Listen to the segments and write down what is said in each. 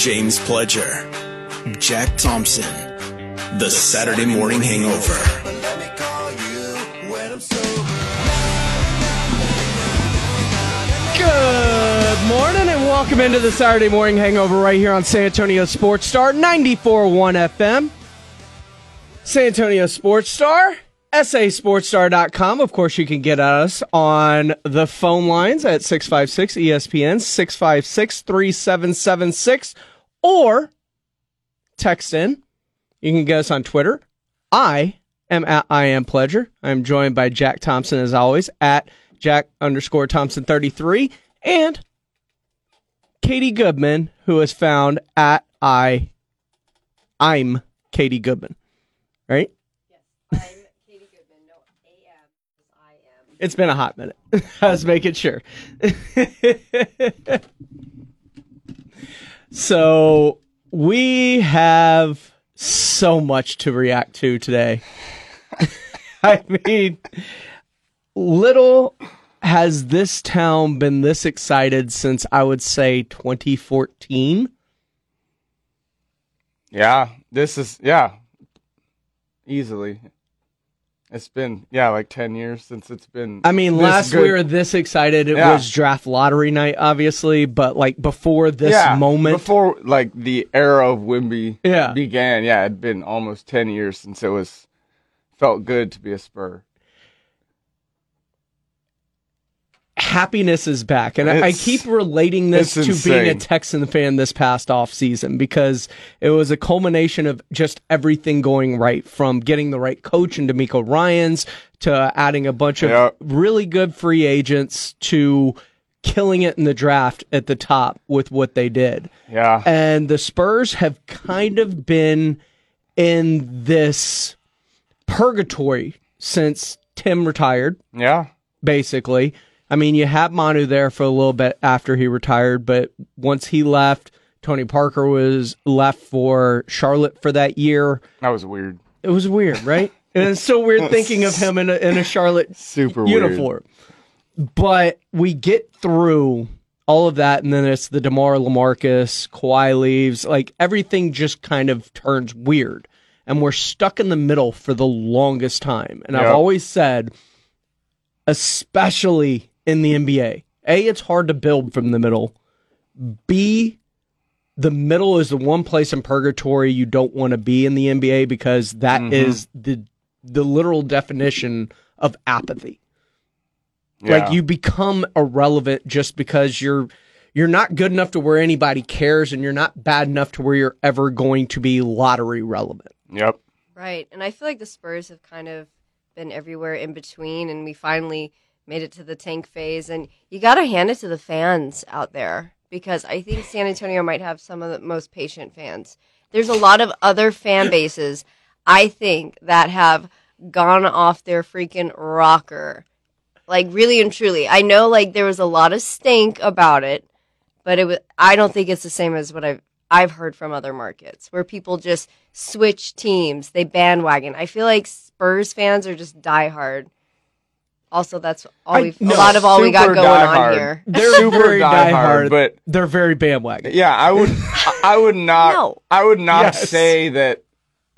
James Pledger, Jack Thompson, The Saturday Morning Hangover. Good morning and welcome into the Saturday Morning Hangover right here on San Antonio Sports Star 94.1 FM. San Antonio Sports Star, sasportstar.com. Of course, you can get at us on the phone lines at 656 ESPN, 656 3776, or text in. You can get us on Twitter. I am at I am Pledger. I'm joined by Jack Thompson as always at Jack underscore Thompson 33 and Katie Goodman, who is found at I I'm Katie Goodman. Right? Yes. I'm Katie Goodman. No AM I am. It's been a hot minute. I was making sure. so we have so much to react to today. I mean, little has this town been this excited since I would say 2014. Yeah, this is yeah, easily. It's been yeah, like ten years since it's been. I mean, last good. we were this excited. It Yeah. was draft lottery night, obviously, but like before this yeah, moment, before like the era of Wemby Yeah. began. Yeah, it'd been almost ten years since it was felt good to be a Spur. Happiness is back. And I, I keep relating this to it's being a. Texan fan this past off season because it was a culmination of just everything going right from getting the right coach in DeMeco Ryans to adding a bunch of Yep. really good free agents to killing it in the draft at the top with what they did. Yeah, And the Spurs have kind of been in this purgatory since Tim retired yeah, basically. I mean, you had Manu there for a little bit after he retired, but once he left, Tony Parker was left for Charlotte for that year. that was weird. It was weird, right? and it's so weird thinking of him in a, in a Charlotte Super weird. uniform. But we get through all of that, and then it's the Demar Lamarcus, Kawhi leaves, like everything just kind of turns weird, and we're stuck in the middle for the longest time. And I've always said, especially in the NBA, a it's hard to build from the middle. B the middle is the one place in purgatory you don't want to be in the NBA because that mm-hmm. is the the literal definition of apathy. Yeah. Like you become irrelevant just because you're you're not good enough to where anybody cares and you're not bad enough to where you're ever going to be lottery relevant. Yep. Right. And I feel like the Spurs have kind of been everywhere in between, and we finally made it to the tank phase. And you got to hand it to the fans out there because I think San Antonio might have some of the most patient fans. There's a lot of other fan bases, I think, that have gone off their freaking rocker. Like, really and truly. I know, like, there was a lot of stink about it, but it was, I don't think it's the same as what I've I've heard from other markets where people just switch teams, they bandwagon. I feel like Spurs fans are just diehard. Also, that's all I- we no, a lot of all we got super going diehard. on here. They're Super very diehard, diehard, but- they're very bandwagon. Yeah, I would. I- I would not. No. I would not Yes. say that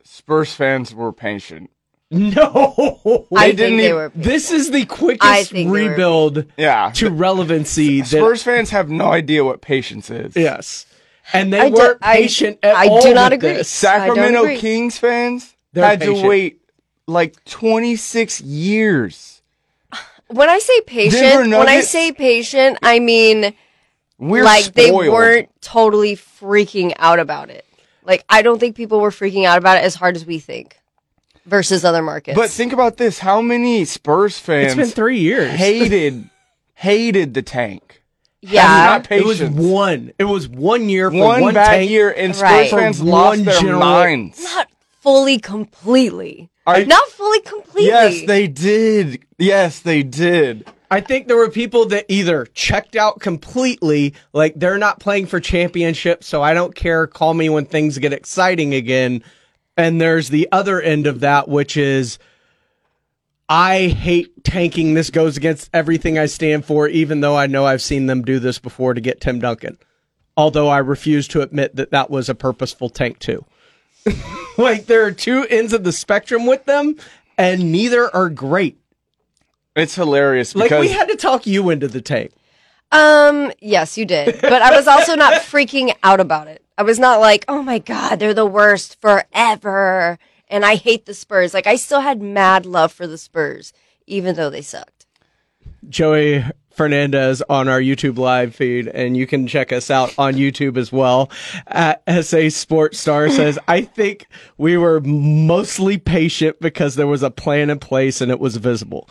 Spurs fans were patient. No, I They didn't think they even- were. this is the I quickest think they were- rebuild Yeah, to relevancy. That, Spurs fans have no idea what patience is. yes, and they I do- weren't I- patient at I all do not with agree. this. I don't Sacramento agree. Kings fans They're had patient. to wait like 26 years. When I say patient, when I say patient, I mean We're like they weren't totally freaking out about it. Like I don't think people were freaking out about it as hard as we think versus other markets. But think about this: how many Spurs It's fans been three years. hated hated the tank? yeah, not it was patience. one. It was one year for One, one, bad tank. year, and Spurs Right. fans lost one their general- minds. not fully completely. Are- not fully completely. Yes, they did. Yes, they did. I think there were people that either checked out completely, like they're not playing for championship, so I don't care. Call me when things get exciting again. And there's the other end of that, which is I hate tanking. This goes against everything I stand for, even though I know I've seen them do this before to get Tim Duncan. Although I refuse to admit that that was a purposeful tank too. like there are two ends of the spectrum with them, and neither are great. It's hilarious Like we had to talk you into the tank. Um, yes, you did. But I was also not freaking out about it. I was not like, oh my God, they're the worst forever. And I hate the Spurs. Like, I still had mad love for the Spurs, even though they sucked. Joey Fernandez on our YouTube live feed, and you can check us out on YouTube as well. At SA Sports Star says, I think we were mostly patient because there was a plan in place and it was visible.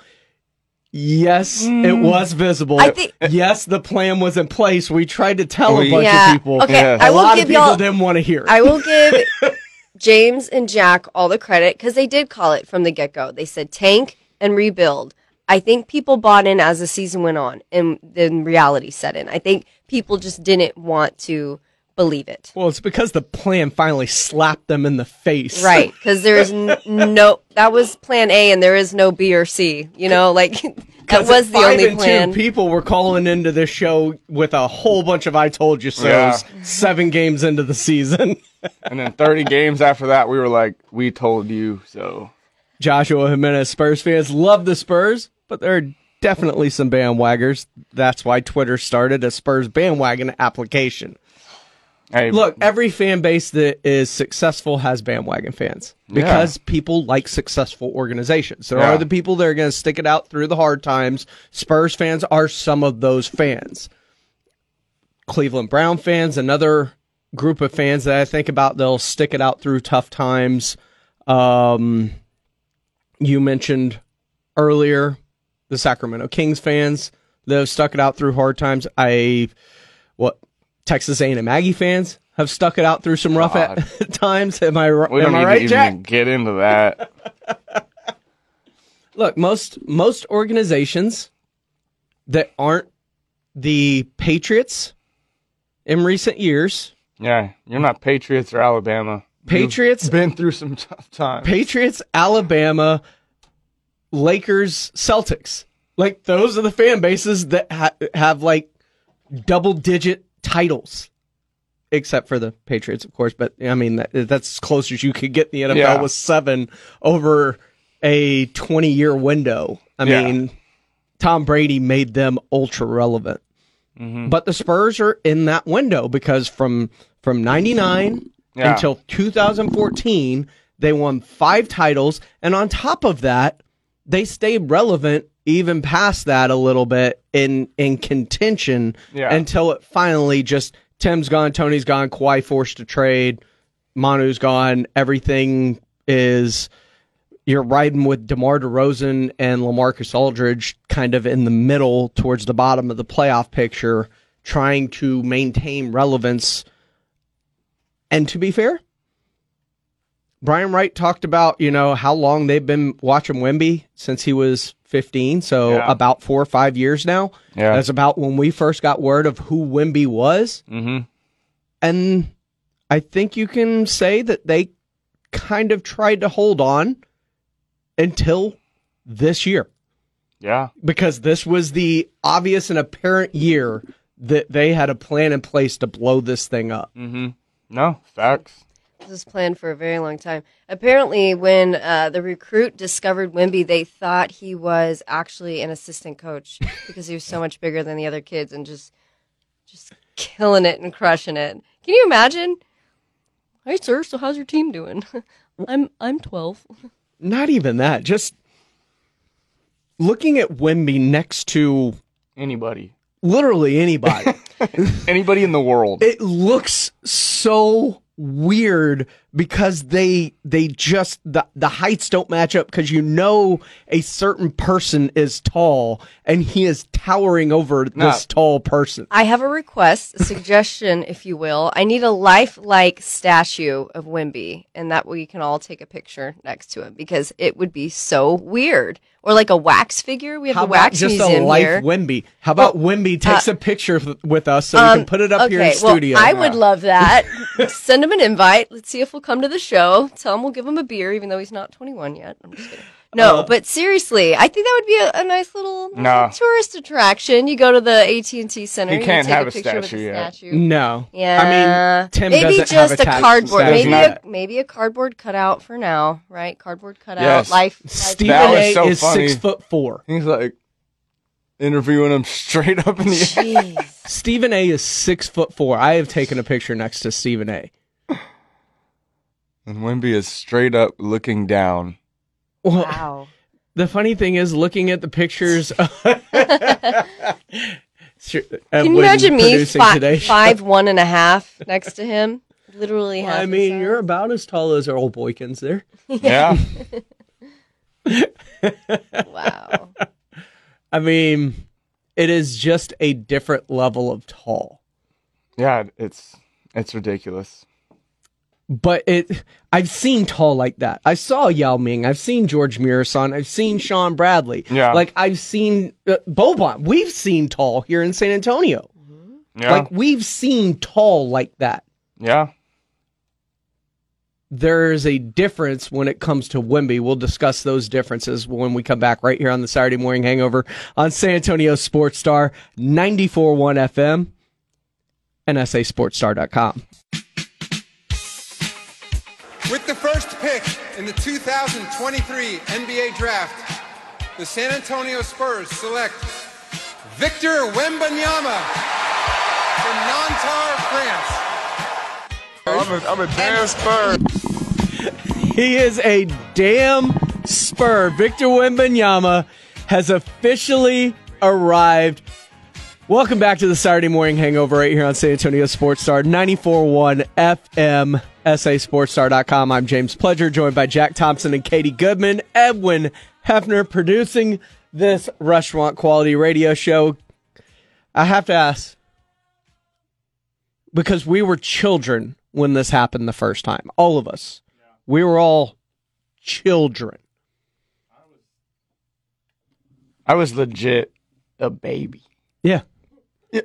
Yes, it mm. was visible. I think- yes, the plan was in place. We tried to tell We- a bunch yeah. of people. Okay, Yeah. A will lot give of people y'all. didn't want to hear. I will give James and Jack all the credit because they did call it from the get go. They said tank and rebuild. I think people bought in as the season went on and then reality set in. I think people just didn't want to believe it. well, it's because the plan finally slapped them in the face. Right, because there is n- no that was plan A, and there is no B or C. You know, like that was at the five only and plan. Two, people were calling into this show with a whole bunch of "I told you so." Yeah. Seven games into the season, and then 30 games after that, we were like, we told you so. Joshua Jimenez, Spurs fans love the Spurs, but there are definitely some bandwaggers. That's why Twitter started a Spurs bandwagon application. Hey, Look, every fan base that is successful has bandwagon fans because people like successful organizations. There Yeah. are the people that are going to stick it out through the hard times. Spurs fans are some of those fans. Cleveland Brown fans, another group of fans that I think about, they'll stick it out through tough times. Um, you mentioned earlier the Sacramento Kings fans that have stuck it out through hard times. I what Texas A&M Aggie fans have stuck it out through some rough God. at times. Am I we am don't I right, even Jack? get into that. Look, most most organizations that aren't the Patriots in recent years, Yeah, you're not Patriots or Alabama. Patriots You've been through some tough times. Patriots, Alabama, Lakers, Celtics. Like those are the fan bases that ha- have like double digit titles. Except for the Patriots, of course, but I mean that, that's as close as you could get in the NFL Yeah. with seven over a twenty year window. I Yeah. mean, Tom Brady made them ultra relevant. Mm-hmm. But the Spurs are in that window because from from 99 Yeah. until 2014 they won 5 titles and on top of that they stayed relevant even past that a little bit in in contention Yeah. until it finally just Tim's gone, Tony's gone, Kawhi forced to trade, Manu's gone, everything is you're riding with DeMar DeRozan and LaMarcus Aldridge kind of in the middle towards the bottom of the playoff picture, trying to maintain relevance. And to be fair, Brian Wright talked about, you know, how long they've been watching Wemby since he was 15. So Yeah. about four or five years now. Yeah. That's about when we first got word of who Wemby was. mm-hmm. And I think you can say that they kind of tried to hold on until this year Yeah. because this was the obvious and apparent year that they had a plan in place to blow this thing up. Mm-hmm. No, facts. This was planned for a very long time. Apparently, when uh, the recruit discovered Wemby, they thought he was actually an assistant coach because he was so much bigger than the other kids and just just killing it and crushing it. Can you imagine? Hey, sir. So how's your team doing? I'm I'm twelve. Not even that, just looking at Wemby next to Anybody. literally anybody. Anybody in the world. it looks so weird because they they just the the heights don't match up because you know a certain person is tall and he is towering over No. this tall person. I have a request, a suggestion, if you will. I need a lifelike statue of Wemby, and that we can all take a picture next to him because it would be so weird. Or like a wax figure. We have How the about wax just museum a life here. Wemby? How about Wemby takes a picture with us so we Um, can put it up here in okay, well, studio? I would love that. Send him an invite. Let's see if he'll come to the show. Tell him we'll give him a beer, even though he's not 21 yet. I'm just kidding. No, Uh, but seriously, I think that would be a, a nice little Nah. tourist attraction. You go to the AT and T Center. He you can't take have a a picture with statue yet. statue. No. Yeah, I mean, Tim maybe doesn't have just a a cardboard, statue maybe a maybe a cardboard cutout for now, right? Cardboard cutout, Yes. life. life Stephen That A so is funny. six foot four. He's like interviewing him straight up in the air. Jeez. Stephen A is six foot four. I have taken a picture next to Stephen A. And Wemby is straight up looking down. Well, Wow. the funny thing is, looking at the pictures. Sure, Can you imagine me producing fi- five one and a half next to him? Literally half. I mean, size. you're about as tall as Earl Boykins there. Yeah. wow. I mean, it is just a different level of tall. yeah, it's it's ridiculous. But it, I've seen tall like that. I saw Yao Ming. I've seen Gheorghe Muresan. I've seen Shawn Bradley. Yeah. Like I've seen uh, Boban. We've seen tall here in San Antonio. Yeah. Like we've seen tall like that. yeah. There's a difference when it comes to Wemby. We'll discuss those differences when we come back right here on the Saturday Morning Hangover on San Antonio Sports Star 94.1 FM and SASportsStar.com. With the first pick in the 2023 NBA Draft, the San Antonio Spurs select Victor Wembanyama from Nanterre, France. I'm a, I'm a damn spur. He is a damn spur. Victor Wembanyama has officially arrived. Welcome back to the Saturday Morning Hangover right here on San Antonio Sports Star 94.1 FM, SASportsStar.com. I'm James Pledger, joined by Jack Thompson and Katie Goodman. Edwin Hefner producing this restaurant quality radio show. I have to ask, because we were children when this happened the first time. All of us. We were all children. I was legit a baby. Yeah. Yeah.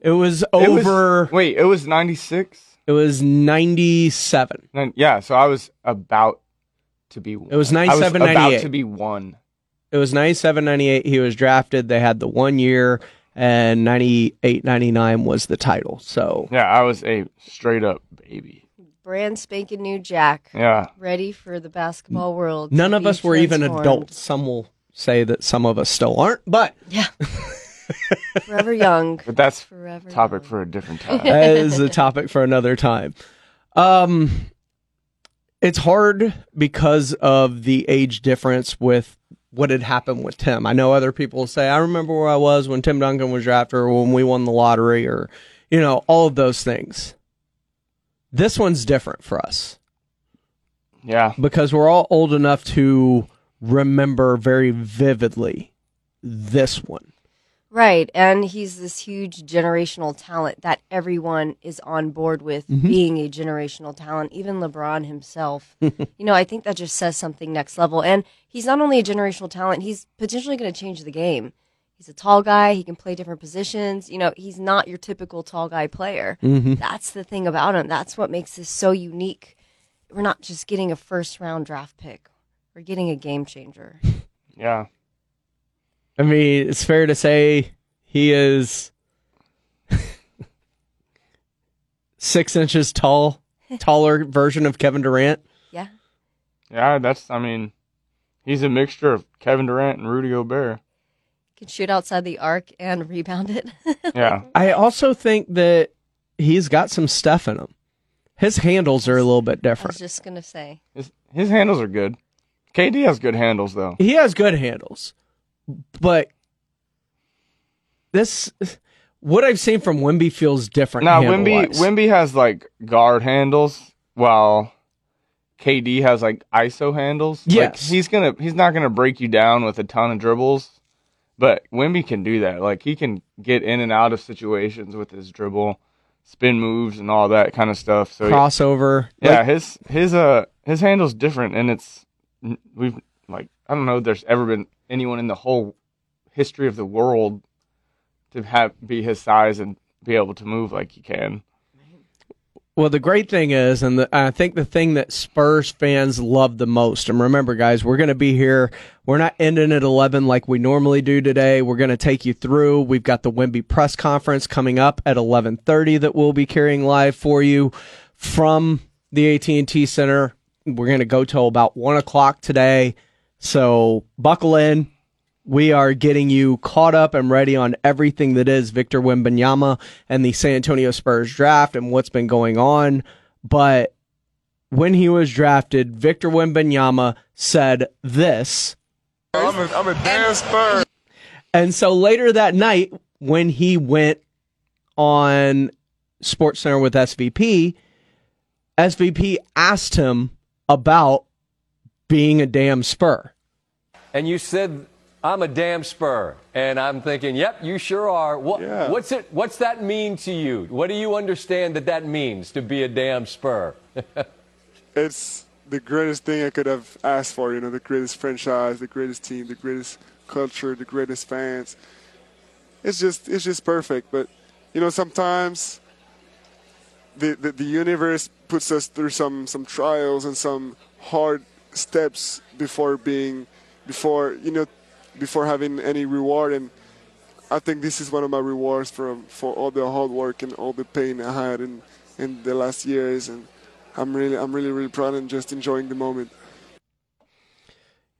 It was It was- over. wait, it was 96? It was 97. Nin- Yeah, so I was about to be It was I 97, about 98. to be one. It was 97, 98. He was drafted. They had the one year, and 98, 99 was the title. So, Yeah, I was a straight up baby. Brand spanking new Jack, Yeah. ready for the basketball world. to none of be us were even adults. Some will say that some of us still aren't, but Yeah. Forever young. But that's Forever topic young. for a different time. that is a topic for another time. Um, it's hard because of the age difference with what had happened with Tim. I know other people say, I remember where I was when Tim Duncan was drafted or when we won the lottery or, you know, all of those things. This one's different for us yeah. because we're all old enough to remember very vividly this one. Right. And he's this huge generational talent that everyone is on board with Mm-hmm. being a generational talent, even LeBron himself. you know, I think that just says something next level. And he's not only a generational talent, he's potentially going to change the game. He's a tall guy. He can play different positions. You know, he's not your typical tall guy player. Mm-hmm. That's the thing about him. That's what makes this so unique. We're not just getting a first round draft pick, we're getting a game changer. Yeah. I mean, it's fair to say he is six inches tall, taller version of Kevin Durant. Yeah. Yeah, that's I mean, he's a mixture of Kevin Durant and Rudy Gobert. Can shoot outside the arc and rebound it. Yeah. I also think that he's got some stuff in him. His handles are a little bit I was different. just going to say. His his handles are good. KD has good handles though. He has good handles, but this, what I've seen from Wemby feels different. Now Wemby. Wemby has like guard handles while KD has like ISO handles. Like, Yes. he's gonna he's not gonna break you down with a ton of dribbles. But Wemby can do that. Like he can get in and out of situations with his dribble, spin moves and all that kind of stuff. So crossover. yeah, Like, his his uh his handle's different, and it's we've like I don't know. if There's ever been anyone in the whole history of the world to have be his size and be able to move like he can. Well, the great thing is, and the, I think the thing that Spurs fans love the most, and remember, guys, we're going to be here. We're not ending at 11 like we normally do today. We're going to take you through. We've got the Wemby press conference coming up at 11:30 that we'll be carrying live for you from the AT&T Center. We're going to go till about one o'clock today. So buckle in. We are getting you caught up and ready on everything that is Victor Wembanyama and the San Antonio Spurs draft and what's been going on. But when he was drafted, Victor Wembanyama said this. I'm a, I'm a damn Spurs. And so later that night, when he went on Sports Center with SVP, SVP asked him about being a damn Spur. and you said I'm a damn spur, and I'm thinking, yep, you sure are. What, Yeah. What's it? What's that mean to you? What do you understand that that means to be a damn spur? It's the greatest thing I could have asked for. You know, the greatest franchise, the greatest team, the greatest culture, the greatest fans. It's just, it's just perfect. But you know, sometimes the, the the universe puts us through some some trials and some hard steps before being, before you know, before having any reward. And I think this is one of my rewards for for all the hard work and all the pain I had in in the last years. And I'm really, I'm really, really proud and just enjoying the moment.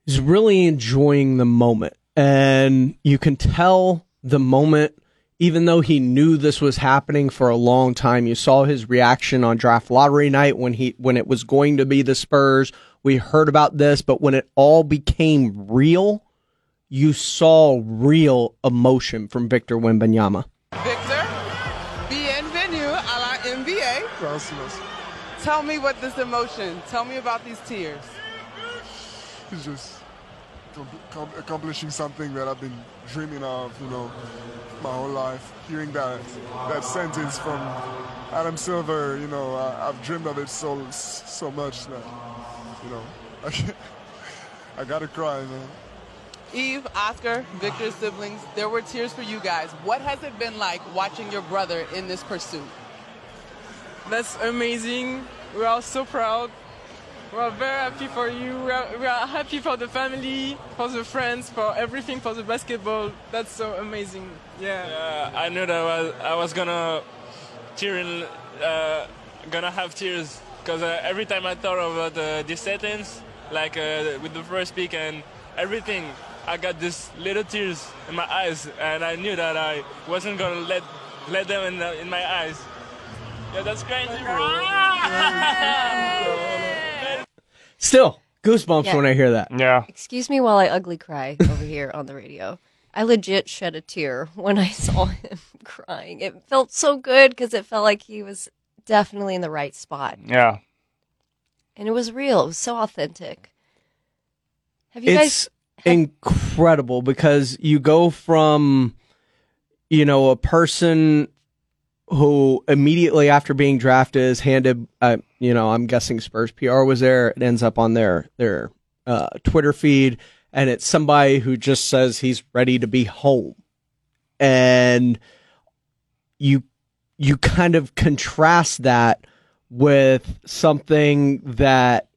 He's really enjoying the moment. And you can tell the moment, even though he knew this was happening for a long time. You saw his reaction on draft lottery night when he when it was going to be the Spurs. We heard about this, but when it all became real, you saw real emotion from Victor Wembanyama. Victor, bienvenue à la NBA. Gracias. Tell me what this emotion, tell me about these tears. It's just com- com- accomplishing something that I've been dreaming of, you know, my whole life. Hearing that that sentence from Adam Silver, you know, I, I've dreamed of it so so much that, you know, I, can't, I gotta cry, man. Eve, Oscar, Victor's siblings, there were tears for you guys. What has it been like watching your brother in this pursuit? That's amazing. We are so proud. We are very happy for you. We are, we are happy for the family, for the friends, for everything, for the basketball. That's so amazing. Yeah. Yeah, I knew that I was, I was gonna tear in, uh, gonna have tears because uh, every time I thought about uh, this sentence, like uh, with the first pick and everything, I got this little tears in my eyes, and I knew that I wasn't gonna let let them in, the, in my eyes. Yeah, that's crazy, bro. Still, goosebumps Yeah. when I hear that. Yeah. Excuse me while I ugly cry over here on the radio. I legit shed a tear when I saw him crying. It felt so good because it felt like he was definitely in the right spot. Yeah. And it was real. It was so authentic. Have you it's guys incredible because you go from you know a person who immediately after being drafted is handed uh, you know i'm guessing spurs pr was there it ends up on their their uh, twitter feed and it's somebody who just says he's ready to be home and you you kind of contrast that with something that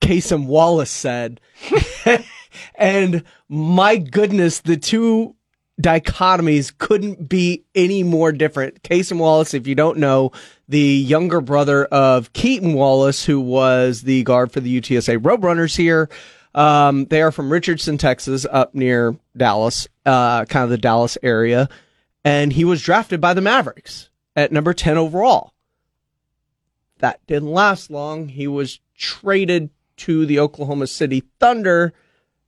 Cason Wallace said. and my goodness, the two dichotomies couldn't be any more different. Cason Wallace, if you don't know, the younger brother of Keaton Wallace, who was the guard for the UTSA Roadrunners here. Um, they are from Richardson, Texas, up near Dallas, uh, kind of the Dallas area. And he was drafted by the Mavericks at number 10 overall. That didn't last long. He was traded to the Oklahoma City Thunder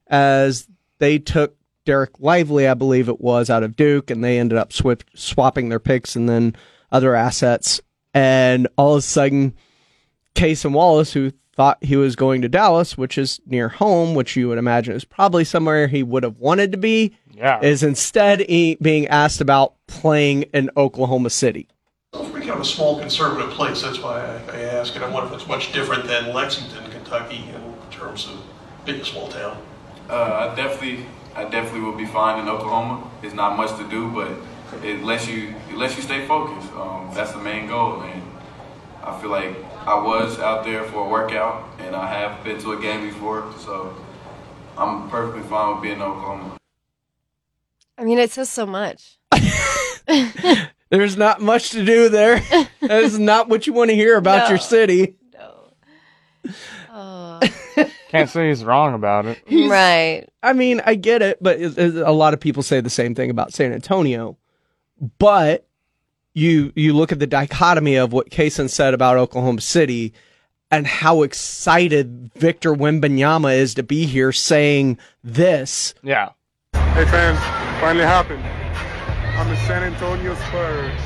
as they took Dereck Lively, I believe it was, out of Duke, and they ended up swip- swapping their picks and then other assets. And all of a sudden, Cason Wallace, who thought he was going to Dallas, which is near home, which you would imagine is probably somewhere he would have wanted to be, Yeah. is instead e- being asked about playing in Oklahoma City. It's kind of a small conservative place. That's why I, I ask, and I wonder if it's much different than Lexington, Kentucky, in terms of being a small town. Uh, I definitely, I definitely will be fine in Oklahoma. It's not much to do, but it lets you, it lets you stay focused. Um, that's the main goal, and I feel like I was out there for a workout, and I have been to a game before, so I'm perfectly fine with being in Oklahoma. I mean, it says so much. There's not much to do there. that is not what you want to hear about No. your city. Oh. Can't say he's wrong about it. right. I mean, I get it, but it- it- a lot of people say the same thing about San Antonio. But you you look at the dichotomy of what Cason said about Oklahoma City and how excited Victor Wembanyama is to be here saying this. Yeah. Hey fans, finally happened. I'm the San Antonio Spurs.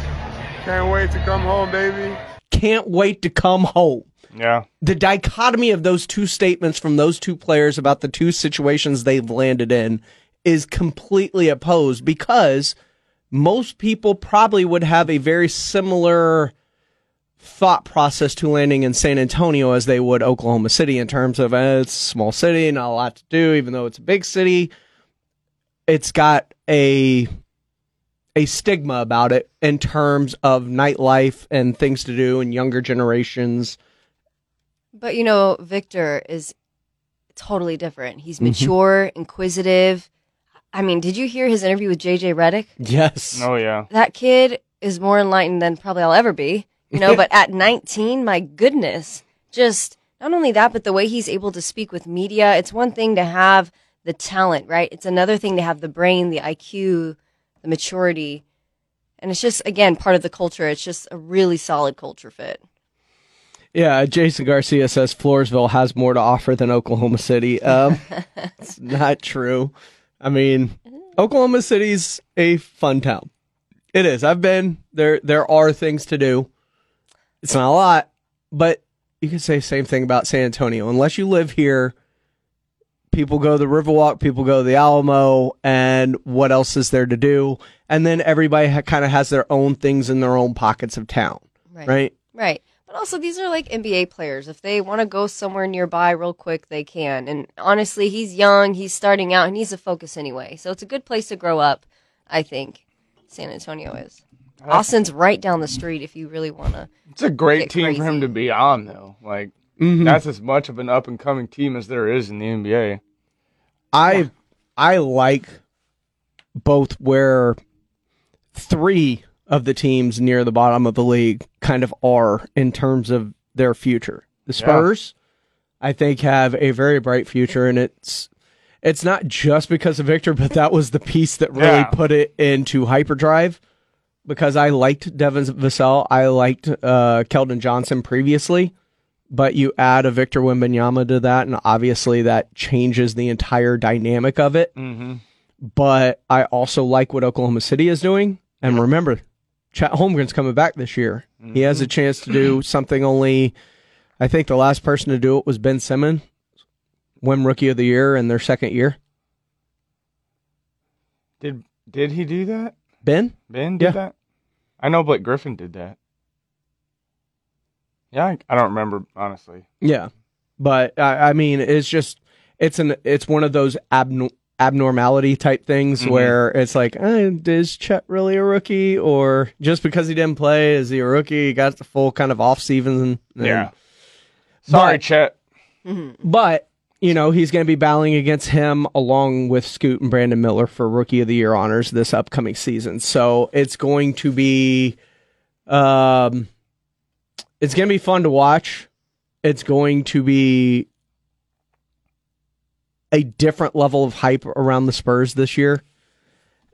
Can't wait to come home, baby. Can't wait to come home. Yeah. The dichotomy of those two statements from those two players about the two situations they've landed in is completely opposed because most people probably would have a very similar thought process to landing in San Antonio as they would Oklahoma City in terms of eh, it's a small city, not a lot to do, even though it's a big city. It's got a a stigma about it in terms of nightlife and things to do and younger generations. But you know, Victor is totally different. He's Mhm. mature, inquisitive. I mean, did you hear his interview with JJ Redick? Yes. Oh yeah. That kid is more enlightened than probably I'll ever be. You know, but at 19, my goodness, just not only that, but the way he's able to speak with media. It's one thing to have the talent, right? It's another thing to have the brain, the IQ, the maturity. And it's just, again, part of the culture. It's just a really solid culture fit. Yeah, Jason Garcia says Floresville has more to offer than Oklahoma City. Um, it's not true. I mean, mm. Oklahoma City's a fun town. It is. I've been there. There are things to do. It's not a lot, but you can say the same thing about San Antonio. Unless you live here, people go to the Riverwalk, people go to the Alamo, and what else is there to do? And then everybody ha- kind of has their own things in their own pockets of town, right? Right. But also, these are like NBA players. If they want to go somewhere nearby real quick, they can. And honestly, he's young, he's starting out, and he's a focus anyway. So it's a good place to grow up, I think. San Antonio is. Austin's right down the street if you really want to. It's a great Get team for him to be on, though. Like Mhm. that's as much of an up and coming team as there is in the NBA. I I like both where three of the teams near the bottom of the league kind of are in terms of their future. The Yeah. Spurs, I think, have a very bright future, and it's it's not just because of Victor, but that was the piece that really Yeah. put it into hyperdrive. Because I liked Devin Vassell, I liked uh, Keldon Johnson previously, but you add a Victor Wembanyama to that, and obviously that changes the entire dynamic of it. Mm-hmm. But I also like what Oklahoma City is doing. And remember, Chet Holmgren's coming back this year. He has a mm-hmm. chance to do something only. I think the last person to do it was Ben Simmons, win Rookie of the Year in their second year. Did did he do that? Ben? Ben did Yeah. that? I know Blake Griffin did that. Yeah, I, I don't remember honestly. Yeah, but I, I mean, it's just it's an it's one of those abno- abnormality type things Mhm. where it's like, eh, is Chet really a rookie, or just because he didn't play, is he a rookie? He got the full kind of off season. and- Yeah. Sorry, But- Chet. But you know he's going to be battling against him along with Scoot and Brandon Miller for Rookie of the Year honors this upcoming season. So it's going to be, um, it's going to be fun to watch. It's going to be a different level of hype around the Spurs this year.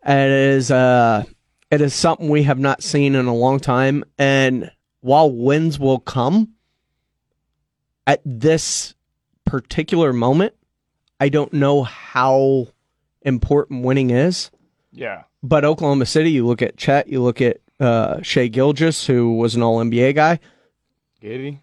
And it is, uh, it is something we have not seen in a long time. And while wins will come, at this particular moment, I don't know how important winning is. Yeah. But Oklahoma City, you look at Chet, you look at uh, Shai Gilgeous, who was an All NBA guy, Giddey.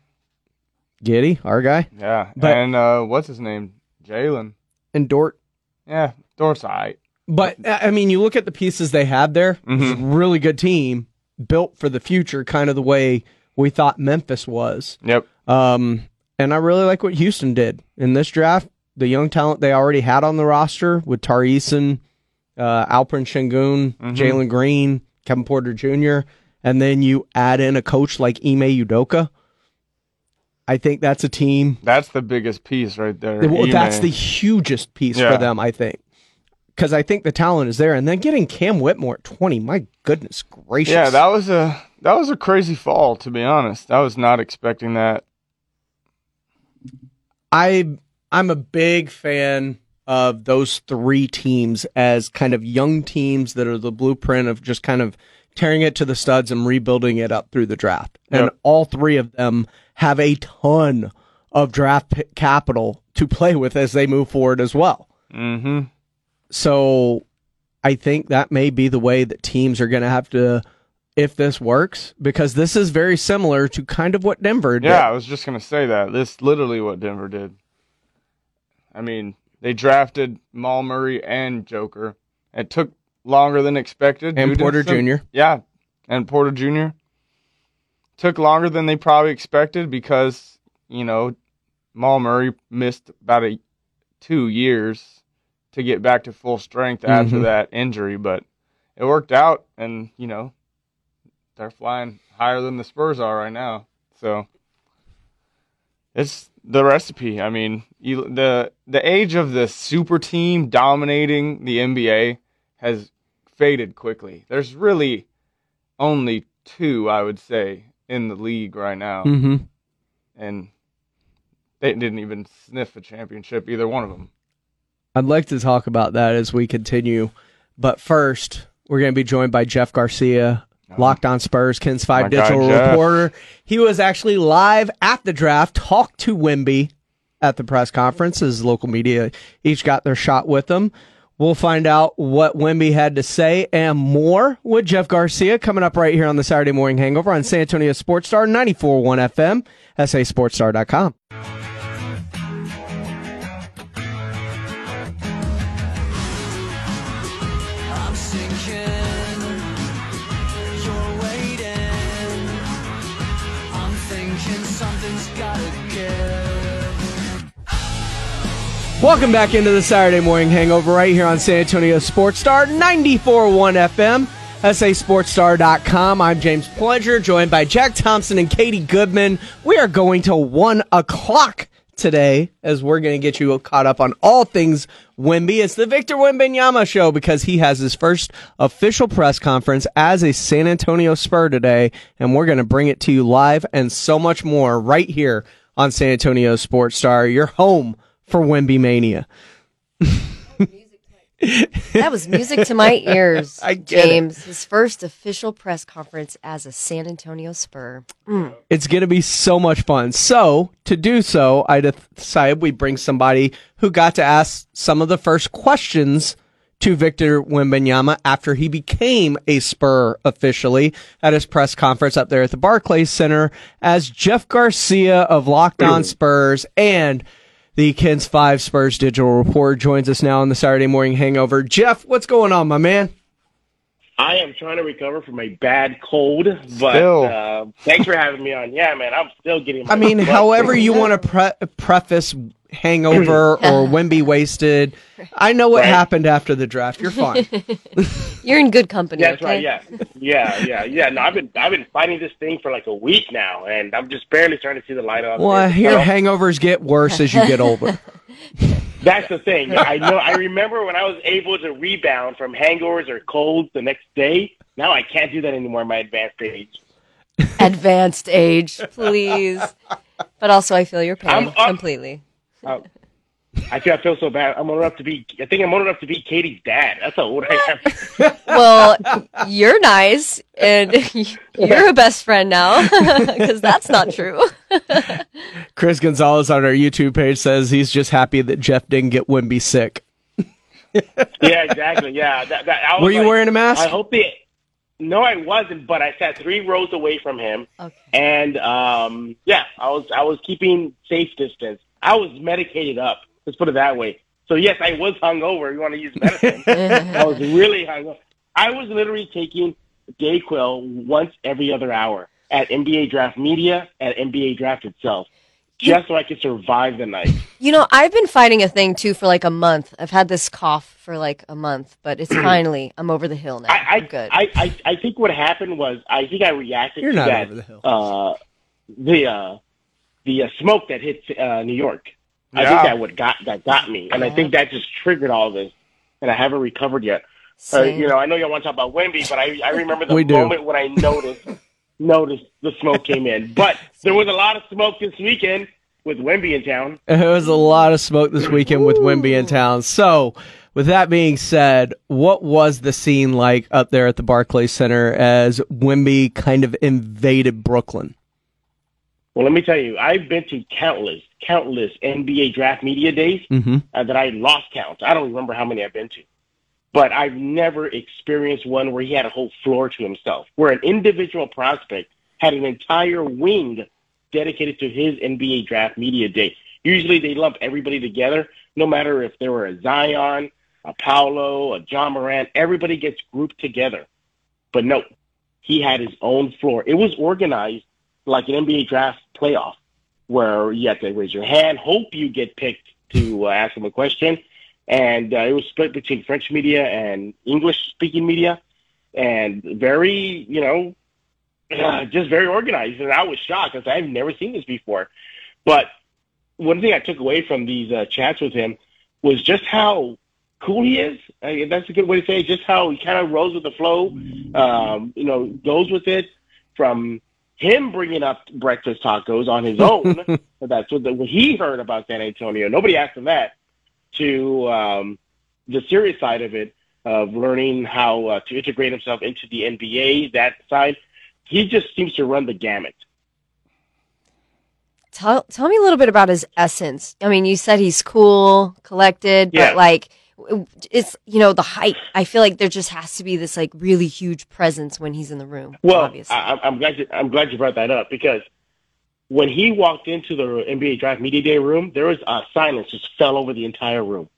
Giddey, our guy, Yeah. But- and uh, what's his name? Jalen. And Dort. Yeah, Dort's alright. But I I mean, you look at the pieces they have there. It's a Mhm. really good team, built for the future, kind of the way we thought Memphis was. Yep. Um, and I really like what Houston did in this draft. The young talent they already had on the roster with Tari Eason, uh, Alperen Sengun, Mhm. Jalen Green, Kevin Porter Jr., and then you add in a coach like Ime Udoka. I think that's a team. That's the biggest piece right there. Well, that's the hugest piece Yeah. for them, I think. Because I think the talent is there, and then getting Cam Whitmore at twenty, my goodness gracious! Yeah, that was a that was a crazy fall to be honest. I was not expecting that. I I'm a big fan of those three teams as kind of young teams that are the blueprint of just kind of tearing it to the studs and rebuilding it up through the draft. And Yep. all three of them have a ton of draft pi- capital to play with as they move forward as well. Mm-hmm. So I think that may be the way that teams are going to have to if this works because this is very similar to kind of what Denver did. Yeah, I was just gonna say that. This literally what Denver did. I mean, they drafted Mal Murray and Joker. It took longer than expected. And to Porter some- Jr.. Yeah, and Porter Jr. Took longer than they probably expected because you know Mal Murray missed about a two years to get back to full strength after Mhm. that injury, but it worked out, and you know they're flying higher than the Spurs are right now. So it's the recipe. I mean, you, the the age of the super team dominating the NBA has faded quickly. There's really only two, I would say, in the league right now, Mhm. and they didn't even sniff a championship, either one of them. I'd like to talk about that as we continue. But first, we're going to be joined by Jeff Garcia, Locked On Spurs, Kens 5 Oh. My digital reporter. He was actually live at the draft, talked to Wemby at the press conference. His local media each got their shot with him. We'll find out what Wemby had to say and more with Jeff Garcia coming up right here on the Saturday Morning Hangover on San Antonio Sports Star 94.1 FM, sasportstar.com. Welcome back into the Saturday Morning Hangover right here on San Antonio Sports Star 94.1 FM, sasportstar.com. I'm James Pledger, joined by Jack Thompson and Katie Goodman. We are going to 1 o'clock today as we're going to get you caught up on all things Wemby. It's the Victor Wembanyama show because he has his first official press conference as a San Antonio Spur today, and we're going to bring it to you live and so much more right here on San Antonio Sports Star, your home for Wemby Mania. That was music to my ears. I get it. James, his first official press conference as a San Antonio Spur. Mm. It's going to be so much fun. So, to do so, I decided we bring somebody who got to ask some of the first questions to Victor Wembanyama after he became a Spur officially at his press conference up there at the Barclays Center as Jeff Garcia of Locked On Spurs and the Kens 5 Spurs digital report joins us now on the Saturday morning hangover. Jeff, what's going on, my man? I am trying to recover from a bad cold, but Still. uh, thanks for having me on. Yeah, man, I'm still getting. My I mean, however you want to pre- preface hangover or Wemby wasted, I know what Right. happened after the draft. You're fine. You're in good company. That's okay? right. Yeah, yeah, yeah, yeah. No, I've been I've been fighting this thing for like a week now, and I'm just barely starting to see the light on. well, I hear So, hangovers get worse as you get older. That's the thing. I know. I remember when I was able to rebound from hangovers or colds the next day. Now I can't do that anymore. in My advanced age. Advanced age, please. But also, I feel your pain I'm up- completely. Uh, I feel I feel so bad. I'm old enough to be. I think I'm old enough to be Katie's dad. That's how old I am. Well, you're nice, and you're a best friend now, because that's not true. Chris Gonzalez on our YouTube page says he's just happy that Jeff didn't get Wemby sick. yeah, exactly. Yeah. That, that, I was Were you like, wearing a mask? I hope it. No, I wasn't, but I sat three rows away from him, okay. and um, yeah, I was I was keeping safe distance. I was medicated up. Let's put it that way. So yes, I was hungover. You want to use medicine? I was really hungover. I was literally taking Dayquil once every other hour at NBA Draft Media, at NBA Draft itself, just so I could survive the night. You know, I've been fighting a thing too for like a month. I've had this cough for like a month, but it's finally I'm over the hill now. I, I'm good. I, I, I think what happened was I think I reacted You're to not that. over the hill. Uh, the uh, the uh, smoke that hit uh, New York. I think that what got that got me, and I think that just triggered all this, and I haven't recovered yet. Uh, you know, I know y'all want to talk about Wemby, but I I remember the moment when I noticed noticed the smoke came in. But there was a lot of smoke this weekend with Wemby in town. There was a lot of smoke this weekend with Wemby in town. So, with that being said, what was the scene like up there at the Barclays Center as Wemby kind of invaded Brooklyn? Well, let me tell you, I've been to countless, countless NBA draft media days Mm-hmm. uh, that I lost count. I don't remember how many I've been to, but I've never experienced one where he had a whole floor to himself, where an individual prospect had an entire wing dedicated to his NBA draft media day. Usually they lump everybody together, no matter if they were a Zion, a Paolo, a Ja Morant, everybody gets grouped together. But no, he had his own floor. It was organized like an NBA draft playoff where you have to raise your hand, hope you get picked to uh, ask him a question. And uh, it was split between French media and English speaking media and very, you know, uh, just very organized. And I was shocked because I've never seen this before. But one thing I took away from these uh, chats with him was just how cool he is. I mean, that's a good way to say it. Just how he kind of rose with the flow, um, you know, goes with it from him bringing up breakfast tacos on his own. that's what, the, what he heard about San Antonio. Nobody asked him that. To um, the serious side of it, of learning how uh, to integrate himself into the NBA, that side, he just seems to run the gamut. Tell tell me a little bit about his essence. I mean, you said he's cool, collected, Yeah. but like it's you know the height. I feel like there just has to be this like really huge presence when he's in the room. Well, obviously. I, I'm- I'm glad you, I'm glad you brought that up because when he walked into the NBA Draft Media Day room, there was a silence just fell over the entire room.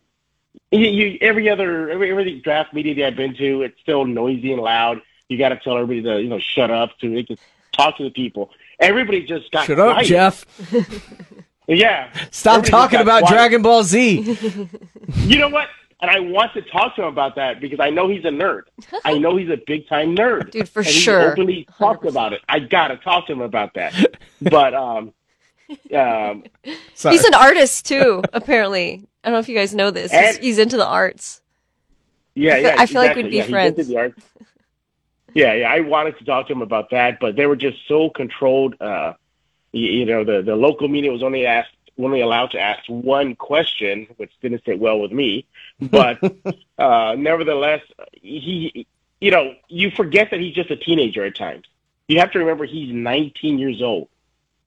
You, you, every other every, every draft media day I've been to, it's still noisy and loud. You got to tell everybody to you know shut up so they can talk to the people. Everybody just got Shut up. Jeff. Yeah, Stop Everybody talking about quiet. Dragon Ball Z. You know what? And I want to talk to him about that because I know he's a nerd. I know he's a big time nerd. Dude, for and he sure. openly talked about it. I gotta talk to him about that. But um, um, he's an artist too. apparently, I don't know if you guys know this. He's, And- he's into the arts. yeah, yeah. I feel like we'd be yeah, he's friends. into the art. Yeah, yeah. I wanted to talk to him about that, but they were just so controlled. Uh, you, you know, the the local media was only asked only allowed to ask one question, which didn't sit well with me. But uh, nevertheless, he, you know, you forget that he's just a teenager at times. You have to remember he's 19 years old.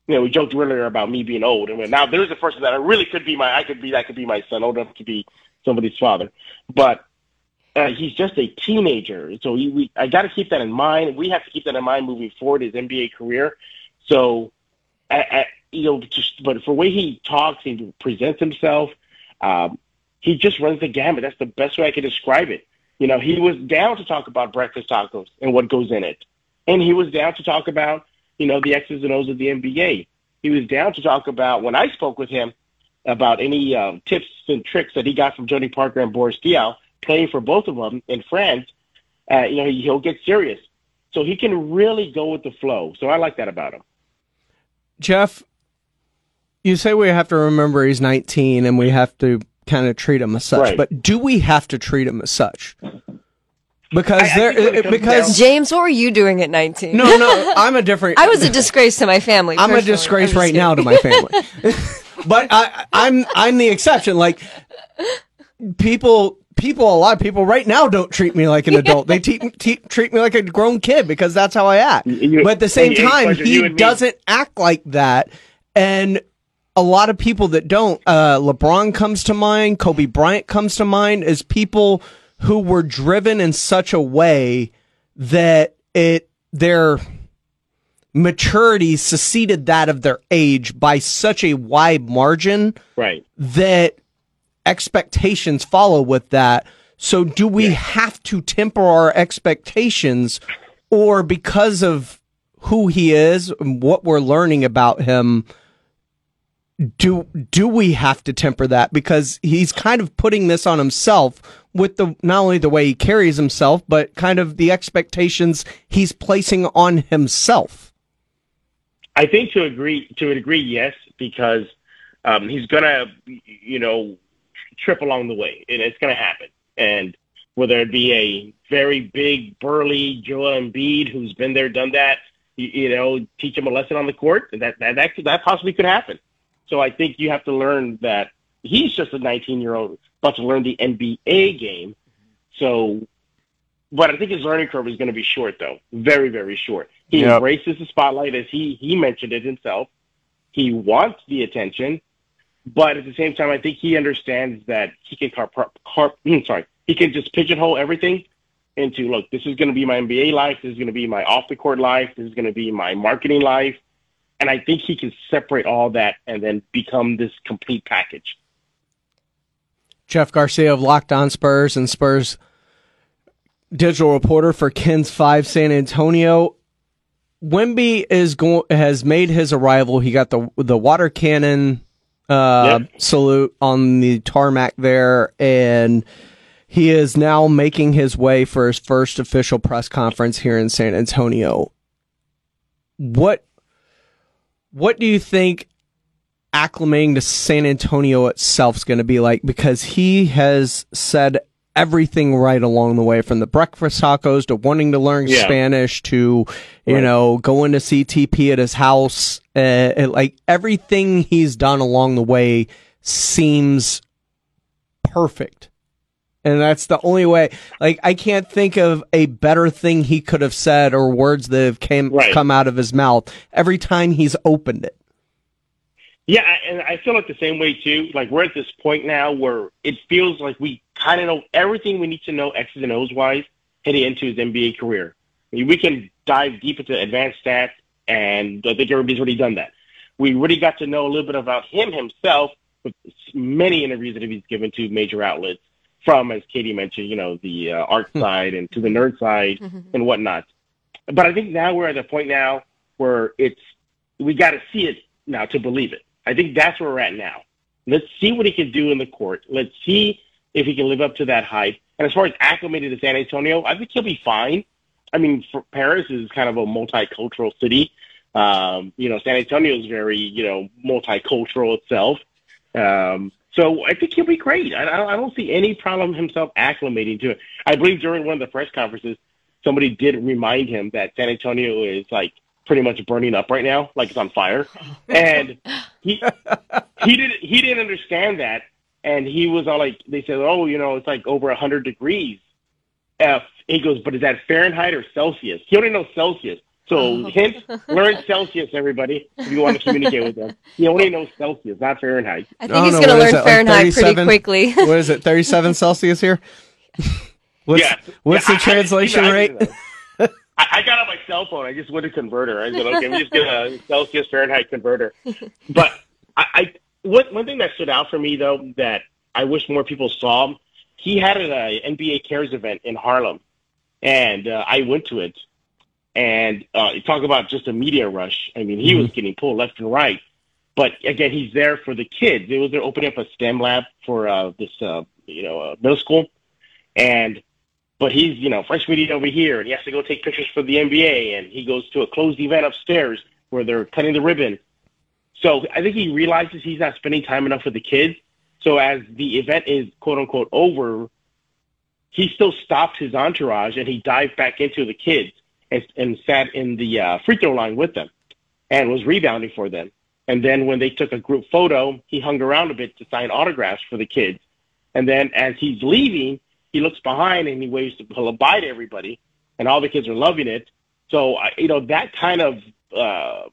You know, we joked earlier about me being old, and now there's a person that I really could be my, I could be, that could be my son, old enough to be somebody's father, but uh, he's just a teenager. So we, we I got to keep that in mind. We have to keep that in mind moving forward his NBA career. So, I, I, you know, just but for the way he talks and presents himself, um, he just runs the gamut. That's the best way I could describe it. You know, he was down to talk about breakfast tacos and what goes in it, and he was down to talk about you know the X's and O's of the NBA. He was down to talk about when I spoke with him about any um, tips and tricks that he got from Tony Parker and Boris Diaw playing for both of them in France. Uh, you know, he, he'll get serious, so he can really go with the flow. So I like that about him. Jeff, you say we have to remember he's 19 and we have to kind of treat them as such, Right. but do we have to treat them as such? Because I- I there, it comes because James, what were you doing at 19? no, no, I'm a different. I was a disgrace to my family. I'm a disgrace I'm right kidding. now to my family. but I, I'm I'm the exception. Like people, people, a lot of people right now don't treat me like an adult. They te- te- treat me like a grown kid because that's how I act. You- but at the same hey, hey, time, he you and me. doesn't act like that, and. A lot of people that don't. Uh, LeBron comes to mind. Kobe Bryant comes to mind as people who were driven in such a way that it their maturity succeeded that of their age by such a wide margin Right. that expectations follow with that. So do we have to temper our expectations or because of who he is and what we're learning about him do do we have to temper that because he's kind of putting this on himself with the not only the way he carries himself but kind of the expectations he's placing on himself I think to agree to a degree, yes, because um, he's gonna, you know, trip along the way, and it's gonna happen. And whether it be a very big, burly Joel Embiid who's been there, done that, you, you know, teach him a lesson on the court, that that that, that possibly could happen. So I think you have to learn that he's just a 19 year old about to learn the NBA game. So, but I think his learning curve is going to be short, though, very very short. He Yep. embraces the spotlight as he he mentioned it himself. He wants the attention, but at the same time, I think he understands that he can car, car, car mm, sorry, he can just pigeonhole everything into look. This is going to be my NBA life. This is going to be my off the court life. This is going to be my marketing life, and I think he can separate all that and then become this complete package. Jeff Garcia of Locked On Spurs and Spurs digital reporter for KENS Five San Antonio. Wemby is going has made his arrival. He got the the water cannon uh, salute on the tarmac there, and he is now making his way for his first official press conference here in San Antonio. What what do you think acclimating to San Antonio itself is going to be like because he has said everything right along the way from the breakfast tacos to wanting to learn Yeah. Spanish to you Right. know going to CTP at his house uh, it- like everything he's done along the way seems perfect and that's the only way like I can't think of a better thing he could have said or words that have came Right. come out of his mouth every time he's opened it Yeah, and I feel like the same way too. Like we're at this point now where it feels like we kind of know everything we need to know X's and O's wise heading into his NBA career. I mean, we can dive deep into advanced stats, and I think everybody's already done that. We really got to know a little bit about him himself with many interviews that he's given to major outlets, from as Katie mentioned, you know, the uh, art side and to the nerd side and whatnot. But I think now we're at the point now where it's we got to see it now to believe it. I think that's where we're at now. Let's see what he can do in the court. Let's see if he can live up to that hype. And as far as acclimated to San Antonio, I think he'll be fine. I mean, for Paris is kind of a multicultural city. Um, you know, San Antonio is very, you know, multicultural itself. Um, so I think he'll be great. I, I don't see any problem himself acclimating to it. I believe during one of the press conferences, somebody did remind him that San Antonio is like pretty much burning up right now, like it's on fire, and he he didn't he didn't understand that, and he was all like, they said, oh, you know, it's like over a hundred degrees. F. He goes, but is that Fahrenheit or Celsius? He only knows Celsius. So hint, learn Celsius, everybody, if you want to communicate with them. He only knows Celsius, not Fahrenheit. I think he's going to learn Fahrenheit pretty quickly. what is it? Thirty-seven Celsius here. What's Yeah. what's Yeah, the I- I- translation I rate? I, I got on my cell phone. I just went to converter. I said, okay, we just get a Celsius Fahrenheit converter. But I, I one, one thing that stood out for me though that I wish more people saw. He had an uh, NBA Cares event in Harlem, and uh, I went to it. And uh, you talk about just a media rush. I mean, he was getting pulled left and right. But again, he's there for the kids. It was they're opening up a STEM lab for uh, this, uh, you know, uh, middle school, and but he's you know fresh media over here, and he has to go take pictures for the NBA, and he goes to a closed event upstairs where they're cutting the ribbon. So I think he realizes he's not spending time enough with the kids. So as the event is quote unquote over, he still stopped his entourage and he dived back into the kids and, and sat in the uh, free throw line with them and was rebounding for them. And then when they took a group photo, he hung around a bit to sign autographs for the kids. And then as he's leaving, he looks behind and he waves to well, bye to everybody, and all the kids are loving it. So you know that kind of uh,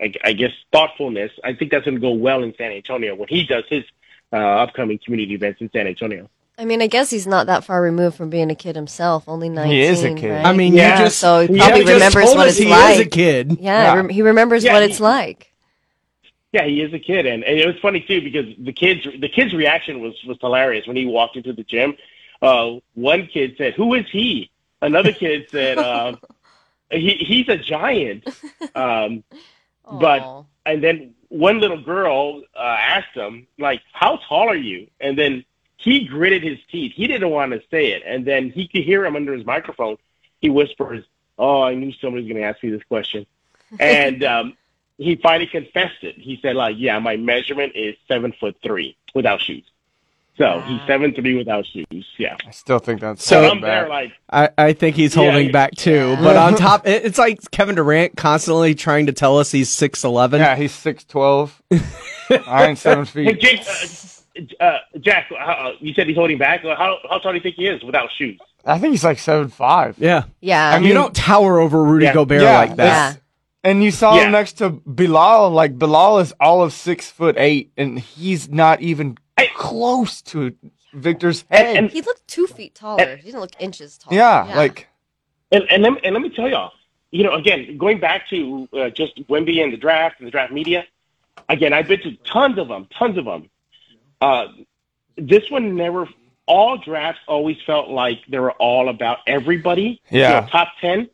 I, I guess thoughtfulness. I think that's going to go well in San Antonio when he does his uh, upcoming community events in San Antonio. I mean, I guess he's not that far removed from being a kid himself. Only nineteen. He is a kid. right? I mean, yeah. just- so he you probably just remembers what us it's he like. is a kid. Yeah, Yeah. rem- he remembers Yeah, what he- it's like. Yeah, he is a kid, and, and it was funny too because the kids the kid's reaction was was hilarious when he walked into the gym. Uh, one kid said, "Who is he?" Another kid said, uh, "He he's a giant." Um, but and then one little girl uh, asked him, "Like, how tall are you?" And then he gritted his teeth. He didn't want to say it, and then he could hear him under his microphone. He whispers, "Oh, I knew somebody was going to ask me this question," and um, he finally confessed it. He said, like, yeah, my measurement is seven foot three without shoes. So he's seven three without shoes. Yeah. I still think that's So so I'm there bad. like, I, I think he's holding yeah. back too. But on top, it, it's like Kevin Durant constantly trying to tell us he's six eleven. Yeah, he's six twelve. I ain't seven hey, feet. Jake, uh, uh, Jack, uh, you said he's holding back. How how tall do you think he is without shoes? I think he's like seven five. Yeah. Yeah. I mean, you don't tower over Rudy Yeah. Gobert Yeah, like that. yeah. And you saw Yeah. him next to Bilal. Like Bilal is all of six foot eight, and he's not even Hey. close to Victor's head. and- He looked two feet taller. He didn't look inches taller. yeah, like And and let, me- and let me tell y'all, you know, again, going back to uh, just Wemby and the draft and the draft media, again, I've been to tons of them, tons of them. Uh, this one never. All drafts always felt like they were all about everybody. you Yeah. know, top ten.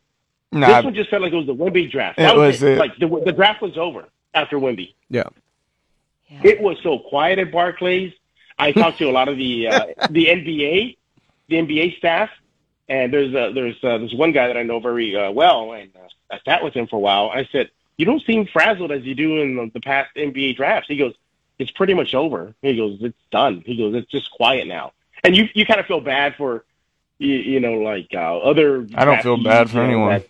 nah, this one just felt like it was the Wemby draft. It That was it. Like the, the draft was over after Wemby. Yeah. It was so quiet at Barclays. I talked to a lot of the uh, the NBA, the NBA staff, and there's uh, there's uh, there's one guy that I know very uh, well, and uh, I sat with him for a while. I said, "You don't seem frazzled as you do in the, the past NBA drafts." He goes, "It's pretty much over." He goes, "It's done." He goes, "It's just quiet now." And you you kind of feel bad for you, you know like uh, other. I don't feel bad for anyone. that-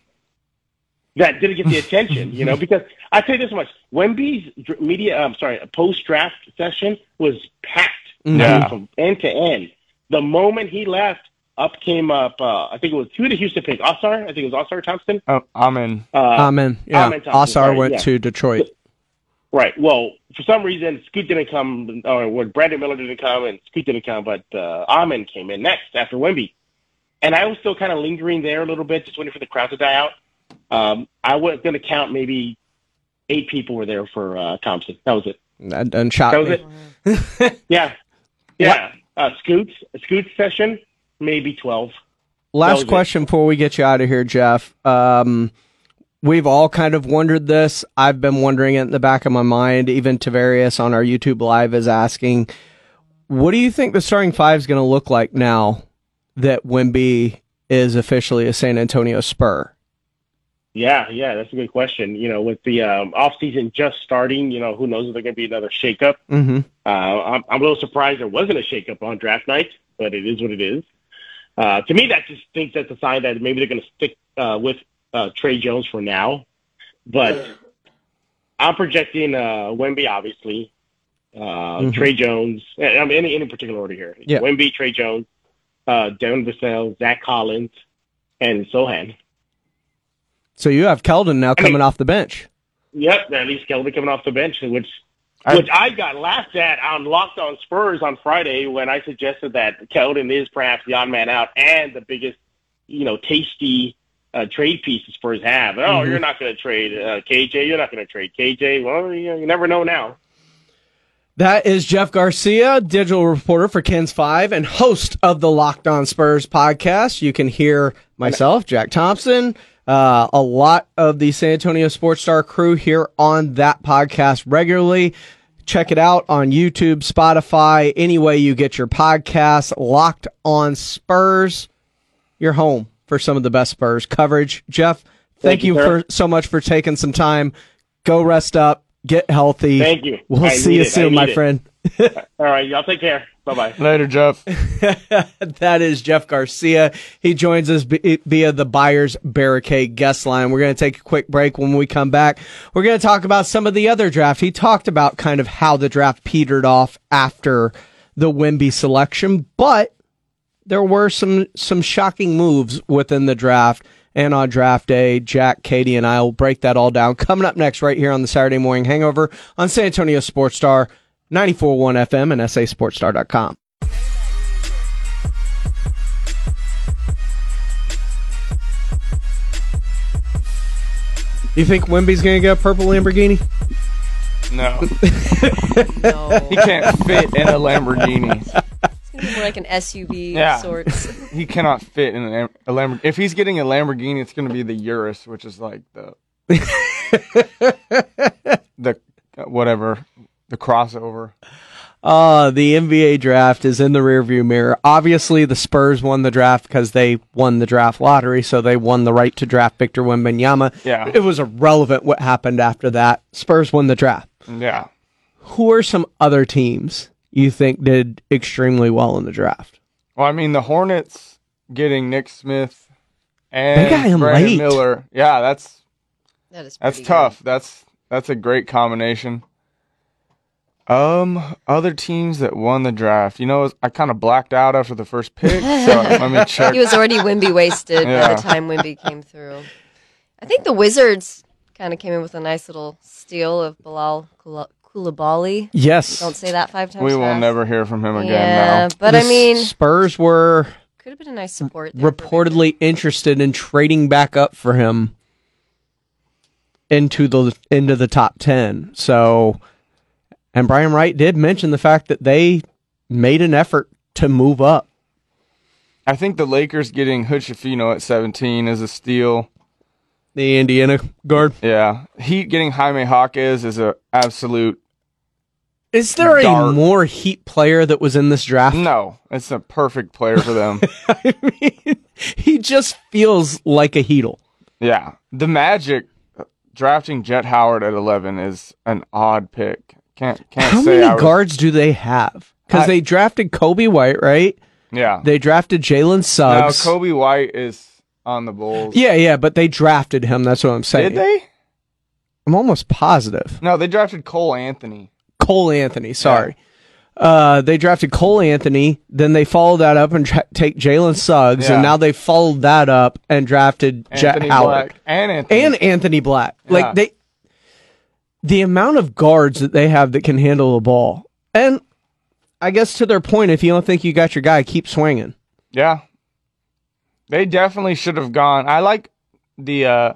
that didn't get the attention, you know, because I tell you this much: Wemby's dr- media, I'm sorry, post draft session was packed I mean, Yeah. from end to end. The moment he left, up came up. Uh, I think it was who did Houston pick? Ausar. I think it was Ausar Thompson. oh, I'm. Uh, Amen. Yeah. Amen Thompson, Ausar sorry, went yeah. to Detroit. Right. Well, for some reason, Scoot didn't come, or when Brandon Miller didn't come and Scoot didn't come, but uh, Amen came in next after Wemby. And I was still kind of lingering there a little bit, just waiting for the crowd to die out. Um, I was going to count maybe eight people were there for uh, Thompson. That was it. That doesn't shock That was me. it. yeah. Yeah. Uh, Scoot's, Scoot's session, maybe 12. That was Last it. question before we get you out of here, Jeff. Um, we've all kind of wondered this. I've been wondering it in the back of my mind. Even Tavarius on our YouTube live is asking, what do you think the starting five is going to look like now that Wemby is officially a San Antonio Spur? Yeah, yeah, that's a good question. You know, with the um, off season just starting, you know, who knows if there's going to be another shakeup. Mm-hmm. Uh, I'm, I'm a little surprised there wasn't a shakeup on draft night, but it is what it is. Uh, to me, that just thinks that's a sign that maybe they're going to stick uh, with uh, Tre Jones for now. But I'm projecting uh, Wemby, obviously, uh, Mhm. Tre Jones. I mean, any any particular order here. Yeah. Wemby, Tre Jones, uh, Devin Vassell, Zach Collins, and Sochan. So you have Keldon now I mean- coming off the bench. Yep, at least Keldon coming off the bench, which I- which I got laughed at on Locked On Spurs on Friday when I suggested that Keldon is perhaps the odd man out and the biggest, you know, tasty uh, trade piece the Spurs have. Oh, Mhm. you're not going to trade uh, KJ. You're not going to trade KJ. Well, you, you never know now. That is Jeff Garcia, digital reporter for KENS Five and host of the Locked On Spurs podcast. You can hear myself, Jack Thompson, uh, a lot of the San Antonio Sports Star crew here on that podcast regularly. Check it out on YouTube, Spotify, any way you get your podcasts. Locked On Spurs, your home for some of the best Spurs coverage. Jeff, thank, Thank you, you sir. for so much for taking some time. Go rest up, get healthy. Thank you. We'll I see you it. Soon, my it. friend. All right, y'all take care. Bye bye. Later, Jeff. that is Jeff Garcia. He joins us b- via the Buyers Barricade guest line. We're going to take a quick break. When we come back, we're going to talk about some of the other draft. He talked about kind of how the draft petered off after the Wemby selection, but there were some some shocking moves within the draft. And on draft day, Jack, Katie, and I will break that all down. Coming up next, right here on the Saturday Morning Hangover on San Antonio Sports Star, 94.1 FM and SASportsStar.com. You think Wemby's going to get a purple Lamborghini? No, No. he can't fit in a Lamborghini. It's gonna be more like an SUV Yeah. of sorts. He cannot fit in a, Lam- a Lamborghini. If he's getting a Lamborghini, it's going to be the Urus, which is like the the uh, whatever the crossover. Uh, the NBA draft is in the rearview mirror. Obviously, the Spurs won the draft because they won the draft lottery, so they won the right to draft Victor Wembanyama. Yeah. It was irrelevant what happened after that. Spurs won the draft. Yeah. Who are some other teams you think did extremely well in the draft? Well, I mean, the Hornets getting Nick Smith and got Brandon late. Miller. Yeah, that's That is that's pretty tough. That's that's a great combination. Um, other teams that won the draft. You know, I kind of blacked out after the first pick, so let me check. He was already Wemby wasted by the time Wemby came through. I think the Wizards kind of came in with a nice little steal of Bilal Kula- Coulibaly. Yes. Don't say that five times. We will fast. never hear from him again Yeah, now. but The I mean, Spurs were could have been a nice support. There. reportedly interested in trading back up for him into the into the top 10. So and Brian Wright did mention the fact that they made an effort to move up. I think the Lakers getting Hood-Schifino at 17 is a steal. The Indiana guard. Yeah. Heat getting Jaime Jaquez is an absolute Is there a more Heat player that was in this draft? no. It's a perfect player for them. I mean, he just feels like a Heatle. yeah. The Magic uh, drafting Jett Howard at 11 is an odd pick. Can't can't How many was- guards do they have? Because they drafted Coby White, right? Yeah. They drafted Jalen Now Suggs. Coby White is on the Bulls. Yeah, yeah, but they drafted him. That's what I'm saying. Did they? I'm almost positive. No, they drafted Cole Anthony. Cole Anthony, sorry. Uh, they drafted Cole Anthony, then they followed that up and tra- take Jalen Suggs, Yeah. and now they followed that up and drafted Jett Howard and Anthony. and Anthony Black. Yeah. Like they, the amount of guards that they have that can handle the ball, and I guess to their point, if you don't think you got your guy, keep swinging. Yeah. They definitely should have gone. I like the uh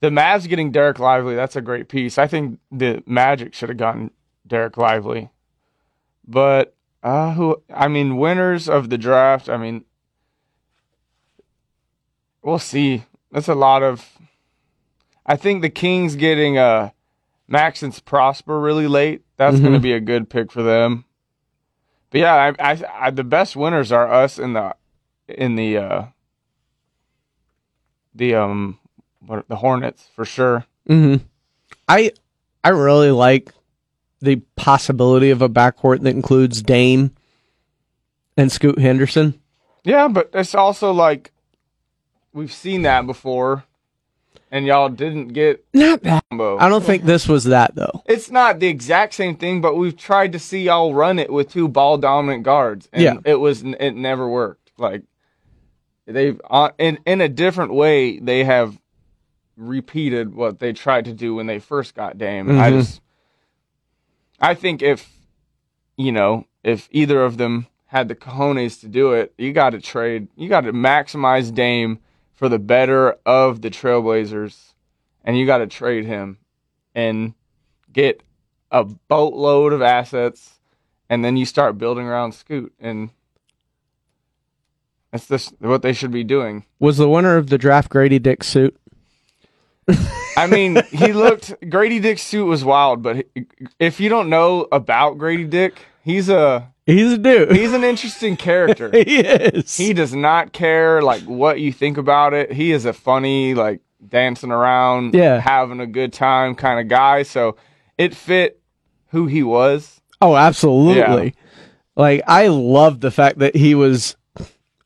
the Mavs getting Dereck Lively. That's a great piece. I think the Magic should have gotten Dereck Lively. But uh who I mean winners of the draft, I mean we'll see. That's a lot of I think the Kings getting uh Maxence Prosper really late. That's going to be a good pick for them. But yeah, I, I, I the best winners are us in the in the uh the um what the Hornets for sure. hmm I I really like the possibility of a backcourt that includes Dame and Scoot Henderson. Yeah, but it's also like we've seen that before, and y'all didn't get Not that. combo. I don't think this was that though. It's not the exact same thing, but we've tried to see y'all run it with two ball dominant guards, and Yeah. it was it never worked. Like they've uh, in in a different way they have repeated what they tried to do when they first got Dame. I Mhm. just I think if you know if either of them had the cojones to do it, you got to trade. You got to maximize Dame for the better of the Trailblazers, and you got to trade him and get a boatload of assets, and then you start building around Scoot, and that's this what they should be doing. Was the winner of the draft Grady Dick suit? I mean, he looked Grady Dick's suit was wild, but if you don't know about Grady Dick, he's a He's a dude. he's an interesting character. he is. He does not care like what you think about it. He is a funny, like dancing around, Yeah. having a good time kind of guy. So it fit who he was. Oh, absolutely. Like I love the fact that he was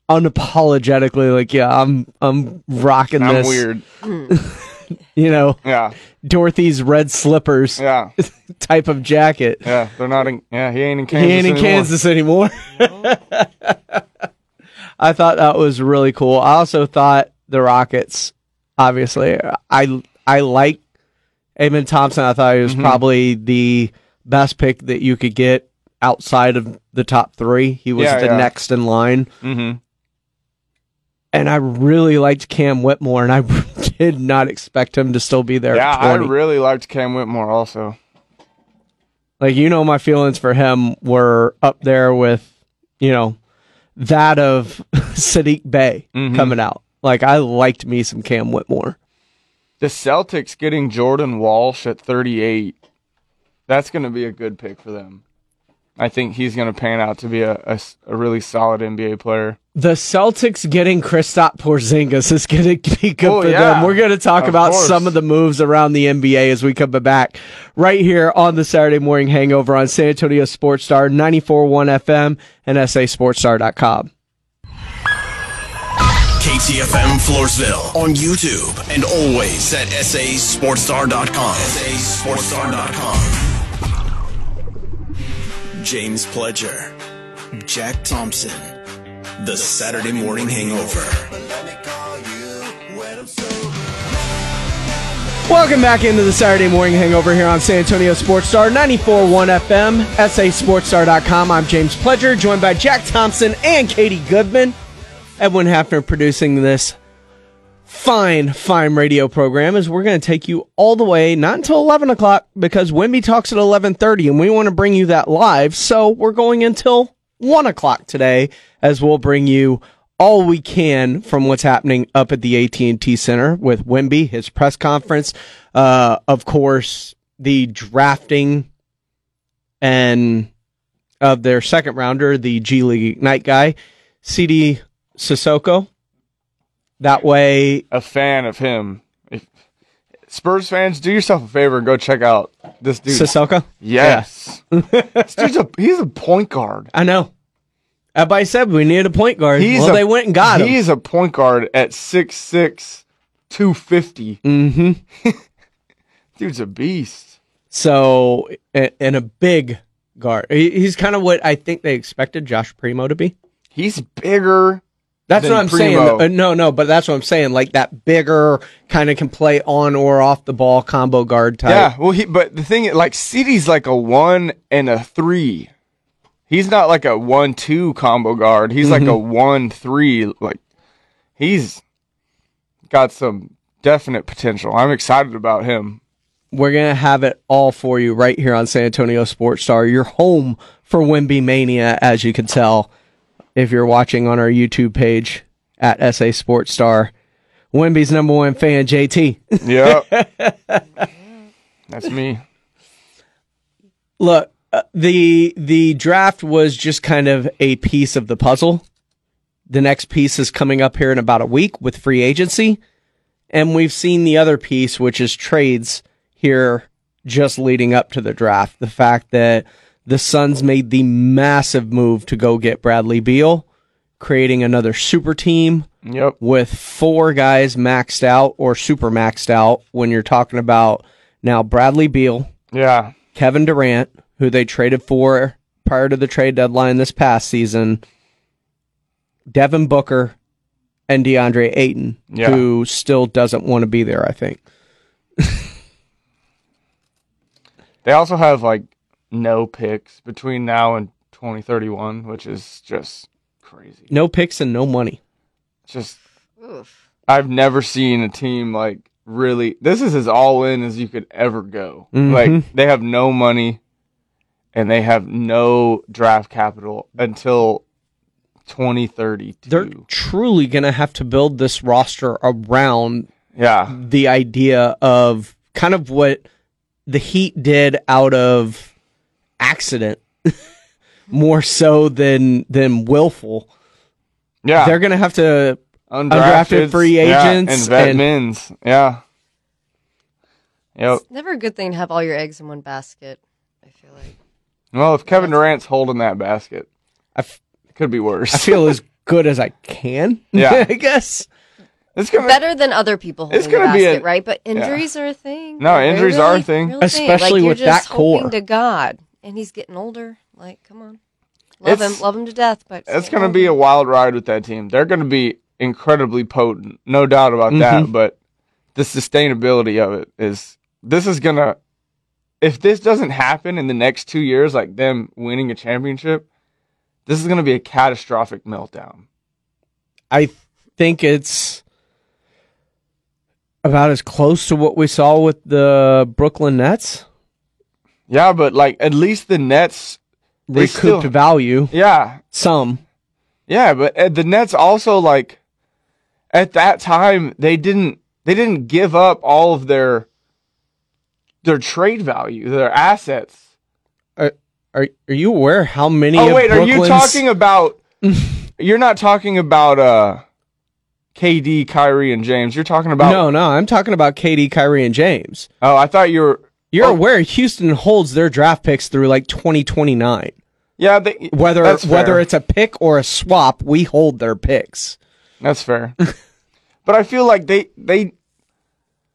unapologetically like, yeah, I'm I'm rocking I'm this. weird. You know, Yeah, Dorothy's red slippers yeah, type of jacket. yeah. They're not in. Yeah, he ain't in Kansas. he ain't in anymore. Kansas anymore. I thought that was really cool. I also thought the Rockets, obviously, I I like Amen Thompson. I thought he was Mhm. probably the best pick that you could get outside of the top three. He was Yeah, the yeah. next in line, Mm-hmm. And I really liked Cam Whitmore, and I did not expect him to still be there. Yeah, I really liked Cam Whitmore also. Like you know, my feelings for him were up there with, you know, that of Sadiq Bey Mhm. coming out. Like I liked me some Cam Whitmore. The Celtics getting Jordan Walsh at 38. That's going to be a good pick for them. I think he's going to pan out to be a a really solid NBA player. The Celtics getting Kristaps Porzingis is going to be good Oh, for yeah. them. We're going to talk Of about course. some of the moves around the NBA as we come back right here on the Saturday Morning Hangover on San Antonio Sports Star 94.1 FM and SASportsStar.com. KTFM Floresville on YouTube and always at sasportstar.com. sasportstar.com. James Pledger, Jack Thompson, The Saturday Morning Hangover. Welcome back into the Saturday Morning Hangover here on San Antonio Sports Star 94.1 FM, SASportsStar.com. I'm James Pledger, joined by Jack Thompson and Katie Goodman. Edwin Hafner producing this fine, fine radio program is we're going to take you all the way, not until 11 o'clock, because Wemby talks at 11.30 and we want to bring you that live. So we're going until 1 o'clock today as we'll bring you all we can from what's happening up at the AT&T Center with Wemby, his press conference. Uh, of course, the drafting and of their second rounder, the G League Ignite guy, Sidy Cissoko. That way, A fan of him. If Spurs fans, do yourself a favor and go check out this dude. Cissoko. Yes. this dude's a he's a point guard. I know. Everybody said we needed a point guard. He's well, a- they went and got him. He's a point guard at 6'6", 250. Mm-hmm. Dude's a beast. So, and a big guard. He's kind of what I think they expected Josh Primo to be. He's bigger. That's what I'm Primo. saying. Uh, no, no, but that's what I'm saying. Like that bigger kind of can play on or off the ball combo guard type. Yeah, well, he but the thing, like Sidy's like a one and a three. He's not like a one-two combo guard. He's like a Mhm. one-three. Like he's got some definite potential. I'm excited about him. We're going to have it all for you right here on San Antonio Sports Star, your home for Wemby Mania, as you can tell if you're watching on our YouTube page at SA Sports Star. Wemby's number one fan, JT. Yep. That's me. Look, uh, the the draft was just kind of a piece of the puzzle. The next piece is coming up here in about a week with free agency, and we've seen the other piece, which is trades here just leading up to the draft. The fact that the Suns made the massive move to go get Bradley Beal, creating another super team Yep. with four guys maxed out or super maxed out when you're talking about now Bradley Beal, Yeah. Kevin Durant, who they traded for prior to the trade deadline this past season, Devin Booker, and DeAndre Ayton, Yeah. who still doesn't want to be there, I think. They also have like no picks between now and 2031, which is just crazy. No picks and no money. Just I've never seen a team like really. This is as all in as you could ever go. Mhm. Like they have no money, and they have no draft capital until 2032. They're truly going to have to build this roster around yeah. the idea of kind of what the Heat did out of accident more so than than willful. Yeah. They're going to have to Undrafted, undrafted free yeah, agents and vet and- mins. Yeah. Yep. It's never a good thing to have all your eggs in one basket. I feel like. Well, if Kevin Durant's holding that basket, I f- it could be worse. I feel as good as I can. Yeah. I guess. It's gonna Better than other people holding It's gonna the be a- right? But yeah. injuries are a thing. No, They're injuries really, are a thing. really Especially like, with you're that just hoping core. to God, and he's getting older. Like, come on, love It's- him, love him to death. But It's going to be a wild ride with that team. They're going to be incredibly potent, no doubt about that. Mhm. But the sustainability of it is this is going to, if this doesn't happen in the next two years, like them winning a championship, this is going to be a catastrophic meltdown. I think it's about as close to what we saw with the Brooklyn Nets. Yeah, but like at least the Nets Recouped still- value. Yeah, Some. Yeah, but uh, the Nets also like at that time they didn't they didn't give up all of their their trade value, their assets. Uh, Are are you aware how many? Oh wait, are you talking about? you're not talking about uh, KD, Kyrie, and James. You're talking about No, no, I'm talking about KD, Kyrie, and James. Oh, I thought you were. You're oh. aware Houston holds their draft picks through like 2029. Yeah, they, whether whether it's a pick or a swap, we hold their picks. That's fair. but I feel like they they.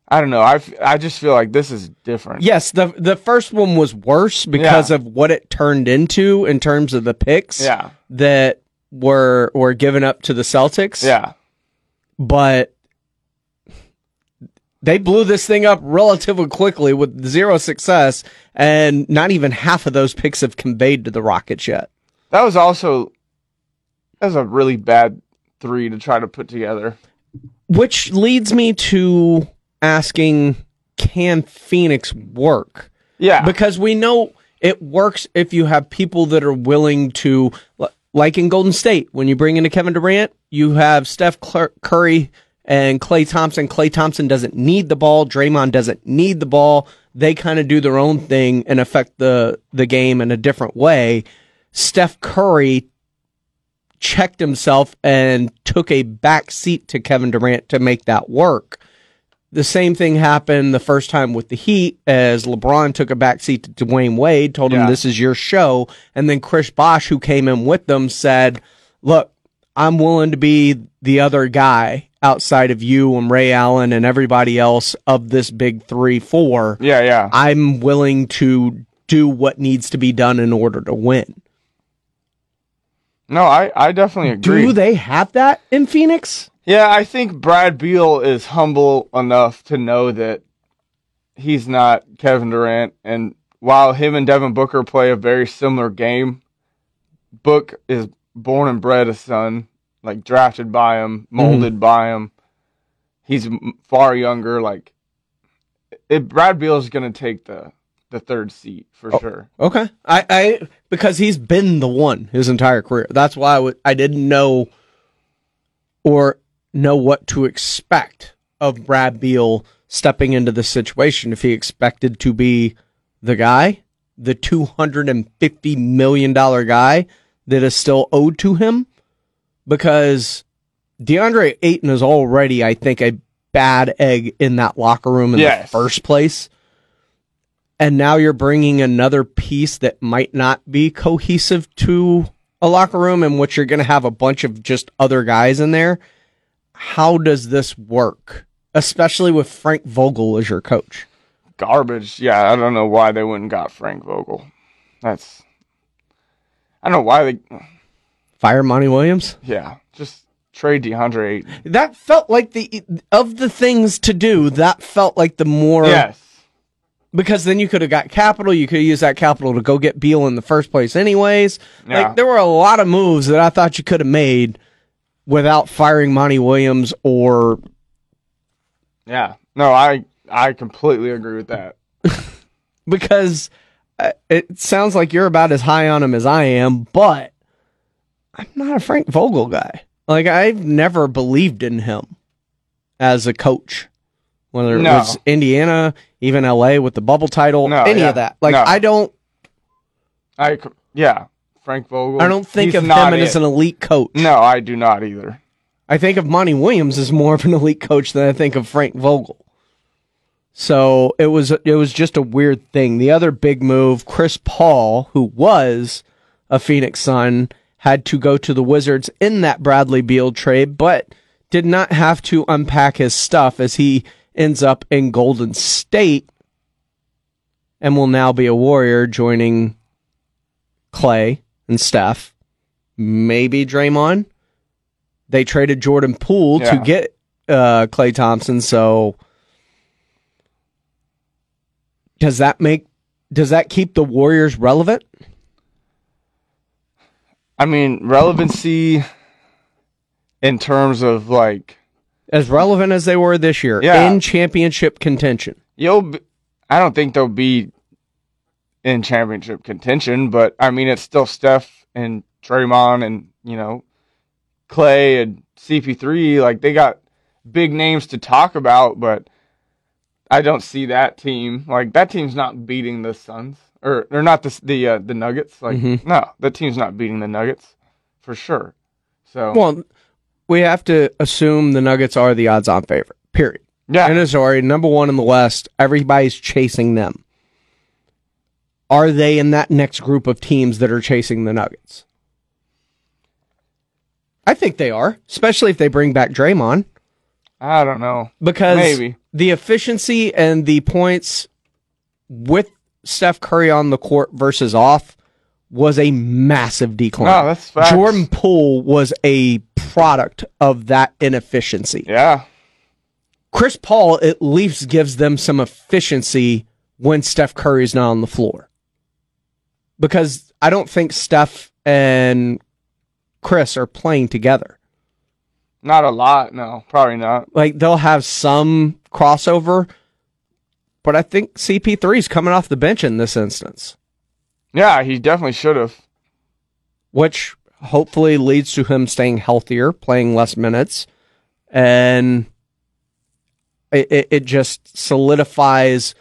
I don't know. I, I just feel like this is different. Yes, the the first one was worse because Yeah. of what it turned into in terms of the picks. Yeah. that were were given up to the Celtics. Yeah. but they blew this thing up relatively quickly with zero success, and not even half of those picks have conveyed to the Rockets yet. That was also that was a really bad three to try to put together. Which leads me to asking can Phoenix work? Yeah. Because we know it works if you have people that are willing to, like in Golden State, when you bring in a Kevin Durant, you have Steph Cur- Curry and Klay Thompson. Klay Thompson doesn't need the ball. Draymond doesn't need the ball. They kind of do their own thing and affect the, the game in a different way. Steph Curry checked himself and took a back seat to Kevin Durant to make that work. The same thing happened the first time with the Heat as LeBron took a back seat to Dwyane Wade, told him this is your show, and then Chris Bosh, who came in with them, said, "Look, I'm willing to be the other guy outside of you and Ray Allen and everybody else of this big three, four. Yeah, yeah. I'm willing to do what needs to be done in order to win." No, I, I definitely agree. Do they have that in Phoenix? Yeah, I think Brad Beal is humble enough to know that he's not Kevin Durant. And while him and Devin Booker play a very similar game, Book is born and bred a son, like drafted by him, molded mm-hmm. by him. He's far younger. Like, it, Brad Beal is going to take the the third seat for oh, sure. Okay. I, I because he's been the one his entire career. That's why I would I didn't know or know what to expect of Brad Beal stepping into the situation if he expected to be the guy, the two hundred and fifty million dollar guy that is still owed to him. Because DeAndre Ayton is already, I think, a bad egg in that locker room in Yes. the first place and now you're bringing another piece that might not be cohesive to a locker room in which you're going to have a bunch of just other guys in there. How does this work? Especially with Frank Vogel as your coach. Garbage. Yeah, I don't know why they wouldn't got Frank Vogel. That's I don't know why they. Fire Monty Williams? Yeah, just trade DeAndre Ayton. That felt like the of the things to do, that felt like the more Yes. because then you could have got capital. You could have used that capital to go get Beal in the first place, anyways. Yeah. Like there were a lot of moves that I thought you could have made without firing Monty Williams or Yeah. No, I I completely agree with that. because uh, it sounds like you're about as high on him as I am, but I'm not a Frank Vogel guy. Like I've never believed in him as a coach. Whether it No. was Indiana, even LA with the bubble title, No, any yeah. of that. Like No. I don't I yeah, Frank Vogel. I don't think of him not as an elite coach. No, I do not either. I think of Monty Williams as more of an elite coach than I think of Frank Vogel. So it was it was just a weird thing. The other big move, Chris Paul, who was a Phoenix Sun, had to go to the Wizards in that Bradley Beal trade, but did not have to unpack his stuff as he ends up in Golden State and will now be a Warrior joining Klay and Steph. Maybe Draymond. They traded Jordan Poole to get uh, Klay Thompson, so does that make does that keep the Warriors relevant? I mean, relevancy in terms of like As relevant as they were this year Yeah. in championship contention. you'll. Be, I don't think they'll be in championship contention, but I mean, it's still Steph and Draymond and you know Klay and CP3. Like they got big names to talk about, but I don't see that team like that team's not beating the Suns or they're not the the uh, the Nuggets. Like Mhm. no, the team's not beating the Nuggets for sure. So Well, we have to assume the Nuggets are the odds-on favorite. Period. Yeah. And it's already number one in the West. Everybody's chasing them. Are they in that next group of teams that are chasing the Nuggets? I think they are, especially if they bring back Draymond. I don't know because Maybe. the efficiency and the points with Steph Curry on the court versus off was a massive decline. No, that's facts. Jordan Poole was a product of that inefficiency. Yeah. Chris Paul at least gives them some efficiency when Steph Curry's not on the floor. Because I don't think Steph and Chris are playing together. Not a lot, no, probably not. like they'll have some crossover, but I think CP3 is coming off the bench in this instance, Yeah, he definitely should have. which hopefully leads to him staying healthier, playing less minutes, and it, it, it just solidifies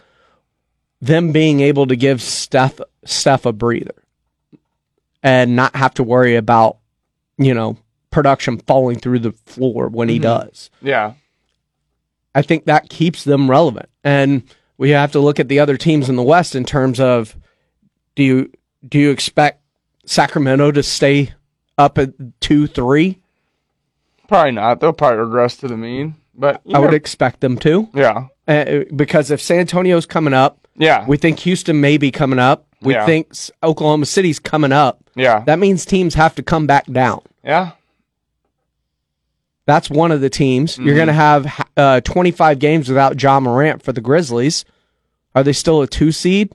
them being able to give Steph Steph a breather and not have to worry about you know production falling through the floor when he Mhm. does. Yeah. I think that keeps them relevant. And we have to look at the other teams in the West in terms of do you do you expect Sacramento to stay up at two, three? Probably not. They'll probably regress to the mean. But I would expect them to. Yeah. Uh, because if San Antonio's coming up, Yeah. we think Houston may be coming up. We Yeah. think Oklahoma City's coming up. Yeah. That means teams have to come back down. Yeah. That's one of the teams. You're Mhm. going to have uh, 25 games without Ja Morant for the Grizzlies. Are they still a two seed?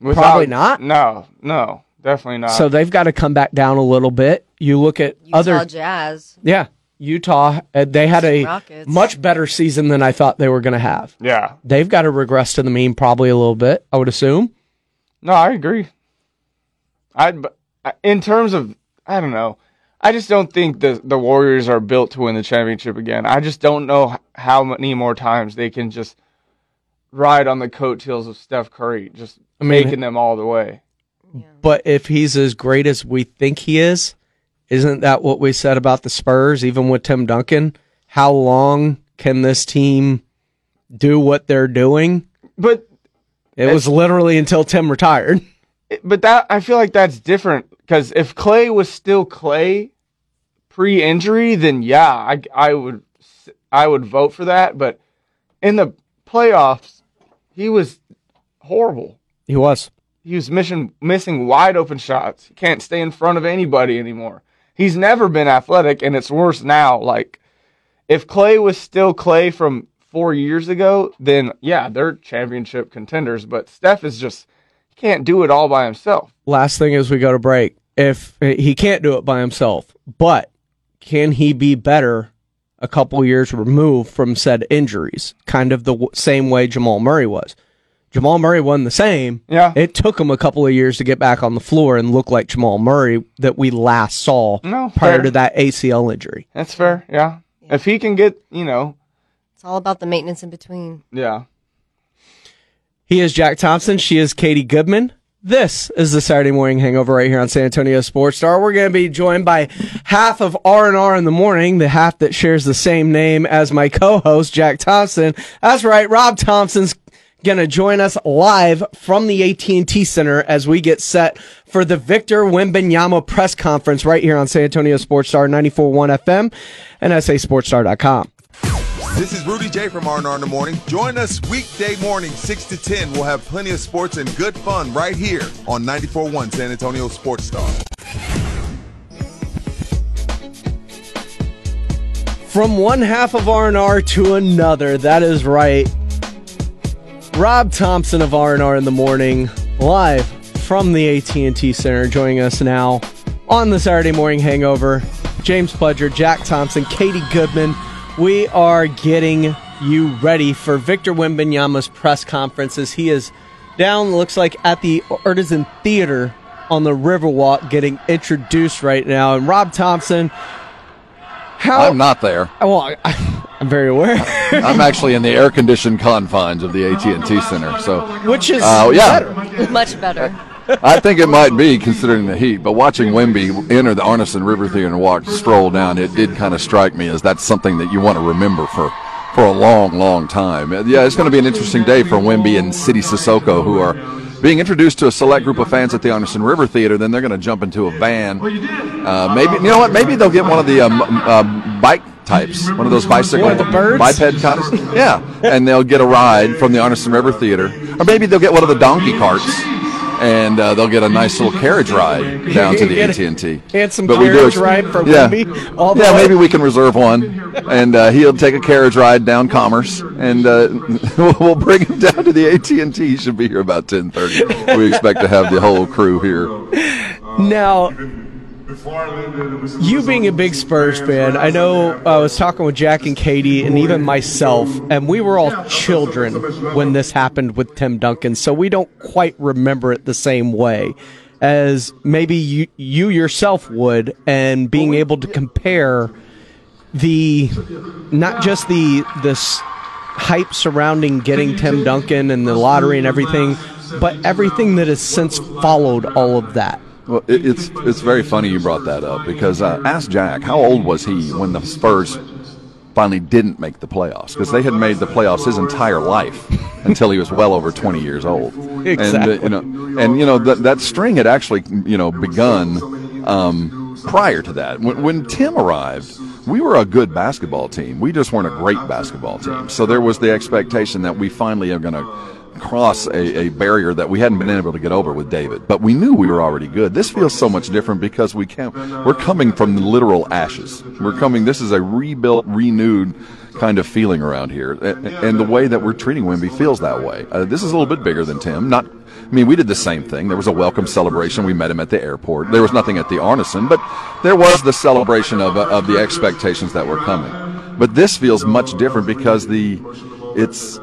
Without- Probably not. No, no, definitely not. So they've got to come back down a little bit. You look at Utah other Jazz. Yeah, Utah. Uh, they had a Rockets. much better season than I thought they were going to have. yeah. They've got to regress to the mean probably a little bit. I would assume. No, I agree. I- in terms of I don't know. I just don't think the the Warriors are built to win the championship again. I just don't know how many more times they can just ride on the coattails of Steph Curry, just I mean- taking them all the way. But if he's as great as we think he is, isn't that what we said about the Spurs? Even with Tim Duncan, how long can this team do what they're doing? But It was literally until Tim retired. but that I feel like that's different because if Klay was still Klay pre-injury, then yeah, I I would I would vote for that. But in the playoffs, he was horrible. He was. He was missing missing wide open shots. He can't stay in front of anybody anymore. He's never been athletic, and it's worse now. Like if Klay was still Klay from four years ago, then yeah, they're championship contenders. But Steph is just can't do it all by himself. Last thing as we go to break, if he can't do it by himself, but can he be better a couple years removed from said injuries? Kind of the w- same way Jamal Murray was. Jamal Murray wasn't the same. Yeah. It took him a couple of years to get back on the floor and look like Jamal Murray that we last saw No, prior fair. to that ACL injury. That's fair. Yeah. If he can get, you know, It's all about the maintenance in between. yeah. He is Jack Thompson. She is Katie Goodman. This is the Saturday morning hangover right here on San Antonio Sports Star. We're going to be joined by half of R&R in the morning, the half that shares the same name as my co-host, Jack Thompson. That's right. Rob Thompson's going to join us live from the AT&T Center as we get set for the Victor Wembanyama press conference right here on San Antonio Sports Star 94.1 FM and SASportsStar.com. This is Rudy J from R&R in the Morning. Join us weekday morning, 6 to 10. We'll have plenty of sports and good fun right here on 94.1 San Antonio Sports Star. From one half of R&R to another, that is right. Rob Thompson of R&R in the morning, live from the AT&T Center, joining us now on the Saturday Morning Hangover. James Pledger, Jack Thompson, Katie Goodman. We are getting you ready for Victor Wembanyama's press conferences. He is down, looks like, at the Arneson Theater on the Riverwalk getting introduced right now. And Rob Thompson, How- I'm not there. Well, I, I'm very aware. I'm actually in the air-conditioned confines of the AT&T Center. So, Which is uh, yeah, better. Much better. I think it might be considering the heat. But watching Wemby enter the Arneson River Theater and walk stroll down, it did kind of strike me as that's something that you want to remember for for a long, long time. Uh, Yeah, it's going to be an interesting day for Wemby and Sidy Cissoko, who are being introduced to a select group of fans at the Arneson River Theater. Then they're going to jump into a van. Uh, maybe you know what? Maybe they'll get one of the um, um, bike types, one of those bicycle birds? biped of yeah, and they'll get a ride from the Arneson River Theater, or maybe they'll get one of the donkey carts. And uh, they'll get a nice little carriage ride down to the AT&T. handsome carriage ride from yeah. Wemby all the yeah, way. maybe we can reserve one, and uh, he'll take a carriage ride down Commerce, and uh, we'll bring him down to the AT and T. He should be here about ten thirty. We expect to have the whole crew here. Now, you being a big Spurs fan, I know uh, I was talking with Jack and Katie and even myself, and we were all children when this happened with Tim Duncan, so we don't quite remember it the same way as maybe you, you yourself would, and being able to compare the not just the this hype surrounding getting Tim Duncan and the lottery and everything, but everything that has since followed all of that. Well, it, it's it's very funny you brought that up because uh, ask Jack how old was he when the Spurs finally didn't make the playoffs because they had made the playoffs his entire life until he was well over 20 years old. Exactly. And uh, you know, and you know that that string had actually you know begun um, prior to that. When, when Tim arrived, we were a good basketball team. We just weren't a great basketball team. So there was the expectation that we finally are going to cross a, a barrier that we hadn't been able to get over with David. But we knew we were already good. This feels so much different because we can't. We're coming from literal ashes. We're coming. This is a rebuilt, renewed kind of feeling around here, and, and the way that we're treating Wemby feels that way. Uh, this is a little bit bigger than Tim. Not. I mean, we did the same thing. There was a welcome celebration. We met him at the airport. There was nothing at the Arneson, but there was the celebration of, of the expectations that were coming. But this feels much different because the it's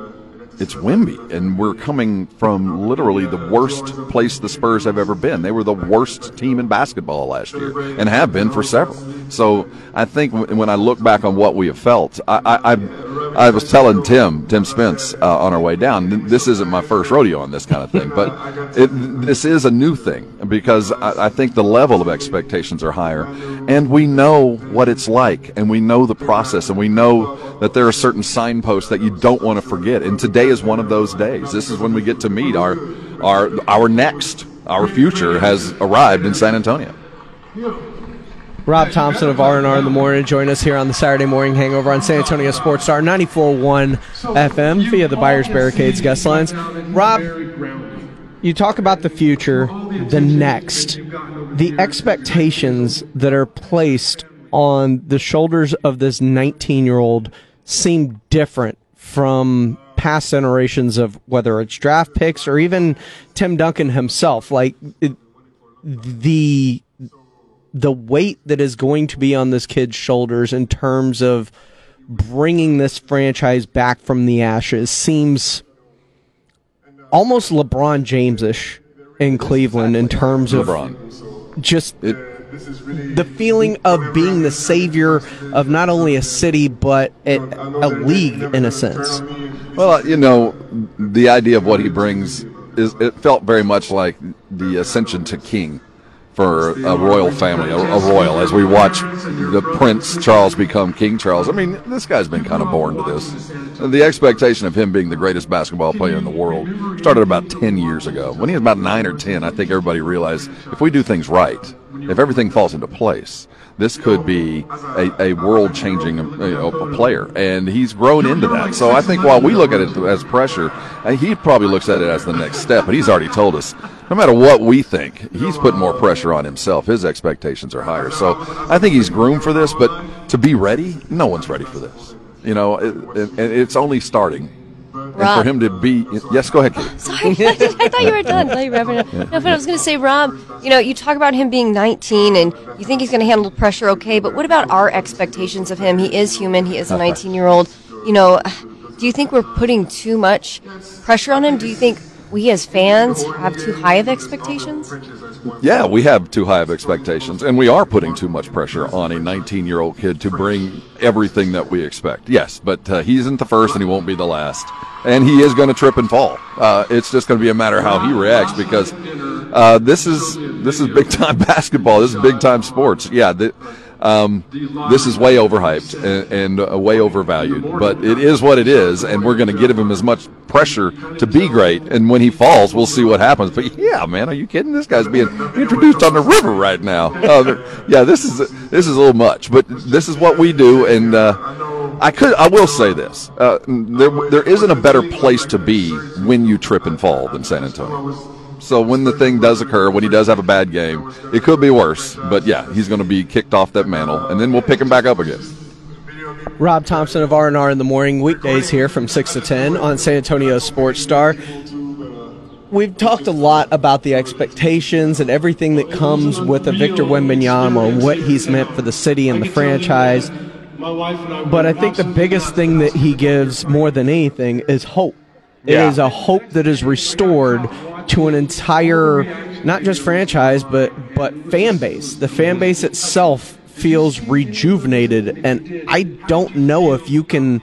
it's Wemby, and we're coming from literally the worst place the Spurs have ever been. They were the worst team in basketball last year, and have been for several. So I think when I look back on what we have felt, I I, I, was telling Tim Tim Spence uh, on our way down. This isn't my first rodeo on this kind of thing, but it, this is a new thing because I, I think the level of expectations are higher, and we know what it's like, and we know the process, and we know that there are certain signposts that you don't want to forget. And today is one of those days. This is when we get to meet our our our next, our future has arrived in San Antonio. Rob Thompson of R&R in the Morning join us here on the Saturday Morning Hangover on San Antonio Sports Star 94.1 FM via the Buyers Barricades guest lines. Rob, you talk about the future, the next, the expectations that are placed on the shoulders of this 19-year-old seem different from past generations of whether it's draft picks or even Tim Duncan himself. Like it, the the weight that is going to be on this kid's shoulders in terms of bringing this franchise back from the ashes seems almost LeBron James-ish in Cleveland in terms of LeBron. just the feeling of being the savior of not only a city but a, a league in a sense. Well, you know, the idea of what he brings is it felt very much like the ascension to king for a royal family, a, a royal. As we watch the Prince Charles become King Charles, I mean, this guy's been kind of born to this. The expectation of him being the greatest basketball player in the world started about ten years ago. When he was about nine or ten, I think everybody realized if we do things right, if everything falls into place, this could be a, a world changing you know, player. And he's grown into that. So I think while we look at it as pressure, uh, he probably looks at it as the next step. But he's already told us no matter what we think, he's putting more pressure on himself. His expectations are higher. So I think he's groomed for this. But to be ready, no one's ready for this. You know, it, it, it's only starting. And for him to be, yes, go ahead, Katie. Sorry, I thought you were done. I thought you were wrapping up. No, but I was going to say, Rob, you know, you talk about him being 19 and you think he's going to handle pressure okay, but what about our expectations of him? He is human. He is a 19 year old. You know, do you think we're putting too much pressure on him? Do you think we as fans have too high of expectations? Yeah, we have too high of expectations, and we are putting too much pressure on a 19 year old kid to bring everything that we expect. Yes, but uh, he isn't the first, and he won't be the last. And he is going to trip and fall. Uh, it's just going to be a matter of how he reacts because uh, this is this is big time basketball. This is big time sports. Yeah. The, um, this is way overhyped and, and uh, way overvalued, but it is what it is, and we're going to give him as much pressure to be great. And when he falls, we'll see what happens. But yeah, man, are you kidding? This guy's being introduced on the river right now. Uh, yeah, this is this is a little much, but this is what we do, and uh, I could I will say this: uh, there there isn't a better place to be when you trip and fall than San Antonio. So when the thing does occur, when he does have a bad game, it could be worse. But yeah, he's going to be kicked off that mantle, and then we'll pick him back up again. Rob Thompson of R&R in the morning, weekdays here from 6 to 10 on San Antonio Sports Star. We've talked a lot about the expectations and everything that comes with a Victor Wembanyama and what he's meant for the city and the franchise. But I think the biggest thing that he gives more than anything is hope. It Yeah. is a hope that is restored to an entire, not just franchise, but but fan base. The fan base itself feels rejuvenated, and I don't know if you can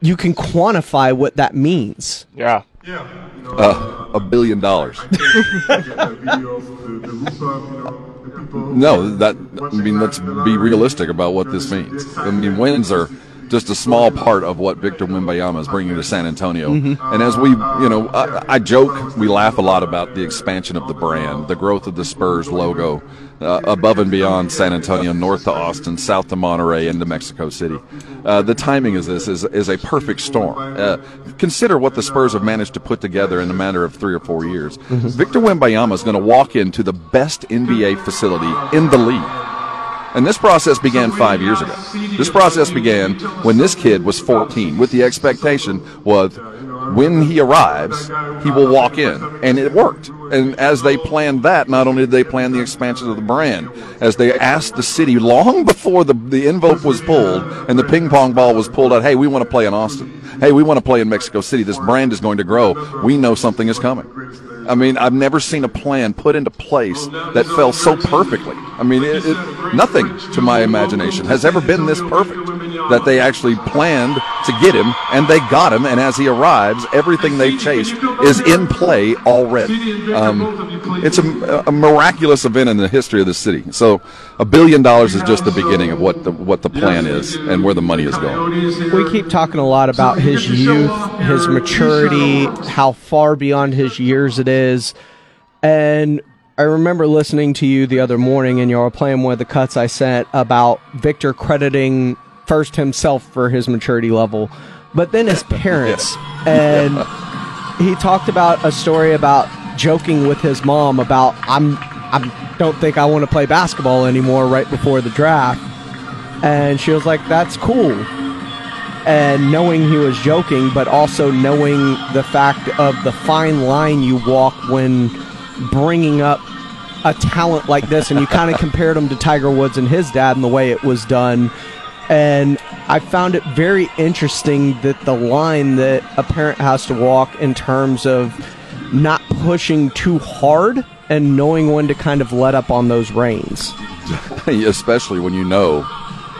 you can quantify what that means. Yeah. Uh, a billion dollars. No, that I mean, let's be realistic about what this means. I mean, wins are just a small part of what Victor Wembanyama is bringing to San Antonio. Mhm. And as we, you know, I, I joke, we laugh a lot about the expansion of the brand, the growth of the Spurs logo, uh, above and beyond San Antonio, north to Austin, south to Monterrey, into Mexico City. Uh, the timing of this is is a perfect storm. Uh, consider what the Spurs have managed to put together in a matter of three or four years. Victor Wembanyama is going to walk into the best NBA facility in the league. And this process began five years ago. This process began when this kid was 14, with the expectation was when he arrives, he will walk in. And it worked. And as they planned that, not only did they plan the expansion of the brand, as they asked the city long before the, the envelope was pulled and the ping pong ball was pulled out, hey, we want to play in Austin. Hey, we want to play in Mexico City. This brand is going to grow. We know something is coming. I mean, I've never seen a plan put into place that fell so perfectly. I mean, it, it, nothing to my imagination has ever been this perfect. That they actually planned to get him, and they got him, and as he arrives, everything they've chased is in play already. Um, it's a, a miraculous event in the history of the city. So, a billion dollars is just the beginning of what the what the plan is and where the money is going. We keep talking a lot about his youth, his maturity, how far beyond his years it is. And I remember listening to you the other morning, and you were playing one of the cuts I sent about Victor crediting first himself for his maturity level, but then his parents. And he talked about a story about joking with his mom about I'm I don't think I want to play basketball anymore right before the draft. And she was like, "That's cool." and knowing he was joking, but also knowing the fact of the fine line you walk when bringing up a talent like this, and you kind of compared him to Tiger Woods and his dad and the way it was done. And I found it very interesting that the line that a parent has to walk in terms of not pushing too hard and knowing when to kind of let up on those reins. especially when you know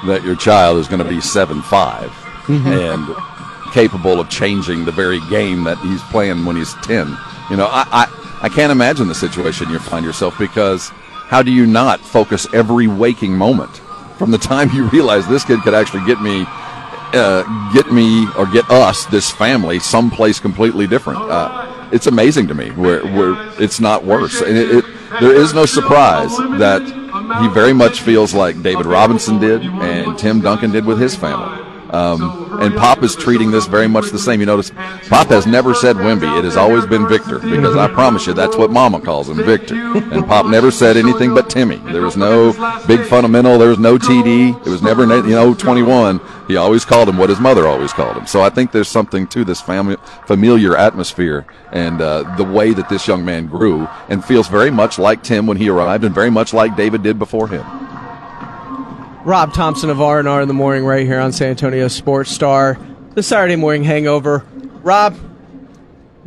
that your child is going to be seven five and capable of changing the very game that he's playing when he's ten. You know, I, I I can't imagine the situation you find yourself because how do you not focus every waking moment from the time you realize this kid could actually get me. Uh, get me or get us, this family, someplace completely different. Uh, it's amazing to me where, where it's not worse. And it, it, there is no surprise that he very much feels like David Robinson did and Tim Duncan did with his family. Um, and Pop is treating this very much the same. You notice Pop has never said Wemby. It has always been Victor because I promise you that's what Mama calls him, Victor. And Pop never said anything but Timmy. There was no big fundamental. There was no TD. It was never, you know, 21. He always called him what his mother always called him. So I think there's something to this family, familiar atmosphere and uh, the way that this young man grew and feels very much like Tim when he arrived and very much like David did before him. Rob Thompson of R&R in the morning right here on San Antonio Sports Star. The Saturday morning hangover. Rob,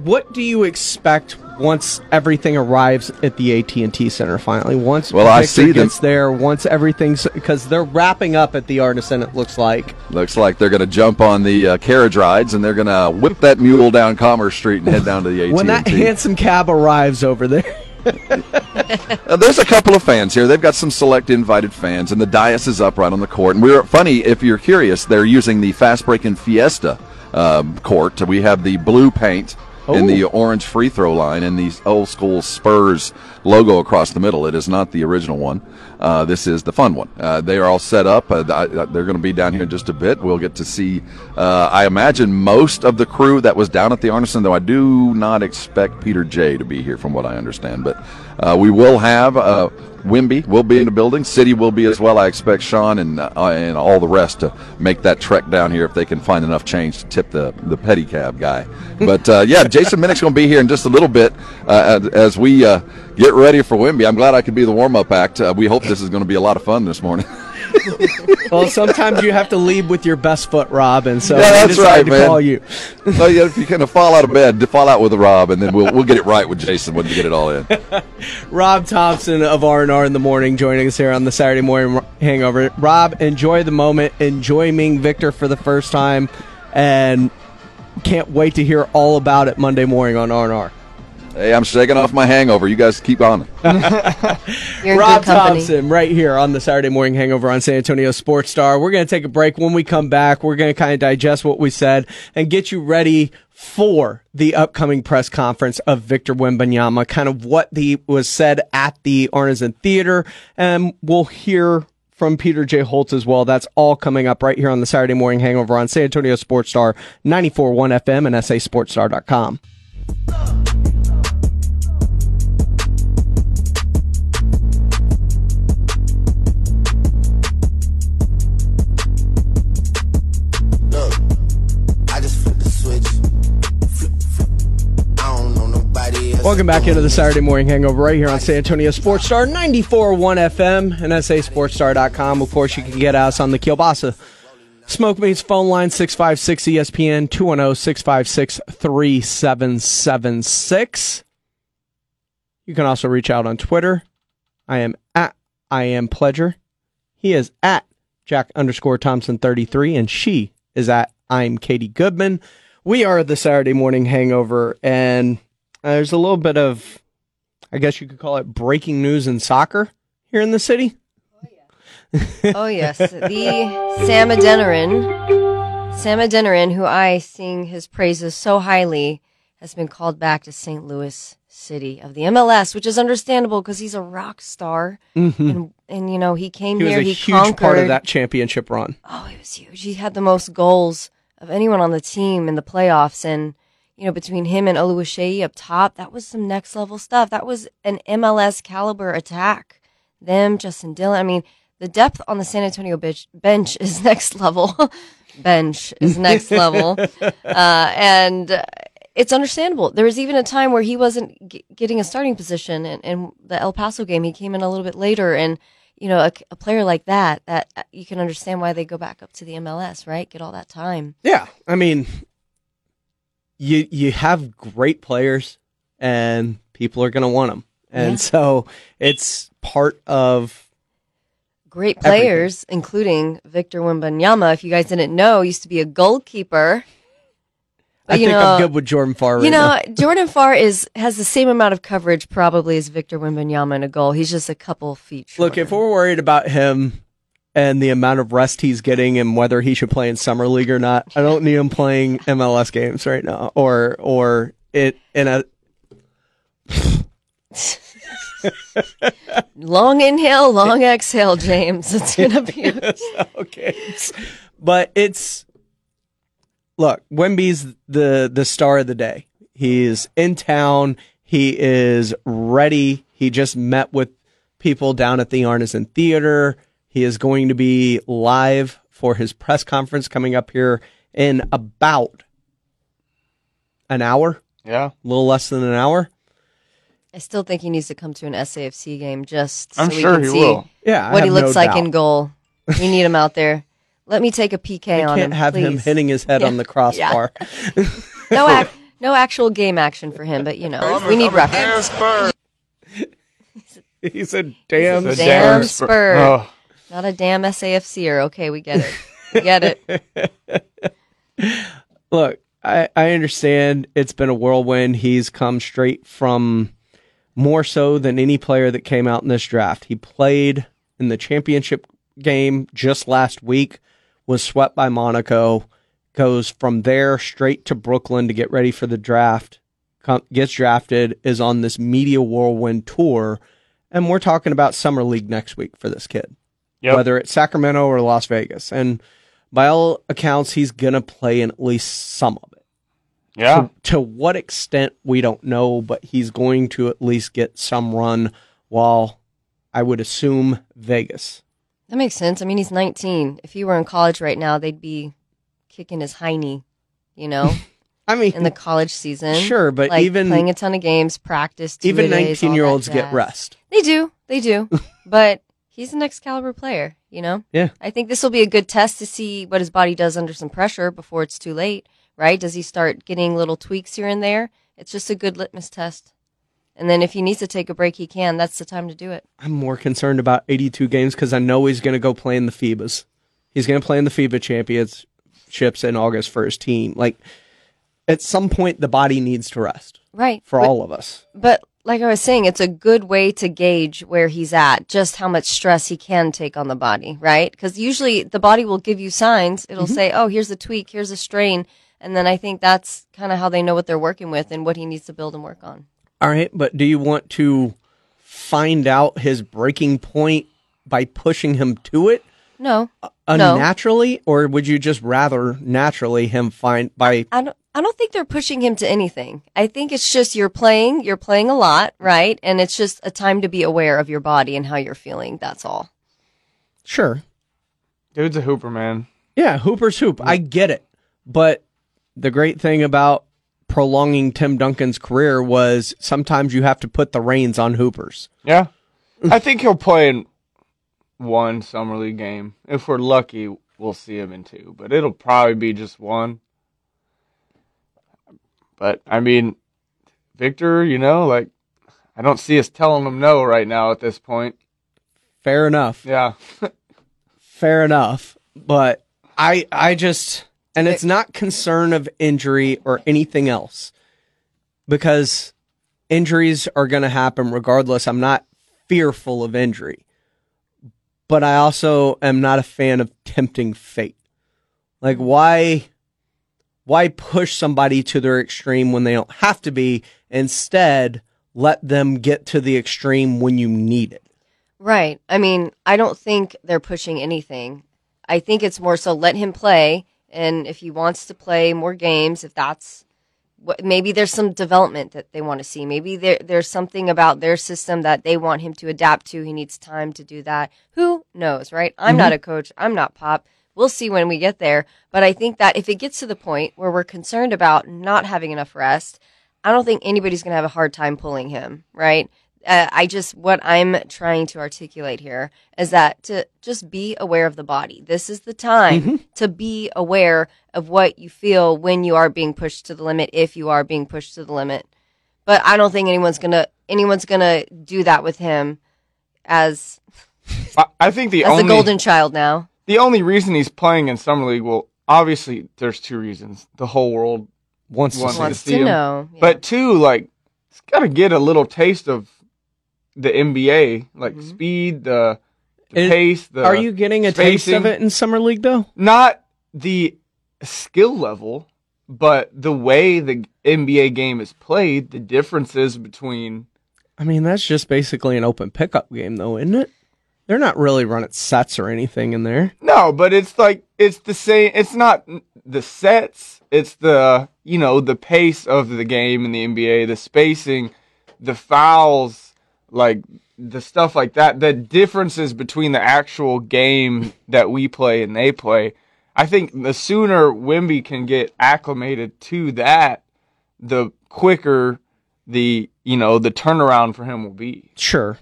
what do you expect once everything arrives at the AT&T Center finally? Once Well, I see them- gets there, once everything's because they're wrapping up at the Arneson. It looks like. Looks like they're going to jump on the uh, carriage rides and they're going to whip that mule down Commerce Street and head down to the AT&T. When that hansom cab arrives over there, there's a couple of fans here. They've got some select invited fans, and the dais is up right on the court. And we're funny if you're curious. They're using the fast breaking Fiesta um, court. We have the blue paint and the orange free throw line and the old school Spurs logo across the middle. It is not the original one. Uh, this is the fun one. Uh, they are all set up. Uh, I- they're going to be down here in just a bit. We'll get to see. Uh, I imagine most of the crew that was down at the Arneson, though I do not expect Peter J to be here, from what I understand. But uh, we will have uh, Wemby will be in the building. Sidy will be as well. I expect Sean and uh, and all the rest to make that trek down here if they can find enough change to tip the the pedicab guy. But uh, yeah, Jason Minnix's going to be here in just a little bit uh, as- as we uh, get ready for Wemby. I'm glad I could be the warm up act. Uh, we hope this is going to be a lot of fun this morning. well, sometimes you have to lead with your best foot, Rob, and so yeah, we that's decided right, to man. call you. so yeah, if you kind of fall out of bed, fall out with Rob, and then we'll we'll get it right with Jason when you get it all in. Rob Thompson of R&R in the morning joining us here on the Saturday morning hangover. Rob, enjoy the moment. Enjoy meeting Victor for the first time and can't wait to hear all about it Monday morning on R&R. Hey, I'm shaking off my hangover. You guys keep on. You're Rob. Thompson right here on the Saturday morning hangover on San Antonio Sports Star. We're going to take a break. When we come back, we're going to kind of digest what we said and get you ready for the upcoming press conference of Victor Wembanyama, kind of what the was said at the Arneson Theater. And we'll hear from Peter J. Holtz as well. That's all coming up right here on the Saturday morning hangover on San Antonio Sports Star 94.1 FM and sasportstar.com. Look, Welcome back into the Saturday morning hangover right here on San Antonio Sports Star 94.1 FM and sasportstar.com. Of course, you can get us on the Kielbasa Smoke Meats phone line 656 ESPN 210 656 3776. You can also reach out on Twitter. I am at I am Pledger. He is at Jack underscore Thompson 33 and she is at I'm Katie Goodman. We are the Saturday morning hangover and uh, there's a little bit of, I guess you could call it breaking news in soccer here in the city. Oh yes, the Sam Adeniran, Sam Adeniran, who I sing his praises so highly, has been called back to St. Louis City of the MLS, which is understandable because he's a rock star, Mhm. and and you know he came He was here, a he huge conquered. part of that championship run. Oh, he was huge. He had the most goals of anyone on the team in the playoffs, and you know between him and Oluwaseyi up top, that was some next level stuff. That was an MLS caliber attack. Them, Justin Dhillon. I mean, the depth on the San Antonio bench, bench is next level. bench is next level, uh, and it's understandable. There was even a time where he wasn't g- getting a starting position, and in the El Paso game, he came in a little bit later, and you know, a, a player like that, that uh, you can understand why they go back up to the MLS, right? Get all that time. Yeah, I mean, you you have great players, and people are going to want them, and Yeah. so it's part of Great Everything. players, including Victor Wembanyama. If you guys didn't know, used to be a goalkeeper. But, I think know, I'm good with Jordan Farr. Right you know, now. Jordan Farr is has the same amount of coverage probably as Victor Wembanyama in a goal. He's just a couple feet. Short. Look, if we're worried about him and the amount of rest he's getting and whether he should play in summer league or not, I don't need him playing MLS games right now or or it in a long inhale, long exhale, James. It's gonna be okay. But it's look, Wemby's the the star of the day. He's in town. He is ready. He just met with people down at the Arneson Theater. He is going to be live for his press conference coming up here in about an hour. Yeah. A little less than an hour. I still think he needs to come to an SAFC game just I'm so we sure can he see will. Yeah, I what he have no looks like doubt. in goal. We need him out there. Let me take a PK You on can't him. have him please. hitting his head Yeah. on the crossbar. no, ac- No actual game action for him, but you know, we need reference. He's a damn, He's a Damn damn spur. spur. Oh. Not a damn SAFCer. Okay, we get it. We get it. Look, I, I understand it's been a whirlwind. He's come straight from more so than any player that came out in this draft. He played in the championship game just last week, was swept by Monaco, goes from there straight to Brooklyn to get ready for the draft, gets drafted, is on this media whirlwind tour, and we're talking about Summer League next week for this kid Yep. whether it's Sacramento or Las Vegas. And by all accounts, he's going to play in at least some of it. Yeah. To, to what extent, we don't know, but he's going to at least get some run while I would assume Vegas. That makes sense. I mean, he's 19. If he were in college right now, they'd be kicking his hiney, you know? I mean, in the college season. Sure, but Like, even- playing a ton of games, practice, Even two-a-days, 19 year that olds get rest. They do. They do. but he's the next caliber player, you know? Yeah. I think this will be a good test to see what his body does under some pressure before it's too late, right? Does he start getting little tweaks here and there? It's just a good litmus test. And then if he needs to take a break, he can. That's the time to do it. I'm more concerned about 82 games because I know he's going to go play in the FIBAs. He's going to play in the FIBA championships in August for his team. Like, at some point, the body needs to rest Right. for But- all of us. But like I was saying, it's a good way to gauge where he's at, just how much stress he can take on the body, right? Because usually the body will give you signs. It'll Mhm. say, oh, here's a tweak, here's a strain. And then I think that's kind of how they know what they're working with and what he needs to build and work on. All right, but do you want to find out his breaking point by pushing him to it No. Uh, no. unnaturally, or would you just rather naturally him find by? I don't I don't think they're pushing him to anything. I think it's just you're playing, you're playing a lot, right? And it's just a time to be aware of your body and how you're feeling. That's all. Sure, Dude's a hooper, man. yeah, Hooper's hoop. I get it, but the great thing about prolonging Tim Duncan's career was sometimes you have to put the reins on Hoopers. Yeah. I think he'll play in one summer league game. If we're lucky, we'll see him in two, but it'll probably be just one. But I mean, Victor, you know, like I don't see us telling him no right now at this point. Fair enough. Yeah. Fair enough, but I I just and it's not concern of injury or anything else because injuries are going to happen regardless. I'm not fearful of injury. But I also am not a fan of tempting fate. Like why why push somebody to their extreme when they don't have to be? Instead, let them get to the extreme when you need it. Right. I mean, I don't think they're pushing anything. I think it's more so let him play, and if he wants to play more games, if that's maybe there's some development that they want to see. Maybe there there's something about their system that they want him to adapt to. He needs time to do that. Who knows, right? I'm not Mhm. a coach. I'm not Pop. We'll see when we get there. But I think that if it gets to the point where we're concerned about not having enough rest, I don't think anybody's going to have a hard time pulling him, right? Uh, I just, what I'm trying to articulate here is that to just be aware of the body. This is the time to be aware of what you feel when you are being pushed to the limit, if you are being pushed to the limit. But I don't think anyone's going to, anyone's going to do that with him as, I, I think the as only the golden child now. the only reason he's playing in summer league, well, obviously there's two reasons. The whole world wants wants see Wants see to him. know, But two, like, it's got to get a little taste of the NBA, like mm-hmm. speed, the, the Is- pace. The Are you getting a taste of it in summer league though? Not the skill level, but the way the NBA game is played. The differences between I mean, that's just basically an open pickup game, though, isn't it? They're not really running sets or anything in there. No, but it's like it's the same. It's not the sets. It's the you know the pace of the game in the NBA, the spacing, the fouls, like the stuff like that. The differences between the actual game that we play and they play. I think the sooner Wemby can get acclimated to that, the quicker the you know the turnaround for him will be. Sure.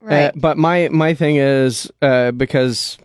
Right. Uh, but my my thing is uh, because